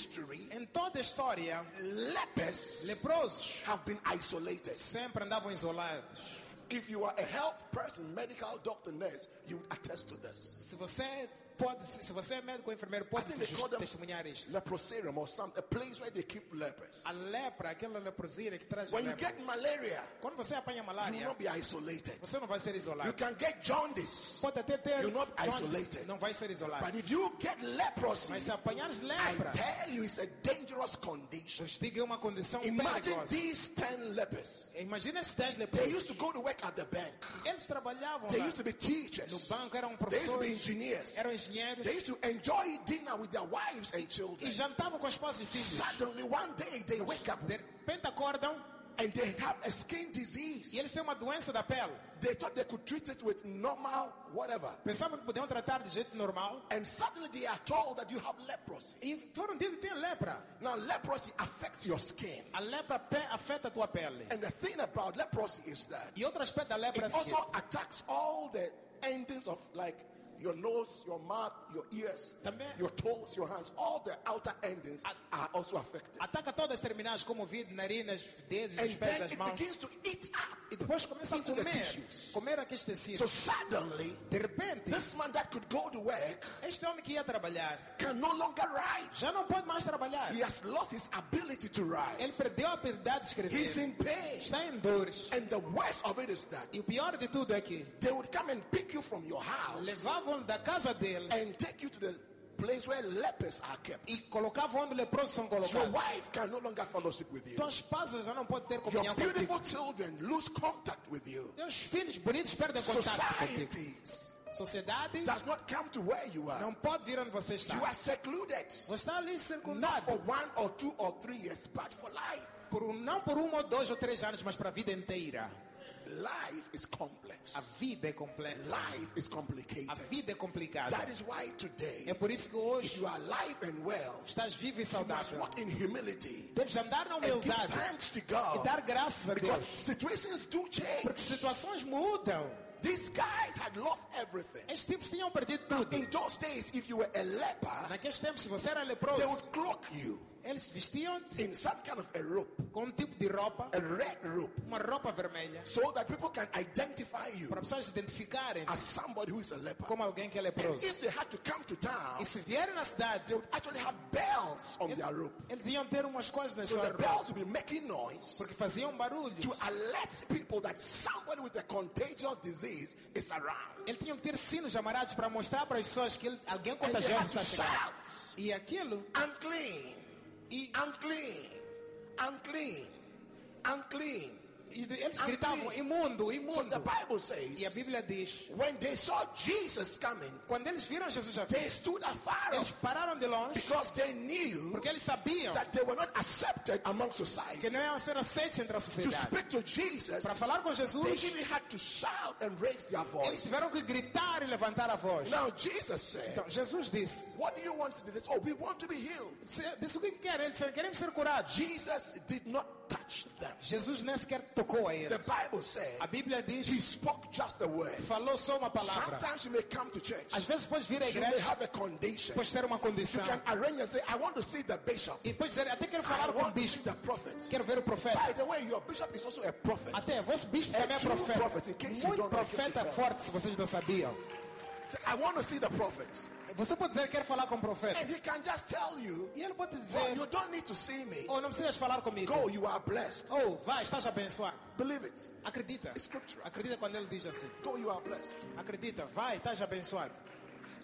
C: Em toda a história,
D: lepers
C: leprosos
D: have been isolated.
C: sempre andavam isolados.
D: If you are a health person, medical doctor, nurse, you would attest to this.
C: Se você pode, se você é médico ou enfermeiro,
D: I
C: pode testemunhar isto.
D: leprosarium or some a place where they keep lepers.
C: A lepra, aquela leprosia que traz
D: When you get malaria,
C: Quando você apanha
D: you will
C: malária,
D: not be isolated.
C: você não vai ser
D: You
C: isolado.
D: can get jaundice,
C: Pode até ter
D: You're not isolated.
C: não vai ser isolado.
D: but if you get leprosy,
C: Mas se apanhares
D: I
C: lepra,
D: tell you, it's a dangerous condition.
C: vos digo é uma condição
D: Imagine
C: perigosa.
D: these ten lepers.
C: Imagina esses 10
D: They used
C: leprosos.
D: to go to work at the bank.
C: Eles trabalhavam
D: They
C: lá
D: used to be teachers.
C: no banco, eram
D: They used to be
C: professores,
D: engineers.
C: eram engenheiros
D: They used to enjoy dinner with their wives and
C: e
D: children.
C: jantavam com e filhos.
D: Suddenly, one day, they wake up
C: De repente acordam
D: and they have a skin disease.
C: e eles têm uma doença da pele.
D: They thought they could treat it with normal whatever.
C: Pensavam que podiam tratar de jeito normal.
D: And suddenly they are told that you have leprosy.
C: E foram dizer que tem lepra.
D: Now, leprosy affects your skin.
C: A lepra afeta a tua pele.
D: And the thing about leprosy is that
C: E outro aspecto da lepra
D: it also attacks all the endings of like your nose, your mouth, your ears,
C: Também-
D: your toes, your hands. All the outer endings are also affected.
C: Ataca todas as terminais como ouvido, narinas, dedos,
D: And
C: os pés
D: then
C: das
D: it
C: mãos.
D: begins to eat up.
C: E depois começa a comer. Comer aqueles
D: So
C: tecidos.
D: suddenly,
C: De repente,
D: this man that could go to work
C: este homem que ia trabalhar
D: can no longer write.
C: já não pode mais trabalhar.
D: He has lost his ability to write.
C: Ele perdeu a habilidade de
D: He's
C: escrever.
D: in pain.
C: Está em dores.
D: And the worst of it is that
C: E o pior de tudo é que
D: they would come and pick you from your house
C: levavam da casa dele
D: and take you to the place where lepers are kept.
C: e colocavam onde leprosos são
D: Your
C: colocados.
D: wife can no longer fellowship with you.
C: Tua esposa já não pode ter
D: Your
C: comunhão contigo.
D: beautiful children lose contact with you.
C: Teus filhos bonitos perdem contato contigo. Sociedade
D: does not come to where you are.
C: não pode vir onde você está.
D: You are secluded.
C: Você está ali
D: Not
C: circundado.
D: for one or two or three years, but for life.
C: Por um, não por um ou dois ou três anos, mas para a vida inteira.
D: Life is complex.
C: A vida é complexa.
D: Life is
C: A
D: complicated.
C: vida é complicada.
D: That is why today,
C: É por isso que hoje
D: you are alive and well,
C: estás vivo e
D: you must
C: saudável.
D: walk in humility
C: Deves andar na humildade
D: thanks to
C: e
D: God.
C: dar graças a
D: Because
C: Deus.
D: situations do change.
C: Porque situações mudam.
D: These guys had lost everything.
C: Estes tipos tinham perdido tudo.
D: In those days, if you were a leper,
C: Naqueles tempos, se você era
D: they
C: leproso,
D: would cloak you
C: eles vestiam
D: in some kind of a rope,
C: com um tipo de roupa,
D: a red rope,
C: uma roupa vermelha,
D: so that people can identify you
C: para pessoas identificarem
D: as somebody who is a leper.
C: como alguém que é
D: And
C: leproso.
D: if they had to come to town,
C: E se vierem na cidade,
D: they would actually have bells on their rope.
C: eles iam ter umas coisas na
D: So
C: sua
D: the
C: roupa,
D: bells would be making noise
C: porque faziam barulho.
D: to alert people that somebody with a contagious disease is around.
C: Eles tinham que ter sinos amarados para mostrar para as pessoas que ele- alguém contagioso está chegando. E aquilo,
D: unclean, unclean, unclean, unclean.
C: Eles gritavam: imundo,
D: So
C: imundo.
D: the Bible says,
C: E a Bíblia diz:
D: when they saw Jesus coming,
C: quando eles viram Jesus já
D: they stood afar
C: eles pararam de longe
D: because they knew
C: porque eles sabiam
D: that they were not accepted among
C: que
D: society.
C: não iam ser aceitos entre a
D: To
C: sociedade.
D: speak to Jesus,
C: Para falar com
D: they
C: Jesus,
D: even had to shout and raise their
C: eles
D: voice.
C: tiveram que gritar e levantar a voz.
D: Now Jesus said,
C: Então Jesus disse:
D: What do you want to do? This? Oh, we want to be healed.
C: "Cê- disse o que querem? Eles queremos ser curados.
D: Jesus did not them.
C: Jesus nem sequer tocou a
D: The
C: eles.
D: Bible said
C: A Bíblia
D: he
C: diz:
D: spoke just the word.
C: falou só uma palavra.
D: Sometimes you may come to church.
C: Às vezes pode vir à
D: You may
C: igreja,
D: have a condition.
C: pode ter uma
D: You
C: condição.
D: can arrange and say, I want to see the bishop.
C: E depois dizer, até quero
D: I
C: falar com o bispo.
D: the prophet.
C: Quero ver o
D: By
C: profeta.
D: the way, your bishop is also a prophet.
C: Até, vosso bispo também é profeta.
D: prophet, you
C: Muito profeta forte, se vocês não sabiam.
D: I want to see the prophet.
C: Você pode dizer, quero falar com o profeta.
D: And he can just tell you,
C: E ele pode
D: well,
C: dizer,
D: you don't need to see me.
C: oh, não precisas falar comigo.
D: Go, you are blessed.
C: Oh, vai, estás abençoado.
D: Believe it.
C: Acredita.
D: It's scriptural.
C: Acredita quando ele diz assim.
D: Go, you are blessed.
C: Acredita, vai, estás abençoado.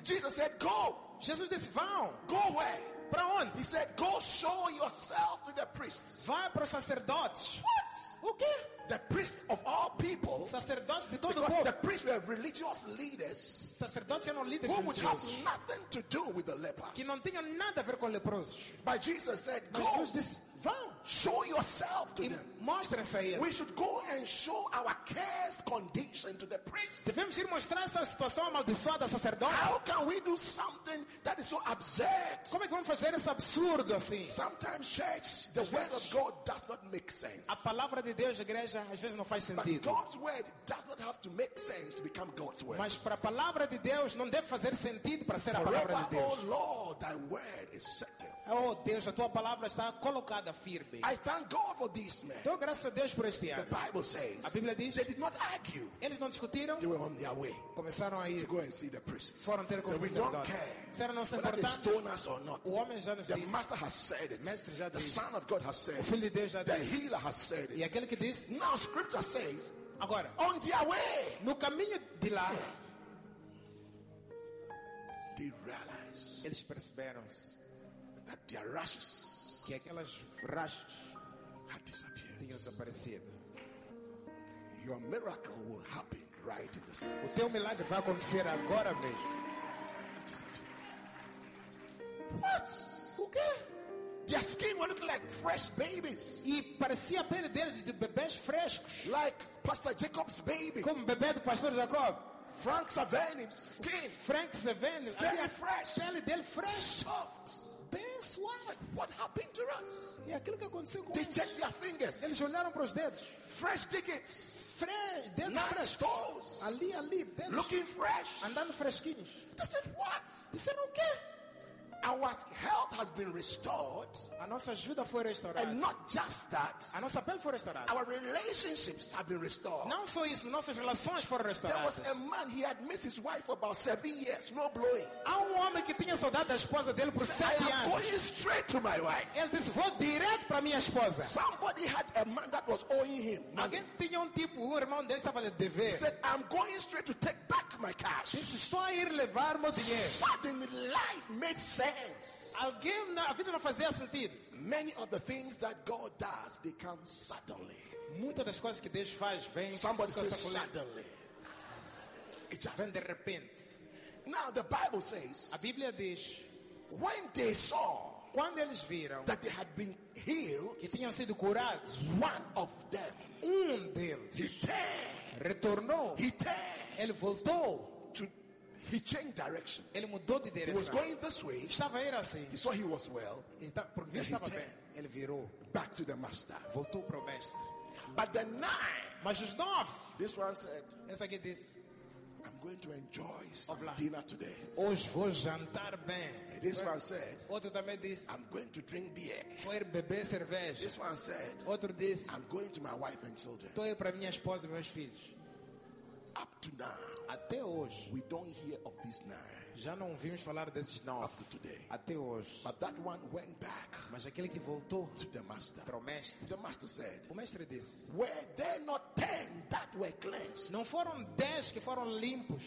D: Jesus said, Go.
C: Jesus disse, vão.
D: Go where?
C: Para onde?
D: He said, Go show yourself to the priests.
C: Vai para os sacerdotes.
D: What?
C: O quê?
D: The priests of all people.
C: Sacerdotes de todo
D: Because the
C: povo.
D: priests were religious leaders
C: Sacerdotes eram líderes
D: who would have nothing to do with the leper.
C: Que não tinham nada a ver com leprosos.
D: But Jesus said,
C: Mas
D: Go,
C: Jesus disse, vão.
D: show yourself to them.
C: mostrem-se a ele.
D: We should go and show our cursed condition to the priests.
C: Devemos ir mostrar essa situação amaldiçoada a sacerdote.
D: How can we do something that is so absurd?
C: Como é que vamos fazer esse absurdo assim?
D: Sometimes, church, the word of God does not make sense.
C: A palavra de Deus, igreja, às vezes não faz
D: But
C: sentido.
D: God's word does not have to make sense to become God's word.
C: Mas para a palavra de Deus não deve fazer sentido para ser a
D: Forever,
C: palavra de
D: oh
C: Deus.
D: Lord, thy word is settled.
C: Oh Deus, a tua palavra está colocada firme.
D: I thank God for this man.
C: Dou graças a Deus por este
D: The
C: ano.
D: Bible says
C: A Bíblia diz,
D: they did not argue.
C: eles não discutiram,
D: They were on their way
C: começaram a
D: to
C: ir.
D: go and see the priests.
C: Foram ter com
D: So we don't care
C: Disseram não se importar. O homem já nos
D: The
C: disse.
D: master has said it.
C: Mestre já
D: The
C: disse.
D: son of God has said
C: O filho de Deus já
D: it. The
C: disse.
D: healer has said
C: E
D: it.
C: aquele que disse,
D: Now scripture says,
C: agora,
D: on their way,
C: no caminho de lá,
D: they realized
C: eles perceberam-se
D: that their rashes
C: que aquelas rachas
D: had disappeared.
C: tinham desaparecido.
D: Your miracle will happen right in the
C: O teu milagre vai acontecer agora mesmo.
D: What? O quê? Their skin will look like fresh babies.
C: E parecia a pele deles de bebês frescos.
D: Like Pastor Jacob's baby.
C: Como bebê do pastor Jacob.
D: Frank Savani's skin.
C: Frank Seveno.
D: Very fresh.
C: pele dele fresh.
D: Soft.
C: E aquilo que aconteceu com
D: They
C: eles.
D: checked their fingers.
C: Eles olharam para os dedos.
D: Fresh tickets.
C: Fre dedos
D: Nice
C: frescos. Ali, ali, dedos.
D: Looking fresh.
C: Andando fresquinhos.
D: They said, What?
C: Disseram o quê?
D: Our health has been restored.
C: A nossa ajuda foi restaurada.
D: And not just that,
C: A nossa pele foi restaurada.
D: our relationships have been restored.
C: Não só isso, nossas relações foram restauradas.
D: There was a man, he had missed his wife for about seven years, no blowing.
C: Há um homem que tinha saudade da esposa dele por
D: He said, I
C: sete
D: am
C: anos.
D: going straight to my wife.
C: Ele disse: Vou direto para minha esposa.
D: Somebody had a man that was owing him. money.
C: Alguém tinha um tipo, um irmão dele estava a
D: He
C: dever.
D: said, I'm going straight to take back my cash.
C: Disse: Estou a ir levar meu dinheiro.
D: Suddenly, life made sense.
C: Alguém, na- vida não fazia sentido.
D: Many of the things that God does, they come suddenly.
C: Muitas das coisas que Deus faz vêm
D: Somebody says suddenly. It just-
C: vem de repente.
D: Now the Bible says,
C: A Bíblia diz:
D: when they saw
C: quando eles viram
D: that they had been healed,
C: que tinham sido curados,
D: one of them,
C: um deles
D: he turned,
C: retornou.
D: he turned
C: Ele voltou.
D: He changed direction.
C: Ele mudou de
D: He was
C: direção.
D: going this way.
C: Estava ir assim.
D: He saw he was well.
C: Está- Porque viu estava bem. Ele virou.
D: Back to the master.
C: Voltou para o mestre.
D: But the nine,
C: Mas os nove,
D: this one said,
C: esse aqui disse:
D: I'm going to enjoy some dinner today.
C: Hoje vou jantar bem.
D: And this one said,
C: Outro também disse:
D: I'm going to drink beer.
C: Vou ir beber cerveja.
D: This one said,
C: Outro disse:
D: I'm going to my wife and children.
C: Estou para minha esposa e meus filhos.
D: Up to now,
C: Até hoje,
D: we don't hear of these nine.
C: já não ouvimos falar desses.
D: Up to today.
C: Até hoje.
D: But that one went back
C: Mas aquele que voltou
D: to the master.
C: para o mestre,
D: The master said,
C: o mestre disse:
D: Were there not ten that were cleansed?
C: Não foram dez que foram limpos.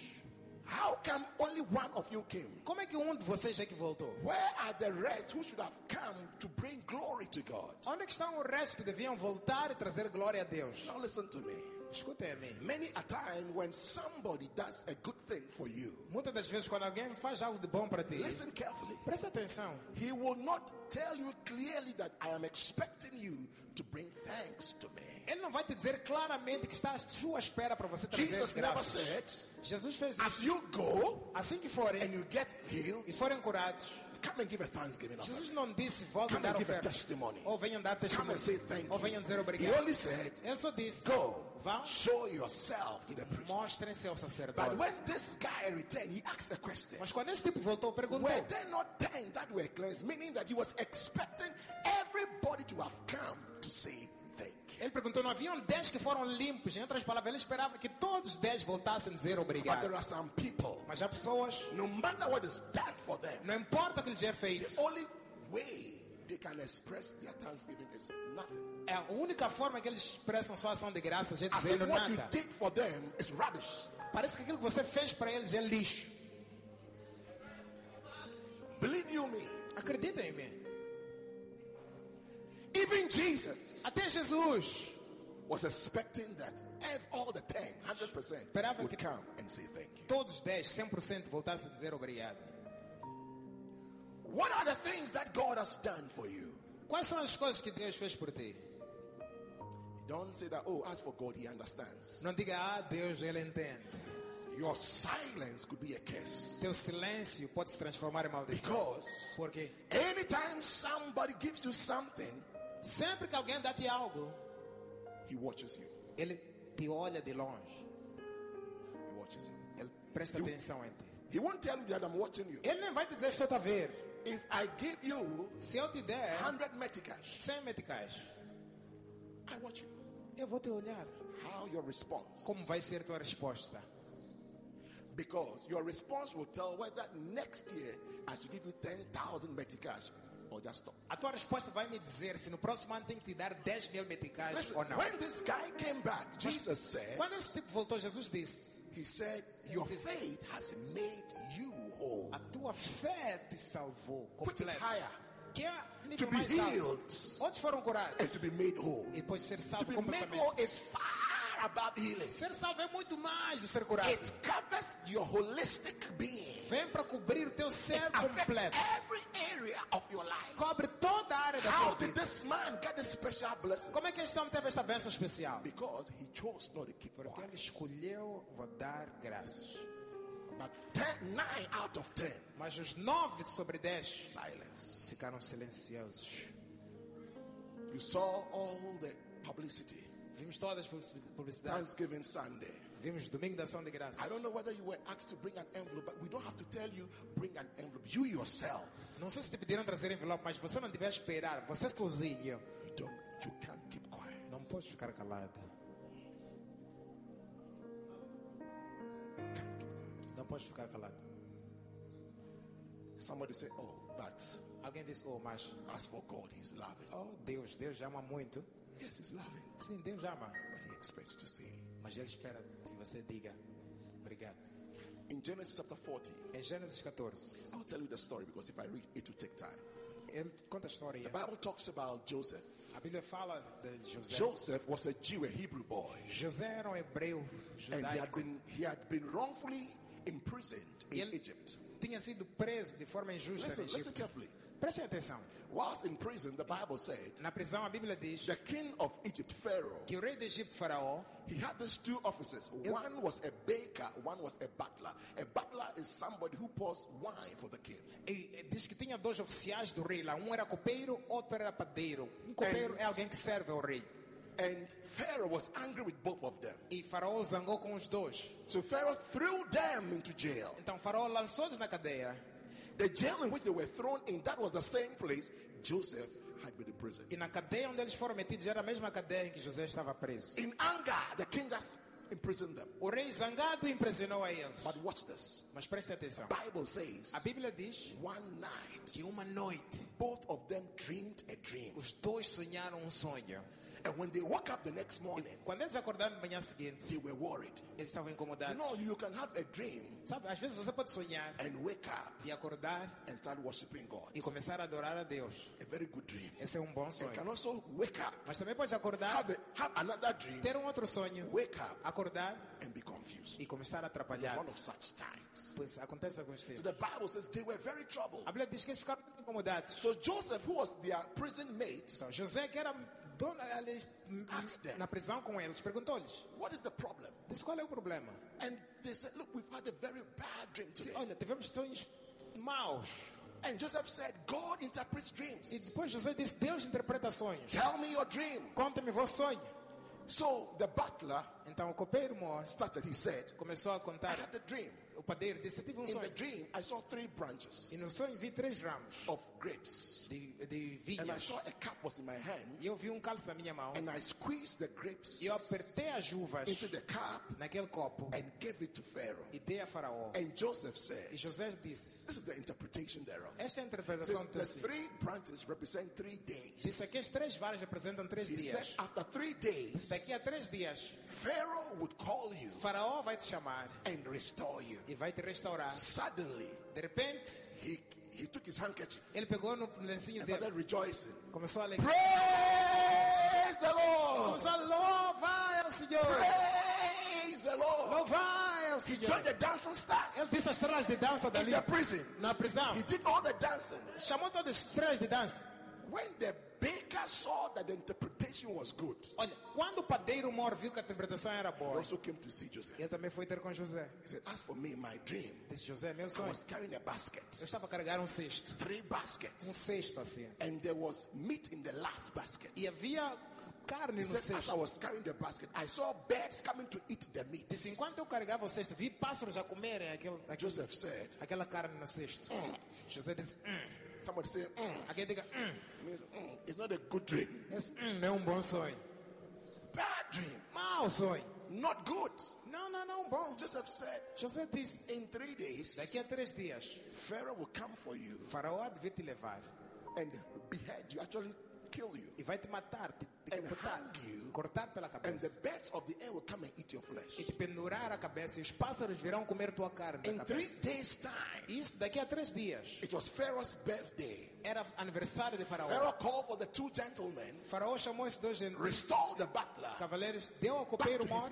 D: How come only one of you came?
C: Como é que um de vocês é que voltou?
D: Where are the rest who should have come to bring glory to God?
C: Onde é estão os restos que deviam voltar e trazer glória a Deus?
D: Now listen to me.
C: Escutem a mim.
D: Many a time when somebody does a good thing for you,
C: Muitas das vezes quando alguém faz algo de bom para ti,
D: listen carefully.
C: presta atenção.
D: He will not tell you clearly that I am expecting you to bring thanks to me.
C: Ele não vai te dizer claramente que está à sua espera para você trazer
D: Jesus never
C: graças.
D: said,
C: Jesus fez
D: as you go
C: Assim que forem
D: and you get healed,
C: e forem curados,
D: come and give a thanksgiving.
C: Jesus não disse voltem a
D: Come
C: dar
D: and give a
C: oferta.
D: testimony.
C: Ou venham dar
D: Come and
C: testemunho.
D: say thank
C: Ou venham dizer
D: you. He only said,
C: Ele só disse
D: go,
C: vão,
D: show yourself to the priest.
C: mostrem-se ao
D: But
C: sacerdote.
D: when this guy returned, he asked a question.
C: Mas quando esse tipo voltou, perguntou:
D: Were there not ten that were cleansed? Meaning that he was expecting everybody to have come to say thank.
C: Ele perguntou: não haviam 10 que foram limpos? Em outras palavras, ele esperava que todos os 10 voltassem a dizer
D: But
C: obrigado.
D: there are some people,
C: Mas há pessoas,
D: no matter what is done for them,
C: não importa o que lhes é feito,
D: the only way they can express their thanksgiving is nothing.
C: é a única forma que eles expressam sua ação de graças é dizendo
D: what you
C: nada.
D: did for them is rubbish.
C: Parece que aquilo que você fez para eles é lixo.
D: Believe you me,
C: Acreditem em mim.
D: even Jesus
C: Até Jesus
D: was expecting that if all the 10, 100%
C: Esperava
D: would
C: que-
D: come and say thank you.
C: todos os 10, 100% voltassem a dizer obrigado.
D: What are the things that God has done for you?
C: Quais são as coisas que Deus fez por ti?
D: Don't say that, oh, as for God, He understands.
C: Não diga, ah, Deus, Ele entende.
D: Your silence could be a curse.
C: Teu silêncio pode se transformar em maldição.
D: Because
C: Porque
D: anytime somebody gives you something,
C: sempre que alguém dá-te algo,
D: He watches you.
C: ele te olha de longe.
D: He watches you.
C: Ele presta atenção em ti.
D: He won't tell you that I'm watching you.
C: Ele nem vai te dizer estou a ver.
D: If I give you
C: Se eu te der
D: 100 meticais,
C: 100 meticais,
D: I watch you.
C: eu vou te olhar.
D: How your response.
C: Como vai ser tua resposta?
D: Because your response will tell whether next year I should give you 10,000 meticais or just stop.
C: A tua resposta vai me dizer se no próximo ano tem que te dar 10 mil meticais
D: Listen,
C: ou não.
D: when this guy came back, Jesus said,
C: Quando esse tipo voltou, Jesus disse:
D: He said, Your faith has made you whole.
C: A tua fé te salvou
D: Which is
C: completo.
D: higher.
C: Que é
D: To
C: nível
D: be
C: mais alto. Outros foram curados
D: and to be made whole.
C: e depois ser
D: To
C: salvo
D: be made
C: completamente.
D: whole is far above healing.
C: Ser salvo é muito mais do ser curado.
D: It covers your holistic being.
C: Vem para cobrir o teu ser
D: Affects
C: completo.
D: every area of your life.
C: Cobre toda a área da
D: How
C: tua
D: did
C: vida.
D: this man get this special blessing?
C: Como é que este homem teve esta bênção especial?
D: Because he chose not to keep
C: Porque ele escolheu, vou dar graças.
D: But ten, nine out of ten,
C: Mas os nove sobre dez
D: silence.
C: ficaram silenciosos.
D: You saw all the publicity.
C: Vimos todas as publicidades.
D: Thanksgiving Sunday.
C: Vimos Domingo da Ação de Graças.
D: I don't know whether you were asked to bring an envelope, but we don't have to tell you bring an envelope. You yourself,
C: Não sei se te pediram trazer envelope, mas você não deve esperar. Você sozinho.
D: you don't, you can't keep quiet.
C: Não pode ficar calado. Pode ficar calado.
D: Somebody say, oh, but
C: Alguém disse, oh, mas...
D: as for God, He's loving.
C: Oh, Deus, Deus ama muito.
D: Yes, He's loving,
C: Sim, Deus ama.
D: but He expects you to say.
C: Mas Ele espera que você diga obrigado.
D: In Genesis chapter 40,
C: Em Gênesis 14,
D: I'll tell you the story because if I read, it will take time.
C: ele conta a história.
D: The Bible talks about Joseph.
C: A Bíblia fala de José.
D: Joseph was a Jew, a Hebrew boy,
C: José era um hebreu
D: and he had
C: judaico.
D: been he had been wrongfully imprisoned in
C: ele
D: Egypt.
C: tinha sido preso de forma injusta
D: Listen,
C: no
D: listen
C: Egito.
D: carefully.
C: Prestem atenção.
D: Whilst in prison, the Bible said
C: Na prisão, a Bíblia diz
D: the king of Egypt, Pharaoh,
C: que o rei do Egito, Faraó,
D: he had these two officers. One was a baker, one was a butler. A butler is somebody who pours wine for the king.
C: e, diz que tinha dois oficiais do rei lá. Um era copeiro, outro era padeiro. Um copeiro é alguém que serve ao rei.
D: And Pharaoh was angry with both of them.
C: E Faraó zangou com os dois.
D: So Pharaoh threw them into jail.
C: Então Faraó lançou-os na cadeia.
D: The jail in which they were thrown in, that was the same place Joseph had been in prison.
C: E na cadeia onde eles foram metidos era a mesma cadeia em que José estava preso.
D: In anger, the king just imprisoned them.
C: O rei zangado impressionou a eles.
D: But watch this.
C: Mas preste atenção.
D: Bible says
C: A Bíblia diz
D: one night
C: que uma noite
D: both of them dreamed a dream.
C: os dois sonharam um sonho.
D: And when they woke up the next morning,
C: Quando eles acordaram manhã seguinte,
D: they were worried.
C: eles estavam
D: You know, you can have a dream
C: Sabe, às vezes você pode sonhar
D: and wake up
C: e acordar
D: and start worshiping God.
C: e começar a adorar a Deus.
D: A very good dream.
C: Esse é um bom
D: You can also wake up,
C: Mas também pode acordar,
D: have, a, have another dream,
C: ter um outro sonho,
D: wake up
C: acordar
D: and be confused.
C: e começar a atrapalhar.
D: one of such times.
C: Pois acontece alguns
D: So the Bible says they were very troubled.
C: A Bíblia diz que eles ficaram incomodados.
D: So Joseph, who was their prison mate,
C: Então, José, que era
D: Asked them.
C: na prisão com eles, perguntou-lhes:
D: what is the problem?
C: disse, qual é o problema?
D: And they said, Look, we've had a very bad dream today.
C: Olha, tivemos sonhos maus.
D: And Joseph said, God interprets
C: E
D: dreams.
C: depois José disse: Deus interpreta sonhos.
D: Tell me your dream.
C: Conta-me vosso sonho.
D: So the butler
C: Então o copeiro mor
D: started, he said,
C: começou a
D: I
C: contar.
D: had a dream.
C: O padeiro disse: Tive um
D: In the dream, I saw three branches
C: E no sonho vi três ramos
D: of grapes.
C: de, de
D: And I saw a cup was in my hand.
C: E eu vi um cálice na minha mão.
D: And I squeezed the grapes
C: E eu apertei as uvas
D: into the cup
C: naquele copo
D: and gave it to Pharaoh.
C: e dei a Faraó.
D: And Joseph
C: E
D: said,
C: José disse:
D: This is the interpretation thereof.
C: Esta é a interpretação
D: says
C: do
D: the
C: sonho.
D: three branches represent three days.
C: Disse que as três varas representam três
D: He said,
C: dias.
D: after three days,
C: Daqui a três dias,
D: Pharaoh would call you
C: Faraó vai te chamar
D: and restore you.
C: E vai te restaurar.
D: Suddenly,
C: De repente,
D: he, he took his handkerchief
C: ele pegou no lencinho
D: and
C: dele,
D: started rejoicing.
C: começou a alegrar.
D: Praise the Lord!
C: Começou a louvar ao Senhor.
D: Praise the Lord!
C: Louvar ao
D: He
C: Senhor.
D: joined the dancing stars
C: Ele disse as estrelas de dança
D: in the prison.
C: na prisão.
D: He did all the dancing.
C: Chamou todas as estrelas de dança.
D: When the baker saw that the interpretation was good,
C: Olha, quando o padeiro mor viu que a interpretação era
D: he
C: boa,
D: also came to see Joseph.
C: ele também foi ter com José.
D: He said, As for me, my dream,
C: Disse José, meu
D: I
C: sonho.
D: was carrying a basket,
C: Eu estava a carregar um cesto.
D: three
C: Um
D: baskets,
C: cesto assim.
D: and there was meat in the last basket.
C: E havia carne no
D: said, As I
C: cesto.
D: was carrying the basket, I saw birds coming to eat the meat.
C: Disse, enquanto eu carregava o cesto, vi pássaros a comerem aquele, aquele,
D: Joseph said,
C: aquela carne no cesto. José disse, hum.
D: Somebody say, mm.
C: Alguém diga, hum.
D: Means, mm, It's not a good dream.
C: Esse hum não é bom sonho.
D: Bad dream. Not good.
C: Não, não, não, bom.
D: Joseph said,
C: José disse,
D: In three days,
C: daqui a três dias,
D: Pharaoh will come for you
C: Faraó há de vir te levar
D: and behead you, actually kill you.
C: e vai te matar, te
D: And
C: decapitar,
D: hang you.
C: cortar pela
D: And the
C: cabeça
D: birds of the air will come and eat your
C: e
D: flesh.
C: te pendurar a cabeça e os pássaros virão comer tua carne
D: In three
C: cabeça.
D: days' time,
C: Isso daqui a três dias.
D: it was Pharaoh's birthday.
C: Era aniversário de Faraó.
D: Pharaoh called for the two gentlemen,
C: Faraó chamou esses dois
D: restored the butler
C: cavaleiros, deu ao copeiro mor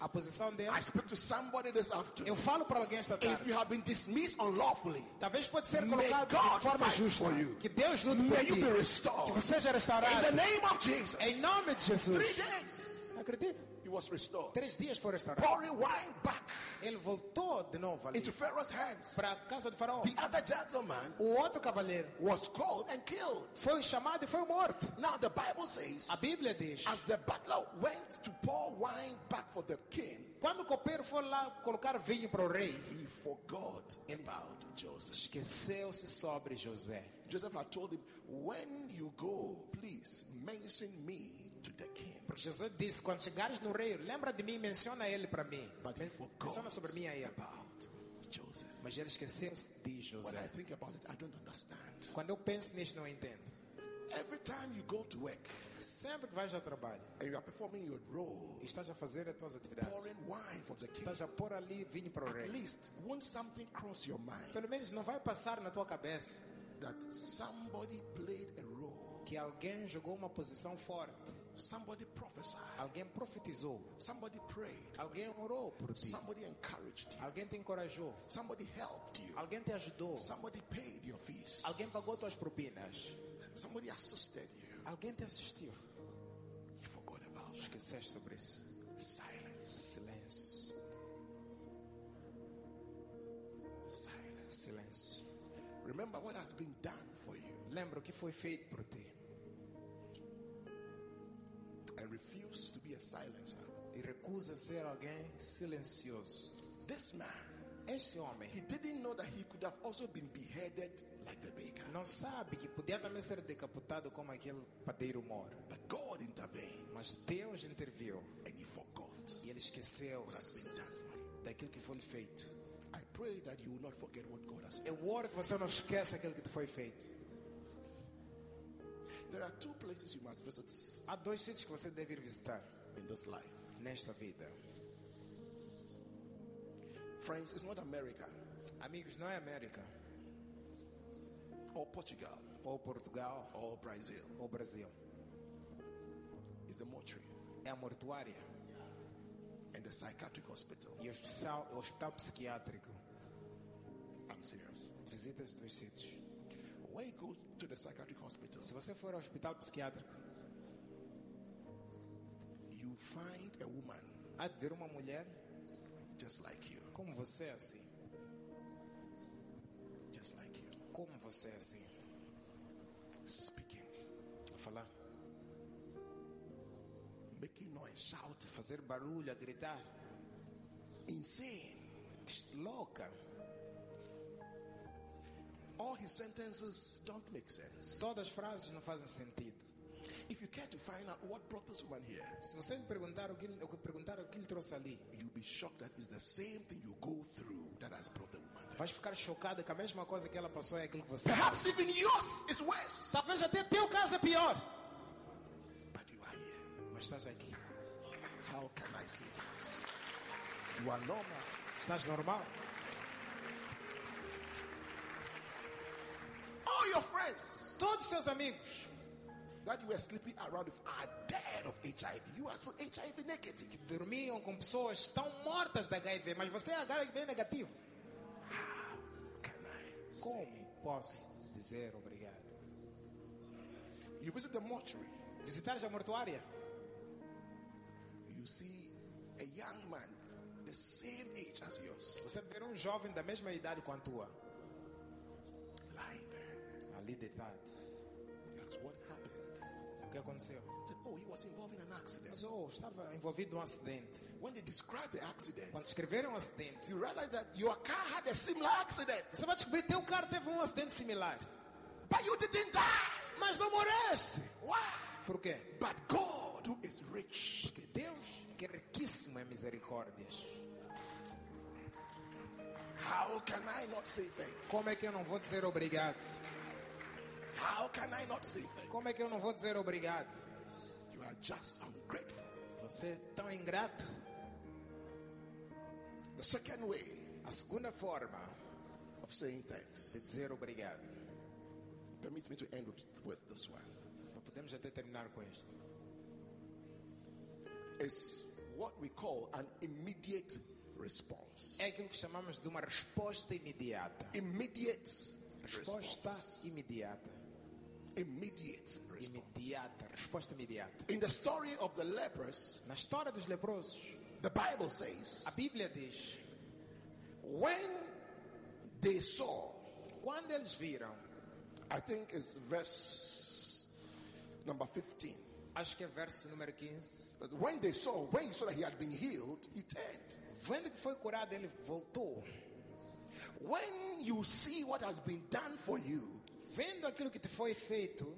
C: a posição dele.
D: I speak to somebody this
C: Eu
D: afternoon.
C: falo para alguém esta
D: If
C: tarde.
D: you have been dismissed unlawfully,
C: Talvez pode ser colocado
D: God
C: de forma justa. Que Deus lute por ti. Que
D: restored.
C: você seja
D: In the
C: restaurado.
D: name of Jesus.
C: Em nome de
D: Three
C: Jesus.
D: days,
C: Acredite.
D: Was restored.
C: Três dias foi restaurado.
D: Pouring wine back
C: Ele voltou de novo ali
D: into Pharaoh's hands.
C: para a casa de Faraó.
D: The other gentleman
C: O outro cavaleiro
D: was called and killed.
C: foi chamado e foi morto.
D: Now the Bible says,
C: A Bíblia diz:
D: as the butler went to pour wine back for the king,
C: quando o copeiro foi lá colocar vinho para o rei,
D: he forgot about Joseph.
C: esqueceu-se sobre José.
D: Joseph had told him, when you go, please mention me to the king.
C: Porque Jesus disse: quando chegares no rei, lembra de mim, menciona ele para mim. Menciona sobre mim a ele.
D: about Joseph.
C: Mas ele esqueceu-se de
D: When
C: José.
D: I think about it, I don't understand.
C: Quando eu penso nisto, não entendo.
D: Every time you go to work
C: Sempre que vais ao trabalho
D: and you are performing your role,
C: e estás a fazer as tuas atividades,
D: pouring wine for the king,
C: estás a pôr ali vinho para o
D: at
C: rei.
D: least won't something cross your mind
C: Pelo menos não vai passar na tua cabeça
D: that somebody played a role,
C: que alguém jogou uma posição forte,
D: somebody prophesied,
C: alguém profetizou,
D: somebody prayed,
C: alguém orou por ti,
D: somebody encouraged you,
C: alguém te encorajou,
D: somebody helped you,
C: alguém te ajudou,
D: somebody paid your fees,
C: alguém pagou tuas propinas,
D: somebody assisted you.
C: alguém te assistiu.
D: You forgot about.
C: Esqueceste sobre isso.
D: silence,
C: Silêncio,
D: silence.
C: silêncio.
D: Remember what has been done for you.
C: Lembra o que foi feito por ti
D: and refuse to be a silencer.
C: e recusa ser alguém silencioso.
D: This man,
C: Este homem
D: he didn't know that he could have also been beheaded like the baker.
C: não sabe que podia também ser decapitado como aquele padeiro mor.
D: But God intervened
C: Mas Deus interviu
D: and he forgot
C: e ele
D: him.
C: daquilo que foi feito.
D: I pray that you will not forget what God has done.
C: Eu oro que você não esqueça aquilo que te foi feito.
D: There are two places you must visit
C: Há dois sítios que você deve ir visitar
D: in this life.
C: nesta vida.
D: Friends, it's not America
C: Amigos, não é América,
D: or Portugal
C: ou Portugal,
D: or Brazil.
C: ou Brasil.
D: It's the mortuary
C: É a mortuária
D: and the psychiatric hospital.
C: e o hospital, o hospital psiquiátrico.
D: I'm serious.
C: Visita esses dois sítios.
D: When you go to the psychiatric hospital,
C: Se você for ao hospital psiquiátrico,
D: you find a woman
C: há de ter uma mulher
D: just like you,
C: como você é assim.
D: just like you,
C: Como você é assim.
D: speaking,
C: A falar,
D: making noise, shouting,
C: fazer barulho, a gritar.
D: insane.
C: Louca.
D: All his sentences don't make sense.
C: Todas as frases não fazem sentido.
D: If you care to find out what brought this woman here,
C: Se você lhe perguntar o que, o que perguntar o que lhe trouxe ali,
D: you'll be shocked that it's the same thing you go through that has brought the woman there.
C: vais ficar chocado que a mesma coisa que ela passou é aquilo que você
D: Perhaps even yours is worse.
C: Talvez até teu caso é pior.
D: But you are here.
C: Mas estás aqui.
D: How can I say this? You are normal.
C: Estás normal.
D: Friends
C: Todos os teus amigos
D: that you were sleeping around with are dead of HIV. You are still HIV negative.
C: dormiam com pessoas que estão mortas de HIV, mas você é HIV negativo.
D: Can I
C: Como posso dizer obrigado?
D: You visit the mortuary,
C: Visitares a mortuária,
D: you see a young man the same age as yours
C: você vê um jovem da mesma idade com a tua. Ali deitado.
D: What happened.
C: O que aconteceu?
D: Said, Oh, he was involved in an accident.
C: Mas oh, estava envolvido num acidente.
D: When they describe the accident,
C: Quando escreveram um acidente,
D: you realize that your car had a similar accident,
C: você vai descobrir que teu carro teve um acidente similar.
D: but you didn't die.
C: Mas não morreste.
D: Why?
C: Por quê?
D: But God, who is rich,
C: Porque Deus, que é riquíssimo em misericórdias.
D: how can I not say thank you?
C: Como é que eu não vou dizer obrigado?
D: How can I not say thank you?
C: Como é que eu não vou dizer obrigado?
D: You are just ungrateful.
C: Você é tão ingrato.
D: The second way
C: A segunda forma
D: of saying
C: de
D: thanks
C: dizer obrigado.
D: permits me to end with, with this one.
C: Só podemos até terminar com isto.
D: Is what we call an immediate response.
C: É aquilo que chamamos de uma resposta imediata.
D: Immediate
C: Resposta
D: response.
C: imediata.
D: Immediate response.
C: Imediata. Resposta imediata.
D: In the story of the lepers,
C: Na história dos leprosos,
D: the Bible says,
C: a Bíblia diz:
D: when they saw,
C: quando eles viram,
D: I think it's verse number 15.
C: acho que é verso número 15,
D: that When they saw, when he saw that he had been healed, he turned.
C: vendo que foi curado, ele voltou.
D: When you see what has been done for you,
C: Vendo aquilo que te foi feito,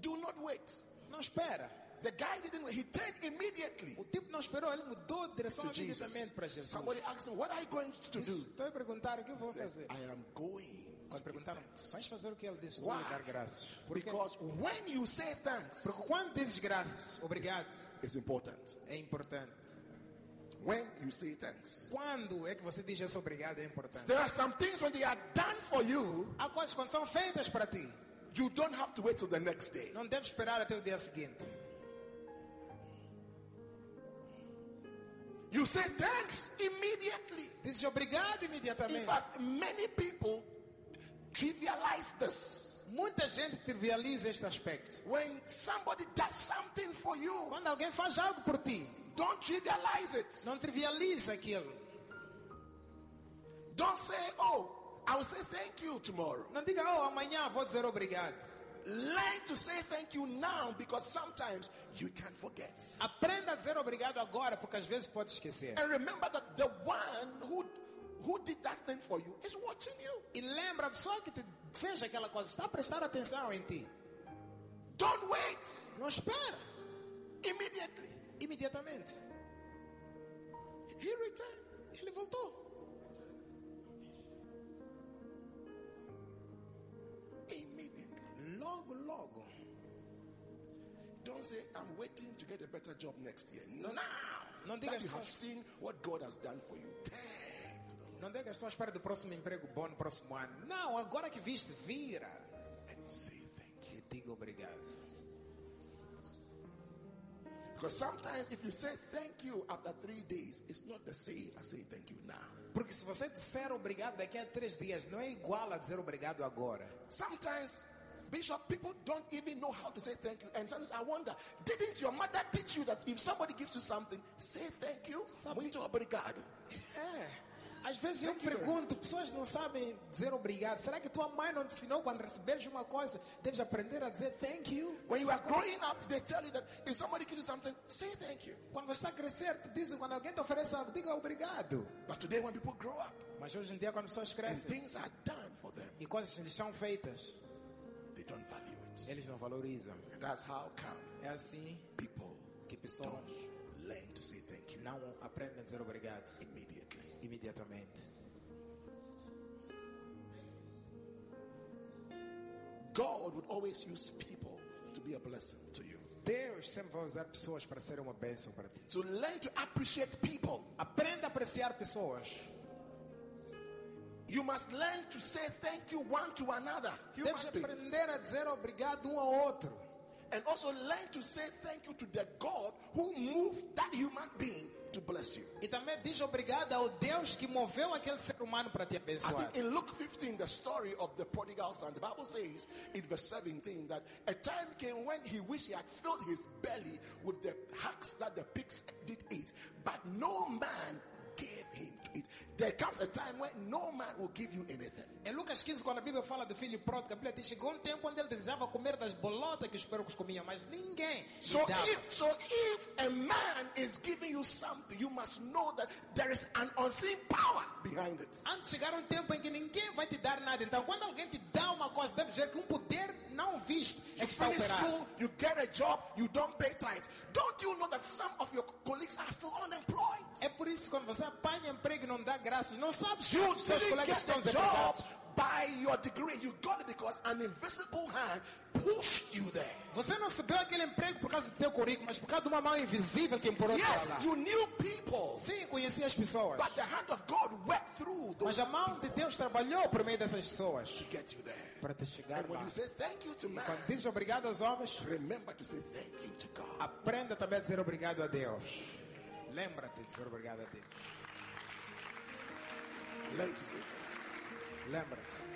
D: do not wait.
C: não espera.
D: The guy didn't wait, he turned immediately
C: O tipo não esperou, ele mudou de direção imediatamente para Jesus.
D: Somebody asked him, What are you going to do?
C: Estou a perguntar o que eu vou fazer.
D: I am going.
C: Quando perguntaram, vais fazer o que ele disse?
D: Why?
C: dar graças. Porque,
D: Because when you say thanks,
C: porque quando dizes graças, obrigado,
D: it's important.
C: é importante.
D: When you say thanks,
C: Quando é que você diz esse obrigado é importante?
D: there are some things when they are done for you,
C: Há coisas quando são feitas para ti,
D: you don't have to wait till the next day.
C: não deves esperar até o dia seguinte.
D: You say thanks immediately.
C: Dizes obrigado
D: In
C: imediatamente.
D: fact, many people trivialize this.
C: Muita gente trivializa este aspecto.
D: When somebody does something for you,
C: Quando alguém faz algo por ti,
D: don't trivialize it.
C: não trivializa aquilo.
D: Don't say, Oh, I will say thank you tomorrow.
C: Não diga, oh, amanhã vou dizer obrigado.
D: Learn to say thank you now because sometimes you can forget.
C: Aprenda a dizer obrigado agora, porque às vezes pode esquecer.
D: And remember that the one who who did that thing for you is watching you.
C: E lembra, a pessoa que te fez aquela coisa está a prestar atenção em ti.
D: Don't wait
C: Não espera.
D: immediately.
C: Imediatamente.
D: He returned.
C: Ele voltou.
D: Immediately.
C: Logo, logo.
D: Don't say, I'm waiting to get a better job next year.
C: No.
D: now
C: Non
D: that
C: digas
D: you have seen what God has done for you,
C: Não diga que estou à espera do próximo emprego bom no próximo ano. Não, agora que viste, vira.
D: and say thank you.
C: E diga obrigado.
D: Because sometimes if you say thank you after three days, it's not the same as saying thank you now.
C: Porque se você disser obrigado daqui a três dias, não é igual a dizer obrigado agora.
D: Sometimes, Bishop, people don't even know how to say thank you. And sometimes I wonder, didn't your mother teach you that if somebody gives you something, say thank you? Muito obrigado.
C: É. Às vezes eu
D: Thank very
C: pergunto, pessoas não sabem dizer obrigado. Será que tua mãe não te ensinou quando receberes uma coisa, deves aprender a dizer thank you?
D: When you are growing up, they tell you that if somebody gives you something, say thank you.
C: Quando você está a crescer, te dizem, quando alguém te oferece algo, diga obrigado.
D: But today, when people grow up
C: Mas hoje em dia, quando pessoas
D: and
C: crescem
D: things are done for them,
C: e coisas lhes são feitas,
D: they don't value it.
C: eles não valorizam.
D: And that's how come
C: É assim
D: people
C: que pessoas
D: learn to say thank you
C: não aprendem a dizer obrigado
D: immediately.
C: Imediatamente.
D: God would always use people to be a blessing to you.
C: Deus sempre vai usar pessoas para ser uma bênção para ti.
D: So learn to appreciate people.
C: Aprenda a apreciar pessoas.
D: You must learn to say thank you one to another.
C: Deves aprender a dizer obrigado um ao outro.
D: And also learn to say thank you to the God who moved that human being to bless you.
C: E também diz obrigado ao Deus que moveu aquele ser humano para te abençoar.
D: in Luke 15, the story of the prodigal son, the Bible says in verse 17 that a time came when he wished he had filled his belly with the hacks that the pigs did eat, but no man gave him to eat. There comes a time when no man will give you anything.
C: Em Lucas 15, quando a Bíblia fala do filho pródigo, a Bíblia diz: chegou um tempo onde ele desejava comer das bolotas que os porcos comiam, mas ninguém
D: So if so if a man is giving you something, you must know that there is an unseen power behind it.
C: Antes chegar um tempo em que ninguém vai te dar nada. Então, quando alguém te dá uma coisa, deve ver que um poder não visto é
D: You
C: que está
D: school, you get a job, you don't pay tithe. Don't you know that some of your colleagues are still unemployed?
C: É por isso que quando você apanha emprego e não dá graças, não sabes que
D: You
C: os seus colegas estão desempregados.
D: by your degree. You got it because an invisible hand pushed you there.
C: Você não recebeu aquele emprego por causa do teu currículo, mas por causa de uma mão invisível que empurrou
D: Yes,
C: lá.
D: you knew people,
C: Sim, conheci as pessoas.
D: but the hand of God worked through those
C: Mas a mão de Deus trabalhou por meio dessas pessoas
D: to get you there.
C: para te chegar
D: And when
C: lá.
D: you say thank you to
C: E
D: man,
C: quando dizes obrigado aos homens,
D: remember to say thank you to God.
C: aprenda também a dizer obrigado a Deus. Lembra-te de dizer obrigado a Deus.
D: Learn to say thank
C: Lembra-te.
D: you.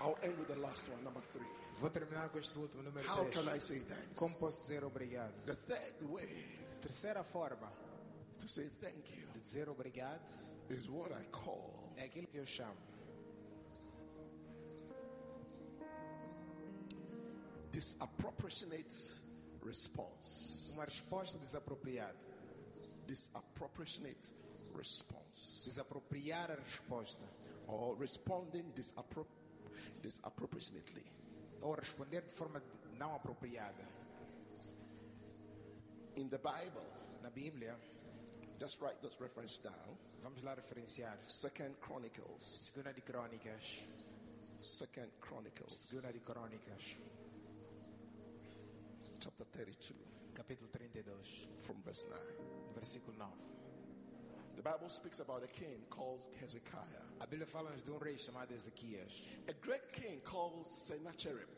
D: I'll end with the last one, number three.
C: Vou terminar com este último número
D: How can I say thanks?
C: Como posso dizer obrigado?
D: The third way
C: Terceira forma
D: to say thank you
C: de dizer obrigado
D: is what I call
C: é aquilo que eu chamo
D: disproportionate response.
C: uma resposta desapropriada.
D: Disproportionate response.
C: Desapropriar a resposta.
D: Or responding disappro- disproportionately.
C: Ou responder de forma não apropriada.
D: In the Bible,
C: Na Bíblia,
D: just write this reference down.
C: vamos lá referenciar.
D: Second Chronicles.
C: Segunda de Crônicas.
D: Second Chronicles.
C: Segunda de Crônicas.
D: Chapter 32
C: Capítulo 32.
D: from verse 9.
C: Versículo 9.
D: The Bible speaks about a king called Hezekiah.
C: A Bíblia fala-nos de um rei chamado Ezequias.
D: A great king called Sennacherib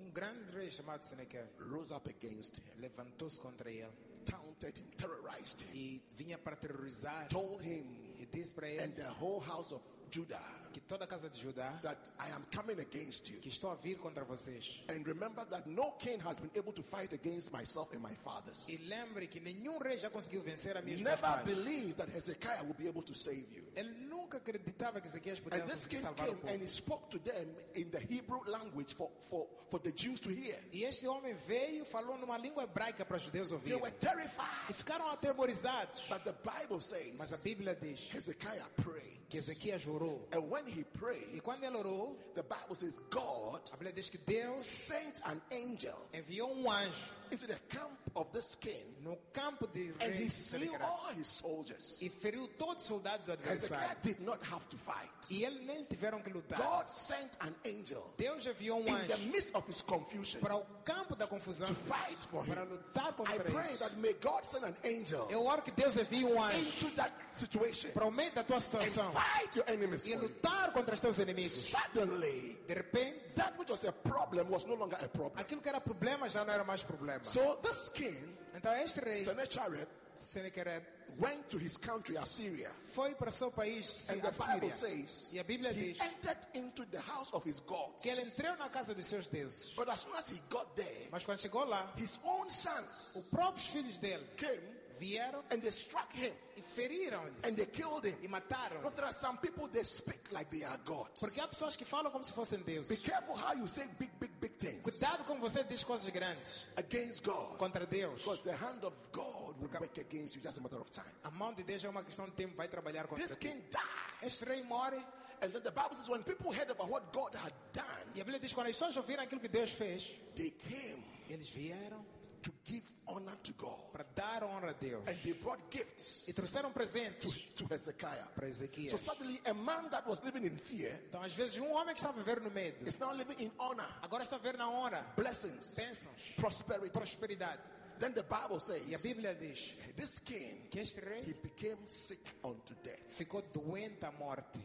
C: Um grande rei chamado Senequer
D: rose up against him,
C: levantou-se contra ele
D: taunted him, terrorized him,
C: e vinha para terrorizar
D: told him
C: e disse para
D: and the whole house of Judah
C: que toda a casa de Judá
D: that I am coming against you.
C: que estou a vir contra vocês.
D: And remember that no king has been able to fight against myself and my fathers.
C: E lembre que nenhum rei já conseguiu vencer a minha
D: Never
C: pais.
D: believed that Hezekiah would be able to save you.
C: Ele nunca acreditava que Ezequias podia
D: And this
C: conseguir
D: king
C: salvar o
D: came and he
C: povo.
D: spoke to them in the Hebrew language for, for, for the Jews to hear.
C: E este homem veio, falou numa língua hebraica para os judeus
D: They
C: ouvirem.
D: were terrified.
C: E ficaram atemorizados.
D: But the Bible says
C: Mas a Bíblia diz
D: Hezekiah prayed.
C: que Ezequias orou.
D: And when he
C: E
D: prayed,
C: quando ele orou,
D: the Bible says God
C: a Bíblia diz que Deus
D: sent an angel
C: enviou um anjo
D: into the camp of this king
C: no campo de
D: and
C: rei
D: he slew all his soldiers.
C: e feriu todos os soldados do
D: Hezekiah
C: adversário.
D: did not have to fight.
C: E eles nem tiveram que lutar.
D: God sent an angel
C: Deus enviou um
D: in the
C: anjo
D: midst of his confusion
C: para o campo da confusão
D: to fight for
C: para
D: him.
C: lutar
D: I
C: contra
D: pray that may God send an angel
C: Eu oro que Deus envie um anjo
D: into that situation
C: para o meio da tua
D: and
C: situação
D: fight your enemies
C: e lutar contra os teus inimigos.
D: Suddenly,
C: De repente,
D: that which was a problem was no longer a problem.
C: aquilo que era problema já não era mais problema.
D: So this king,
C: Então este rei,
D: Sennacherib,
C: Senequerib,
D: went to his country Assyria.
C: foi para o seu país,
D: And the Bible says
C: E a Bíblia
D: he
C: diz
D: entered into the house of his gods.
C: que ele entrou na casa dos seus deuses.
D: But as soon as he got there,
C: Mas quando chegou lá,
D: his own
C: os
D: sons
C: próprios filhos dele
D: came
C: vieram
D: and they struck him
C: e feriram-lhe
D: and they killed him.
C: e mataram.
D: But there are some people they speak like they are God.
C: Porque há pessoas que falam como se fossem
D: Be
C: deuses.
D: careful how you say big, big, big things
C: Cuidado como você diz coisas grandes
D: against God.
C: contra Deus.
D: Because the hand of God will work against you just a matter of time.
C: A mão de Deus é uma questão de tempo, vai trabalhar contra
D: This
C: ti.
D: king died.
C: Este rei morre
D: And then the Bible says when people heard about what God had done,
C: e a Bíblia diz quando as pessoas ouviram aquilo que Deus fez,
D: they came
C: eles vieram
D: to give honor to God.
C: para dar honra a Deus
D: And they brought gifts
C: e trouxeram presentes
D: to Hezekiah.
C: para
D: So
C: Ezequias.
D: suddenly a man that was living in fear
C: Então, às vezes, um homem que estava viver no medo,
D: is now living in honor,
C: agora está ver na honra,
D: blessings,
C: bênçãos,
D: prosperity.
C: prosperidade.
D: Then the Bible says
C: E a Bíblia diz
D: this king
C: que este
D: he
C: rei
D: became sick unto death.
C: ficou doente à morte.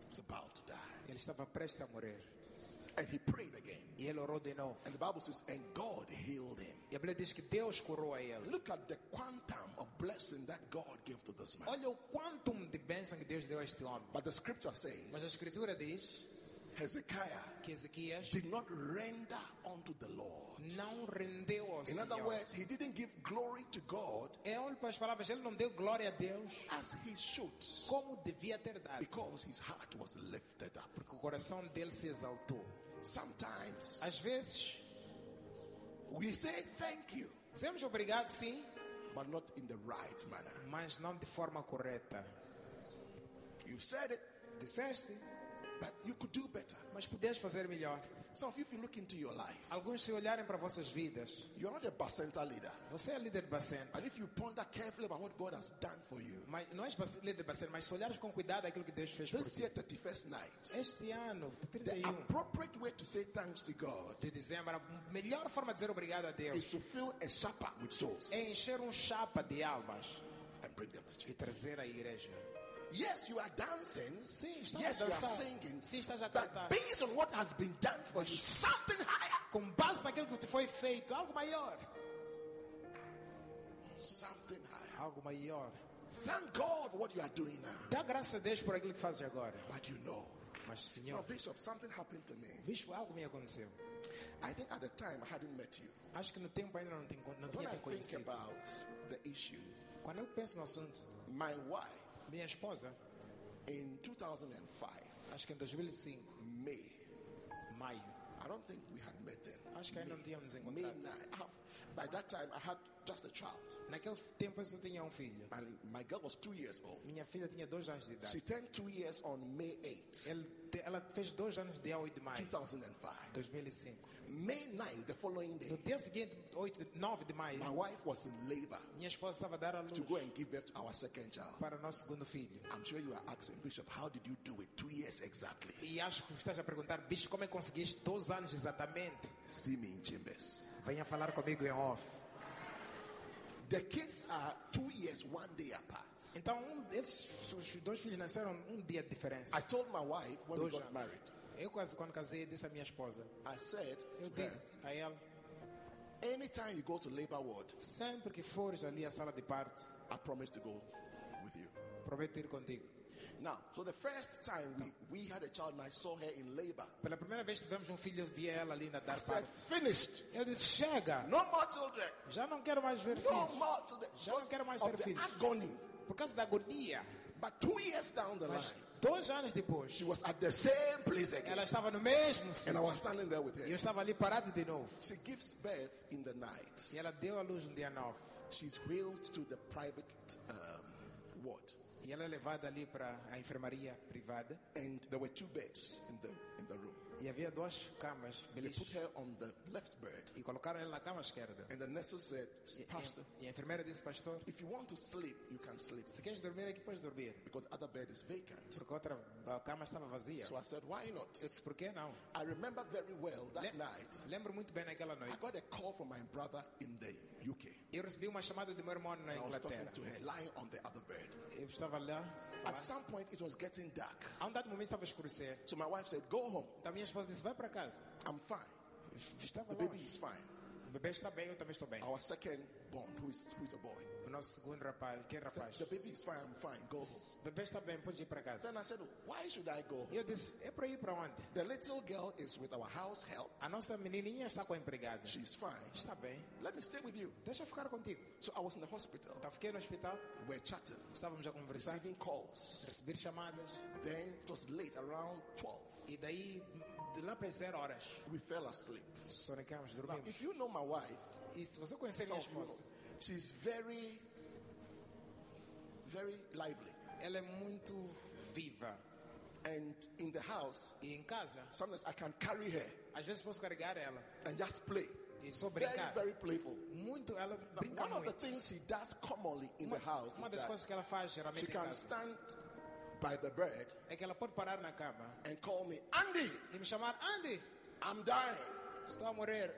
D: He was about to die.
C: Ele estava prestes a morrer.
D: And he prayed again.
C: E ele orou de novo.
D: And the Bible says, and God healed him.
C: E a Bíblia diz que Deus curou a ele.
D: Look at the quantum of blessing that God gave to this man.
C: Olha o quantum de bênção que Deus deu a este homem.
D: But the scripture
C: Mas
D: says
C: a Escritura diz
D: Hezekiah
C: que Ezequias
D: did not render unto the Lord.
C: não rendeu ao
D: In other
C: Senhor.
D: words, he didn't give glory to God
C: É olho para as palavras, ele não deu glória a Deus
D: as he should
C: como devia ter dado.
D: because his heart was lifted up.
C: Porque o coração dele se exaltou.
D: Sometimes
C: Às vezes,
D: we say thank you,
C: dizemos obrigado sim,
D: but not in the right manner.
C: mas não de forma correta.
D: You said it,
C: Disseste,
D: but you could do better.
C: mas podias fazer melhor.
D: Some of you, if you look into your life,
C: Alguns se olharem para vossas vidas,
D: you're not a bacenta leader.
C: você é líder de Bacen.
D: And if you ponder carefully about what God has done for you,
C: Mas não és líder de Bacen, mas se olhares com cuidado aquilo que Deus fez por ti.
D: year, 31st night,
C: Este ano, de
D: the
C: 31
D: appropriate way to say thanks to God
C: de dezembro, a melhor forma de dizer obrigado a Deus
D: is to fill a supper with souls
C: é encher um chapa de almas
D: and bring them to
C: e
D: church.
C: trazer à igreja.
D: Yes, you are dancing.
C: Sim, estás
D: Yes,
C: a
D: you are
C: dançar.
D: singing.
C: Sim, estás a
D: But
C: cantar.
D: based on what has been done for you, something higher.
C: Com base naquilo que te foi feito, algo maior.
D: Something higher.
C: Algo maior.
D: Thank God what you are doing now.
C: Dá graças a Deus por aquilo que fazes agora.
D: But you know,
C: Mas,
D: no,
C: Senhor,
D: Bishop, something happened to me.
C: bicho, algo me aconteceu.
D: I think at the time I hadn't met you.
C: Acho que no tempo ainda não, te, não
D: When
C: tinha
D: I
C: te
D: think
C: conhecido.
D: about the issue,
C: Quando eu penso no assunto,
D: my wife
C: minha esposa,
D: in 2005,
C: acho que em 2005,
D: May,
C: maio,
D: I don't think we had met then.
C: acho que ainda não tínhamos encontrado.
D: 9. I have- By that time, I had just a child.
C: Naquele tempo eu só tinha um filho.
D: My, my girl was two years old.
C: Minha filha tinha dois anos de idade.
D: She turned two years on May 8,
C: Ele te- ela fez dois anos dia 8 de maio
D: 2005.
C: 2005.
D: May 9, the following
C: No
D: day,
C: dia seguinte, 8, de- 9 de maio,
D: my wife was in labor
C: minha esposa estava a dar a
D: to
C: luz
D: go and give birth to our second child.
C: para o nosso segundo filho.
D: I'm sure you are asking, Bishop, how did you do it? Two years exactly.
C: E acho que estás a perguntar, bicho, como é que conseguiste dois anos exatamente?
D: See me in chambers.
C: Venha falar comigo em off.
D: The kids are two years, one day apart.
C: Então, um, eles, os dois filhos nasceram um dia de diferença.
D: I told my wife when we
C: Dois
D: got
C: anos.
D: married,
C: Eu quase quando casei disse à minha esposa,
D: I said,
C: eu disse a ela,
D: anytime you go to labor ward,
C: sempre que fores ali à sala de parto,
D: I promise to go with you.
C: prometo ir contigo.
D: Now, so the first time we, we had a child and I saw her in labor,
C: Pela primeira vez tivemos um filho, eu via ela ali na dar parto.
D: finished.
C: Eu disse, chega,
D: No more children.
C: já não quero mais ver
D: No
C: filhos.
D: more children.
C: Já não quero mais ter filhos.
D: agony.
C: Por causa da agonia.
D: But two years down the
C: Mas
D: line,
C: dois anos depois,
D: she was at the same place again.
C: ela estava no mesmo
D: And I was standing there with
C: E eu
D: her.
C: estava ali parado de novo.
D: She gives birth in the night.
C: E ela deu a luz no dia 9.
D: She's wheeled to the private um, ward.
C: E ela é levada ali para a enfermaria privada.
D: And there were two beds in the in the room.
C: E havia duas camas
D: They put her on the left bed.
C: E colocaram ela na cama esquerda.
D: And the nurses said, Pastor,
C: e, e a enfermeira disse, pastor,
D: if you want to sleep, you can sleep.
C: se queres dormir aqui, podes dormir.
D: Because other bed is vacant.
C: Porque outra cama estava vazia.
D: So I said, why not?
C: Eu disse, por que não?
D: I remember very well that
C: Le-
D: night.
C: Lembro muito bem naquela
D: I
C: noite.
D: got a call from my brother in the UK.
C: Eu recebi uma chamada do meu irmão na Inglaterra.
D: to her lying on the other bed.
C: Eu estava lá.
D: At some point, it was getting dark.
C: A um dado momento estava escurecer.
D: So my wife said, Go home.
C: Então minha esposa disse, vai para casa.
D: I'm fine.
C: Estava
D: The baby
C: longe.
D: is fine.
C: O bebê está bem, eu também estou bem.
D: Our second born, who is, who is a boy.
C: O nosso segundo rapaz, que rapaz?
D: The baby is fine. I'm fine. Go home.
C: O bebê está bem, pode ir para casa.
D: Then I said, Why should I go?
C: Eu disse, é para ir para onde?
D: The little girl is with our house help.
C: A nossa menininha está com a empregada.
D: She's fine.
C: Está bem.
D: Let me stay with you.
C: Deixa eu ficar contigo.
D: So I was in the hospital.
C: Então fiquei no hospital,
D: We're chatting,
C: estávamos a conversar,
D: receiving calls.
C: receber chamadas.
D: Then it was late, around 12.
C: E daí, de lá para as horas,
D: We fell asleep.
C: sonicamos,
D: Now,
C: dormimos.
D: if you know my wife,
C: E se você conhecer minha esposa,
D: she's very, very lively.
C: ela é muito viva.
D: And in the house,
C: E em casa,
D: sometimes I can carry her
C: às vezes posso carregar ela
D: and just play.
C: e só brincar.
D: very very playful.
C: Muito, ela brinca
D: one of the things she does commonly in
C: Uma,
D: the house
C: uma
D: is
C: das
D: that
C: coisas que ela faz
D: she
C: geralmente em
D: can
C: casa
D: stand by the bed
C: é que ela pode parar na cama
D: and call me, Andy,
C: e me chamar Andy,
D: I'm dying.
C: estou a morrer,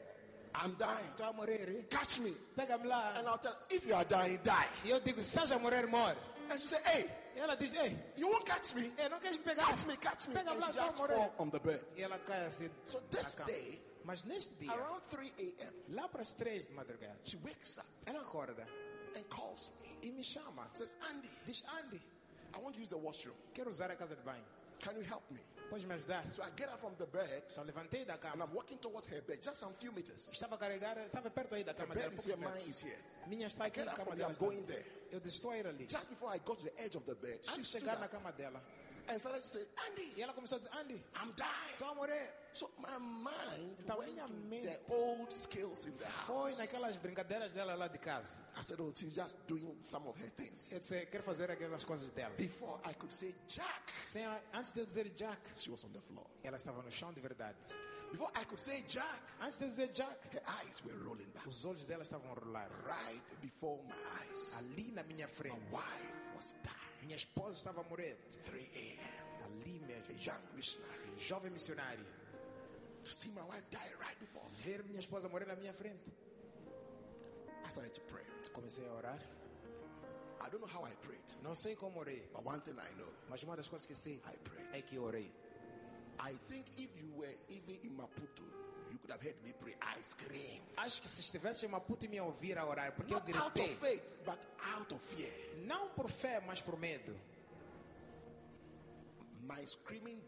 D: I'm dying.
C: estou a morrer.
D: Catch me. And I'll tell her, if you are dying, die.
C: Eu digo, se morrer, morre.
D: And she say, hey,
C: E ela diz, ei,
D: you won't catch me.
C: Eh, ei não queres me pegar?
D: Catch me, catch me.
C: Pega-me
D: And she just fall on the bed.
C: E ela cai assim
D: So this day,
C: Mas neste dia,
D: around 3 a.m.,
C: lá para as três de madrugada,
D: she wakes up
C: ela acorda
D: and calls me.
C: e me chama.
D: Says, Andy,
C: Diz, Andy,
D: I want to use the washroom.
C: quero usar a casa de banho.
D: Can you help me?
C: Podes me ajudar?
D: So I get up from the bed
C: Então levantei da
D: and
C: cama.
D: I'm walking towards her bed, just some few meters.
C: Estava a carregar, estava perto aí da cama dela.
D: is here, mine is here.
C: Minha está aqui, a cama dela
D: I'm going there.
C: Eu estou a ir ali.
D: Just before I got to the edge of the bed,
C: Antes de chegar na cama dela.
D: And started to say, Andy,
C: E ela começou a dizer, Andy,
D: I'm dying.
C: estou a morrer.
D: So my mind
C: Então,
D: went
C: minha mente
D: the old skills in the
C: Foi
D: house.
C: naquelas brincadeiras dela lá de casa.
D: I said, oh, she's just doing some of her things.
C: Eu disse, quero fazer aquelas coisas dela.
D: Before I could say Jack,
C: Sem antes de eu dizer Jack,
D: she was on the floor.
C: ela estava no chão de verdade.
D: Before I could say Jack,
C: Antes de eu dizer Jack,
D: her eyes were rolling back.
C: os olhos dela estavam a rolar.
D: Right before my eyes,
C: Ali na minha
D: my
C: frente,
D: wife was dying.
C: Minha esposa estava a morrer.
D: 3 a.m.
C: Ali
D: A
C: mesmo,
D: young missionary.
C: jovem missionário.
D: To see my wife die right before.
C: Ver minha esposa morrer na minha frente.
D: I started to pray.
C: Comecei a orar.
D: I don't know how I prayed,
C: Não sei como orei,
D: but one thing I know,
C: mas uma das coisas que sei
D: I prayed.
C: é que orei.
D: I think if you were even in Maputo, could have heard me pray. I screamed.
C: Acho que se estivesse em Maputo e me ouvir a orar, porque eu
D: Not out
C: gritei.
D: of faith, but out of fear.
C: Não por fé, mas por medo.
D: My screaming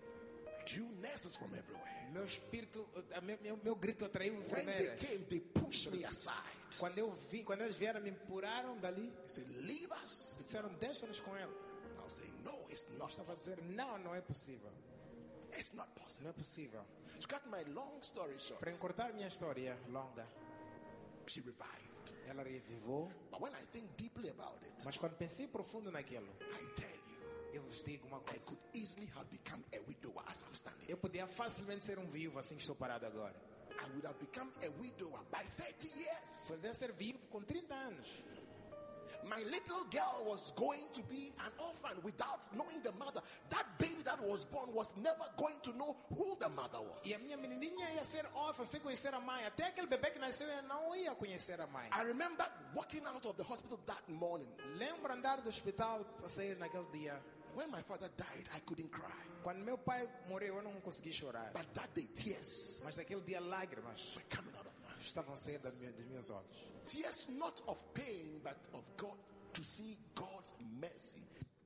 D: drew nurses from everywhere.
C: Meu espírito, meu, meu, meu grito atraiu
D: When they
C: enfermeiras.
D: came, they pushed me aside.
C: Quando eu vi, quando eles vieram, me empurraram dali.
D: They said, Leave us.
C: Disseram, deixa-nos com ela.
D: And I was saying, No, it's
C: Eu
D: not.
C: estava a dizer, não, não é possível.
D: It's not possible.
C: Não é possível.
D: To cut my long story short,
C: Para encurtar minha história longa,
D: she revived.
C: ela revivou.
D: But when I think deeply about it,
C: Mas quando pensei profundo naquilo,
D: I tell you,
C: eu vos digo uma
D: I
C: coisa.
D: could easily have become a widower as I'm standing.
C: Eu podia facilmente ser um viúvo assim que estou parado agora.
D: I would have become a widower by 30 years.
C: Podia ser viúvo com 30 anos.
D: My little girl was going to be an orphan without knowing the mother. That baby that was born was never going to know who the mother was.
C: A minha menininha ia ser órfã sem conhecer a mãe. Até aquele bebê que nasceu eu não ia conhecer a mãe.
D: I remember walking out of the hospital that morning.
C: Lembro andar do hospital para sair naquele dia.
D: When my father died, I couldn't cry.
C: Quando meu pai morreu, eu não consegui chorar.
D: But that day, tears
C: Mas naquele dia, lágrimas
D: were coming out of my eyes.
C: Estavam minhas- dos meus olhos.
D: Tears not of pain, but of God to see God's mercy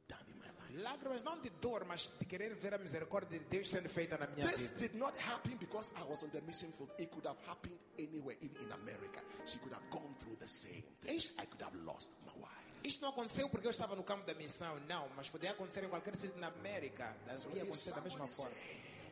D: done in my life.
C: Lágrimas não de dor, mas de querer ver a misericórdia de Deus sendo feita na minha
D: This
C: vida.
D: did not happen because I was on the mission field. It could have happened anywhere, even in America. She could have gone through the same thing.
C: Isto-
D: I could have lost my wife.
C: Isto não aconteceu porque eu estava no campo da missão, não, mas podia acontecer em qualquer sítio na América. Ia acontecer da mesma forma.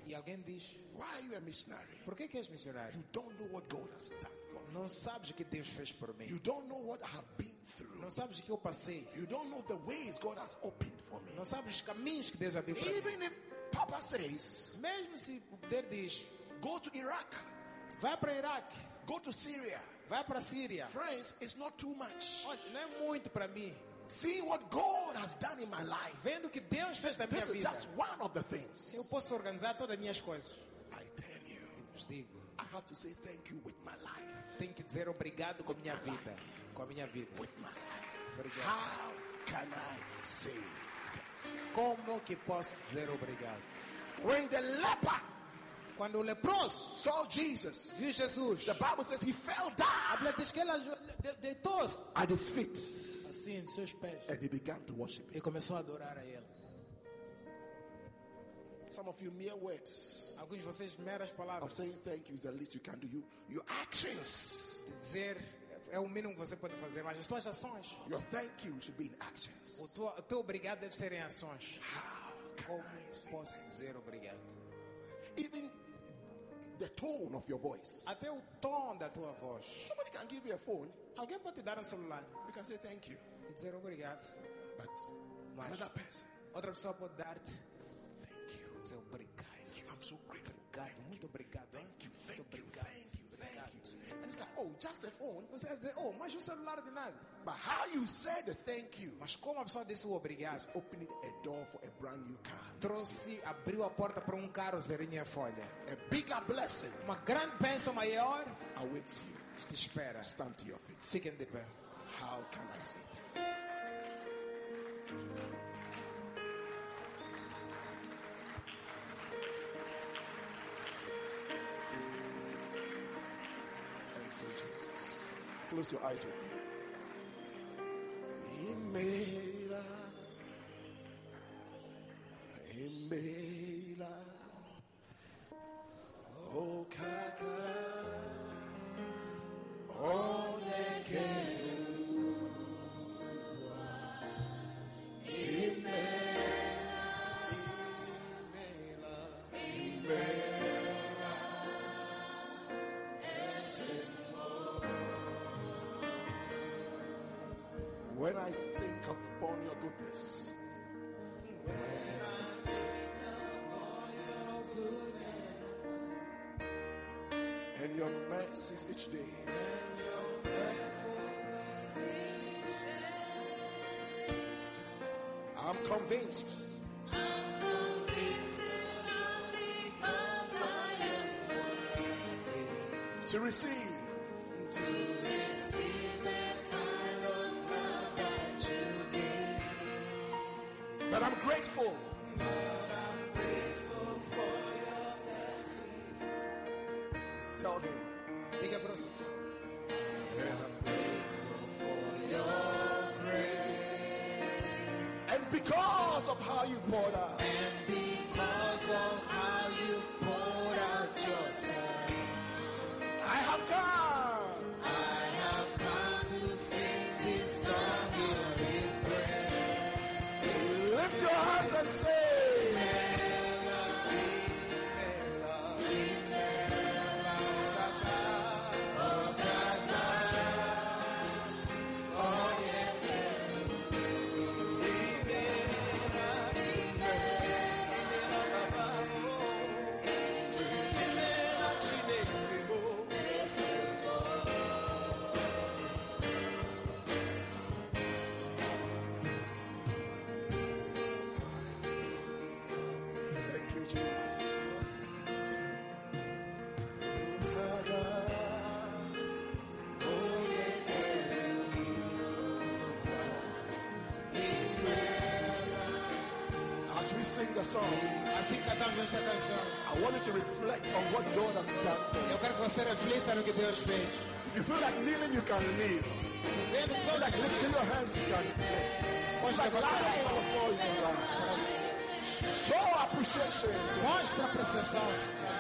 C: E alguém diz:
D: Why are you a missionary?
C: Por que, que és missionário?
D: You don't know what God has done for me.
C: Não sabes o que Deus fez por mim.
D: You don't know what I have been through.
C: Não sabes o que eu passei.
D: You don't know the ways God has opened for me.
C: Não sabe os caminhos que Deus abriu para mim.
D: Even if Papa says,
C: Mesmo se poder diz,
D: go to Iraq,
C: vai para Iraque,
D: go to Syria.
C: vai para a Síria.
D: Friends, it's not too much.
C: Olha, não é muito para mim.
D: Seeing what God has done in my life,
C: Vendo o que Deus fez na minha vida,
D: just one of the things.
C: eu posso organizar todas as minhas coisas.
D: I tell you,
C: Vos digo,
D: I have to say thank you with my life.
C: tenho que dizer obrigado com a minha vida. Com a minha vida.
D: With my life.
C: Obrigado.
D: How can I say thanks?
C: Como que posso dizer obrigado?
D: When the leper
C: Quando o leproso
D: saw Jesus,
C: viu Jesus,
D: the Bible says he fell
C: a
D: down
C: Bíblia diz que ele deitou-se
D: at his feet
C: assim nos seus pés
D: and he began to worship him.
C: e começou a adorar a ele.
D: Some of you mere words
C: Alguns de vocês meras
D: of
C: palavras.
D: saying thank you is the least you can do. You, your actions,
C: Dizer é o mínimo que você pode fazer, mas as tuas ações,
D: your thank you should be in actions.
C: o teu, o teu obrigado deve ser em ações.
D: How can
C: Como posso dizer obrigado?
D: Even the tone of your voice.
C: Até o tom da tua voz.
D: Somebody can give you a phone,
C: Alguém pode te dar um celular
D: you can say thank you.
C: E dizer obrigado. Mas
D: another person,
C: outra pessoa pode dar-te
D: thank you.
C: dizer obrigado.
D: I'm so grateful.
C: Obrigado, muito obrigado.
D: Thank you,
C: Muito
D: thank you,
C: obrigado.
D: thank you, thank you. And it's like, oh, just a phone.
C: Você dizer, oh, mas um celular de nada.
D: But how you said thank you
C: Mas como a pessoa disse o obrigado,
D: opening a door for a brand new car.
C: trouxe, abriu a porta para um carro zerinho em folha.
D: A bigger blessing
C: Uma grande bênção maior
D: awaits you.
C: te espera.
D: Stand to your feet.
C: Fiquem de pé.
D: How can I say that? Close your eyes with me. your goodness. Your goodness and your mercies each day. And your mercies each day. I'm convinced. I'm convinced that I'm because
C: I am worthy.
D: To receive. Of how you poured out,
C: Because of how
D: can
C: todo
D: like lifting your hands, you can lift.
C: Pode
D: Like
C: levantar
D: lying
C: as
D: on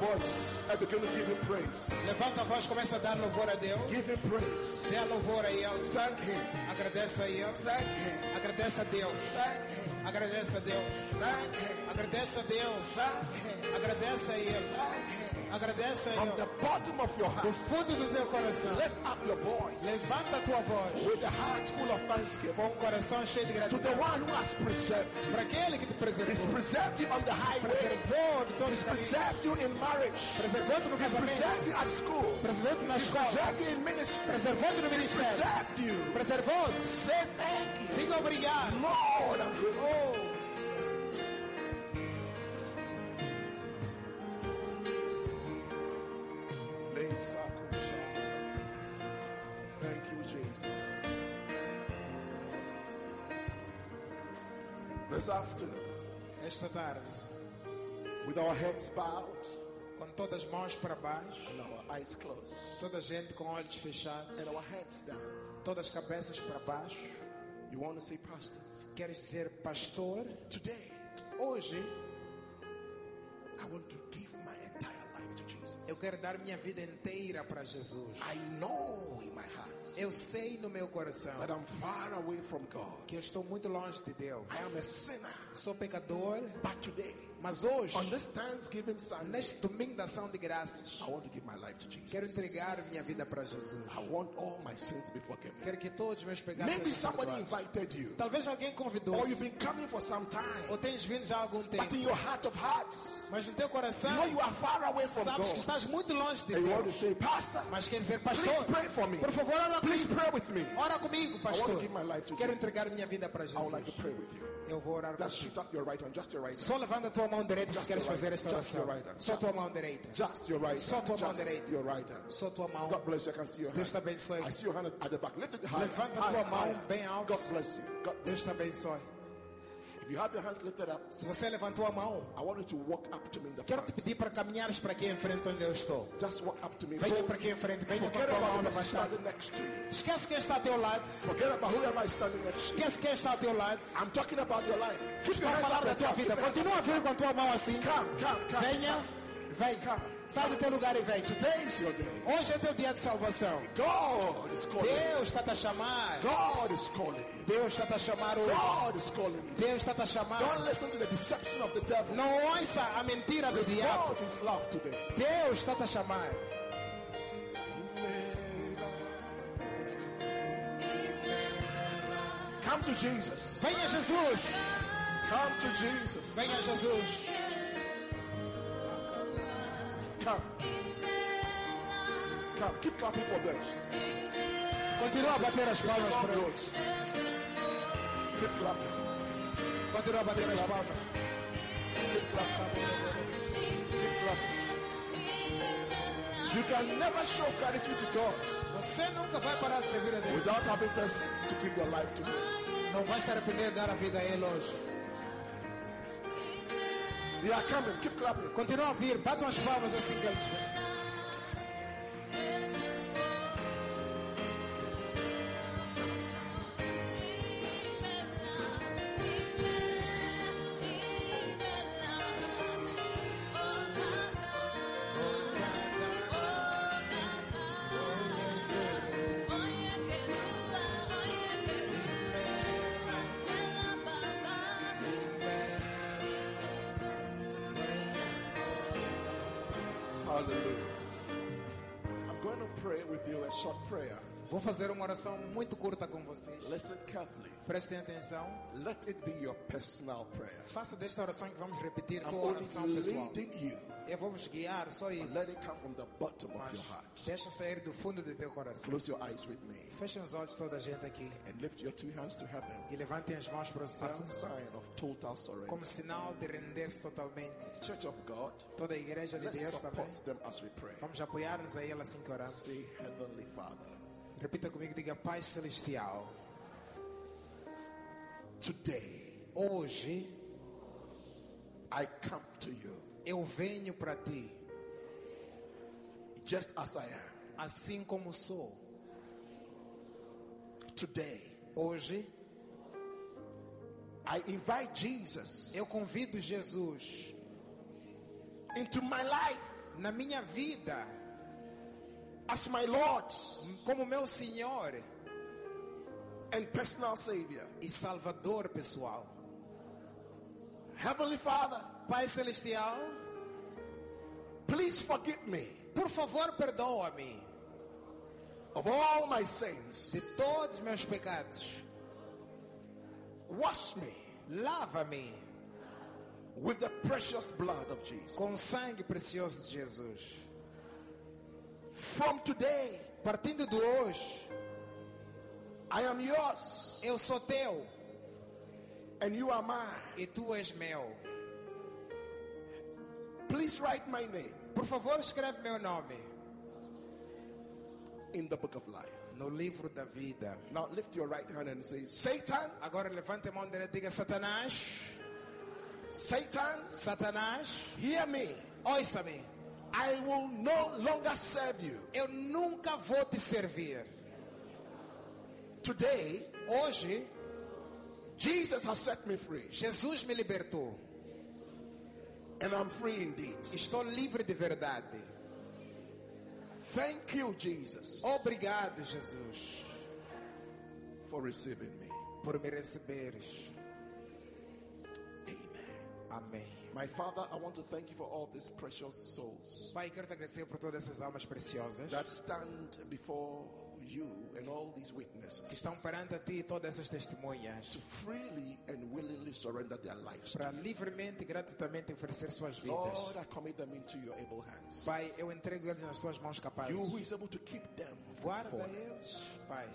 D: voice and begin to give him praise.
C: Levanta a voz, começa a dar louvor a Deus.
D: Give him praise.
C: Dê louvor a Ele.
D: Thank him.
C: Agradece a Ele.
D: Thank him.
C: Agradece a Deus.
D: Thank him.
C: Agradece a Deus.
D: Thank him.
C: Agradece a Deus.
D: Thank him.
C: Agradece a Ele.
D: Thank him.
C: Agradece a
D: From the bottom of your
C: Do
D: heart,
C: fundo do teu coração.
D: lift up your voice
C: Levanta a tua voz.
D: with a heart full of thanksgiving
C: Com o coração cheio de
D: to the
C: gratidão.
D: one who has preserved you.
C: Para aquele que te
D: He's
C: preservou.
D: preserved you on the highway.
C: Preservou de todos
D: He's
C: os caminhos.
D: preserved you in marriage.
C: Preservou-te no
D: He's
C: casamento.
D: preserved you at school.
C: Preservou-te na
D: He's
C: escola.
D: preserved you in ministry.
C: Preservou-te no
D: He's
C: ministério. Preservou-te.
D: Say thank you.
C: Diga obrigado.
D: Lord, afternoon,
C: Esta tarde,
D: with our heads bowed
C: com todas as mãos para baixo,
D: and our eyes closed
C: toda a gente com olhos fechados,
D: and our heads down,
C: todas as cabeças para baixo,
D: you want to say, Pastor,
C: queres dizer, pastor,
D: today
C: hoje
D: I want to give my entire life to Jesus.
C: eu quero dar minha vida inteira para Jesus.
D: I know in my heart
C: Eu sei no meu coração
D: that I'm far away from God.
C: que eu estou muito longe de Deus.
D: I am a sinner.
C: Sou pecador,
D: But today,
C: mas hoje,
D: on this Thanksgiving Sunday,
C: neste domingo da ação de graças,
D: I want to give my life to Jesus.
C: quero entregar minha vida para Jesus.
D: I want all my sins to be forgiven.
C: Quero que todos os meus pecados
D: Maybe
C: sejam
D: somebody invited you,
C: Talvez alguém convidou,
D: or you've been coming for some time,
C: ou tens vindo já há algum
D: but in
C: tempo,
D: your heart of hearts,
C: mas no teu
D: you
C: coração
D: know you are far away from
C: sabes que
D: God.
C: estás muito longe de
D: And you want to
C: Deus.
D: say, Pastor,
C: Mas quer dizer,
D: please
C: pastor,
D: pray for me.
C: por favor, ora
D: Please
C: comigo.
D: pray with me.
C: Ora comigo,
D: I want
C: pastor.
D: to give my life to
C: Quero
D: Jesus.
C: entregar minha vida para
D: I would like to
C: Jesus.
D: pray with you.
C: Eu vou orar
D: Just shoot up your right hand, just your right hand.
C: Só levanta a tua mão direita se
D: Just
C: queres
D: your right
C: fazer esta oração.
D: right.
C: Só tua mão direita.
D: Just your right
C: Só
D: hand.
C: tua mão direita.
D: your right hand.
C: Só tua mão.
D: God bless you. I can see your hand.
C: Deus te abençoe.
D: I see your hand at the back. Lift it high.
C: Levanta a tua mão bem alto.
D: God bless you. God bless
C: Deus te abençoe.
D: You have your hands lifted up,
C: Se você levantou a mão,
D: I want you to walk up to me in the
C: quero
D: front.
C: te pedir para caminhares para aqui em frente onde eu estou.
D: Just walk up to me.
C: Venha para aqui em frente, venha com a
D: Forget
C: tua mão
D: about
C: levantada.
D: standing next to you.
C: Esquece quem está ao teu lado.
D: Forget about whoever is standing next to.
C: Esquece quem está ao teu lado.
D: I'm talking about your life. Keep your
C: Estou a
D: hands
C: falar
D: up
C: da
D: and
C: tua
D: come.
C: vida.
D: Keep your hands
C: Continua a vir com a tua mão assim.
D: Come, come, come.
C: Venha, vem. Sai do teu lugar e vem. Hoje é teu dia de salvação. Deus está te chamar. Deus está te chamar hoje. Deus está te chamar.
D: Don't listen to the deception of the devil.
C: Não ouça a mentira do diabo. Deus está te chamar.
D: Come to Jesus.
C: Venha Jesus.
D: Come to Jesus.
C: Venha Jesus.
D: Come. Come. Keep clapping for them.
C: Continua a bater as palmas para eles.
D: Keep clapping.
C: Continua a bater as palmas.
D: Keep clapping. Keep clapping. You can never show gratitude to God
C: Você nunca vai parar de servir a Deus.
D: without having first to give your life to Him.
C: Não vai se arrepender de dar a vida a Ele hoje.
D: They are coming. Keep clapping.
C: Continua a vir. Batam as palmas assim que eles vêm.
D: Listen carefully.
C: Prestem atenção.
D: Let it be your personal prayer.
C: Faça desta oração que vamos repetir
D: I'm
C: tua oração pessoal.
D: you.
C: Eu vou vos guiar, só isso.
D: Let it come from the bottom of
C: Mas
D: your heart.
C: deixa sair do fundo do teu coração.
D: Close your eyes with me
C: Fechem os olhos toda a gente aqui
D: and lift your two hands to heaven
C: e levantem as mãos para o céu
D: as a sign of total surrender.
C: como sinal de render-se totalmente.
D: Church of God,
C: Toda a igreja de
D: let's
C: Deus também.
D: them as we pray.
C: Vamos apoiar-nos a Ele assim que oramos.
D: Say, Heavenly Father,
C: Repita comigo, diga Pai Celestial.
D: Today
C: Hoje
D: I come to you
C: eu venho para ti,
D: just as I am.
C: assim como sou.
D: Today
C: Hoje
D: I invite Jesus
C: eu convido Jesus
D: into my life
C: na minha vida
D: as my Lord
C: como meu Senhor
D: and personal Savior.
C: e Salvador pessoal.
D: Heavenly Father,
C: Pai Celestial,
D: please forgive me
C: por favor, perdoa-me
D: of all my sins.
C: de todos meus pecados.
D: Wash me
C: Lava-me
D: with the precious blood of Jesus.
C: com o sangue precioso de Jesus.
D: From today,
C: Partindo de hoje,
D: I am yours
C: eu sou teu
D: and you are mine.
C: e tu és meu.
D: Please write my name
C: Por favor, escreve meu nome
D: in the book of life.
C: no livro da vida.
D: Now lift your right hand and say, Satan,
C: Agora levante a mão direita e diga: Satanás,
D: Satan,
C: Satanás,
D: hear me.
C: ouça-me.
D: I will no longer serve you.
C: Eu nunca vou te servir.
D: Today,
C: Hoje,
D: Jesus has set me free,
C: Jesus me libertou.
D: and I'm free indeed.
C: Estou livre de verdade.
D: Thank you, Jesus,
C: Obrigado, Jesus,
D: for receiving me.
C: por me receberes.
D: Amen.
C: Amém.
D: My Father, I want to thank you for all these precious souls
C: Pai, quero te agradecer por todas essas almas preciosas
D: that stand before you and all these
C: que
D: witnesses
C: estão perante a ti todas essas testemunhas
D: to freely and willingly surrender their lives.
C: para livremente e gratuitamente oferecer suas vidas.
D: Lord, I commit them into your able hands.
C: Pai, eu entrego eles nas tuas mãos capazes.
D: You who is able to keep them
C: Guarda eles, Pai.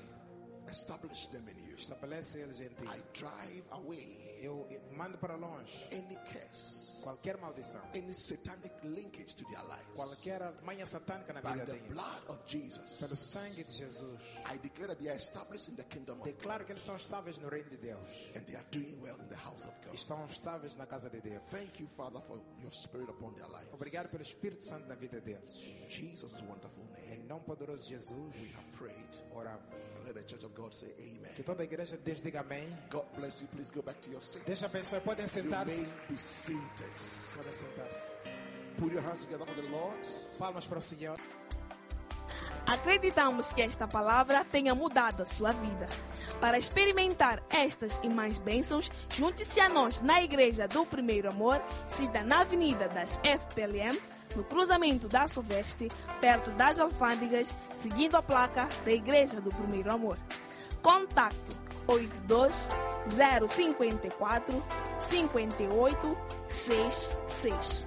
D: establish them in you.
C: Estabelece eles em ti.
D: I drive away
C: Eu mando para longe
D: any curse,
C: qualquer maldição,
D: any satanic linkage to their lives.
C: qualquer artimanha satânica na vida
D: the
C: deles.
D: blood of Jesus,
C: Pelo sangue de Jesus.
D: I declare that they are established in the kingdom of God
C: Declaro que eles estão estáveis no reino de Deus.
D: and they are doing well in the house of God.
C: Estão estáveis na casa de Deus.
D: Thank you, Father, for your spirit upon their lives.
C: Obrigado pelo Espírito Santo na vida deles.
D: In Jesus' wonderful
C: Em
D: name,
C: nome poderoso de Jesus,
D: we have prayed.
C: oramos.
D: Let the church of God say
C: Que toda a igreja de Deus diga amém.
D: God bless you. Please go back to your seat.
C: Deus abençoe. Podem
D: You may
C: sentar-se. Podem sentar-se.
D: Put your hands together for the Lord.
C: Palmas para o Senhor.
A: Acreditamos que esta palavra tenha mudado a sua vida. Para experimentar estas e mais bênçãos, junte-se a nós na Igreja do Primeiro Amor, cita na Avenida das FPLM, no cruzamento da Soveste, perto das alfândegas, seguindo a placa da Igreja do Primeiro Amor. Contato 82 054 58 66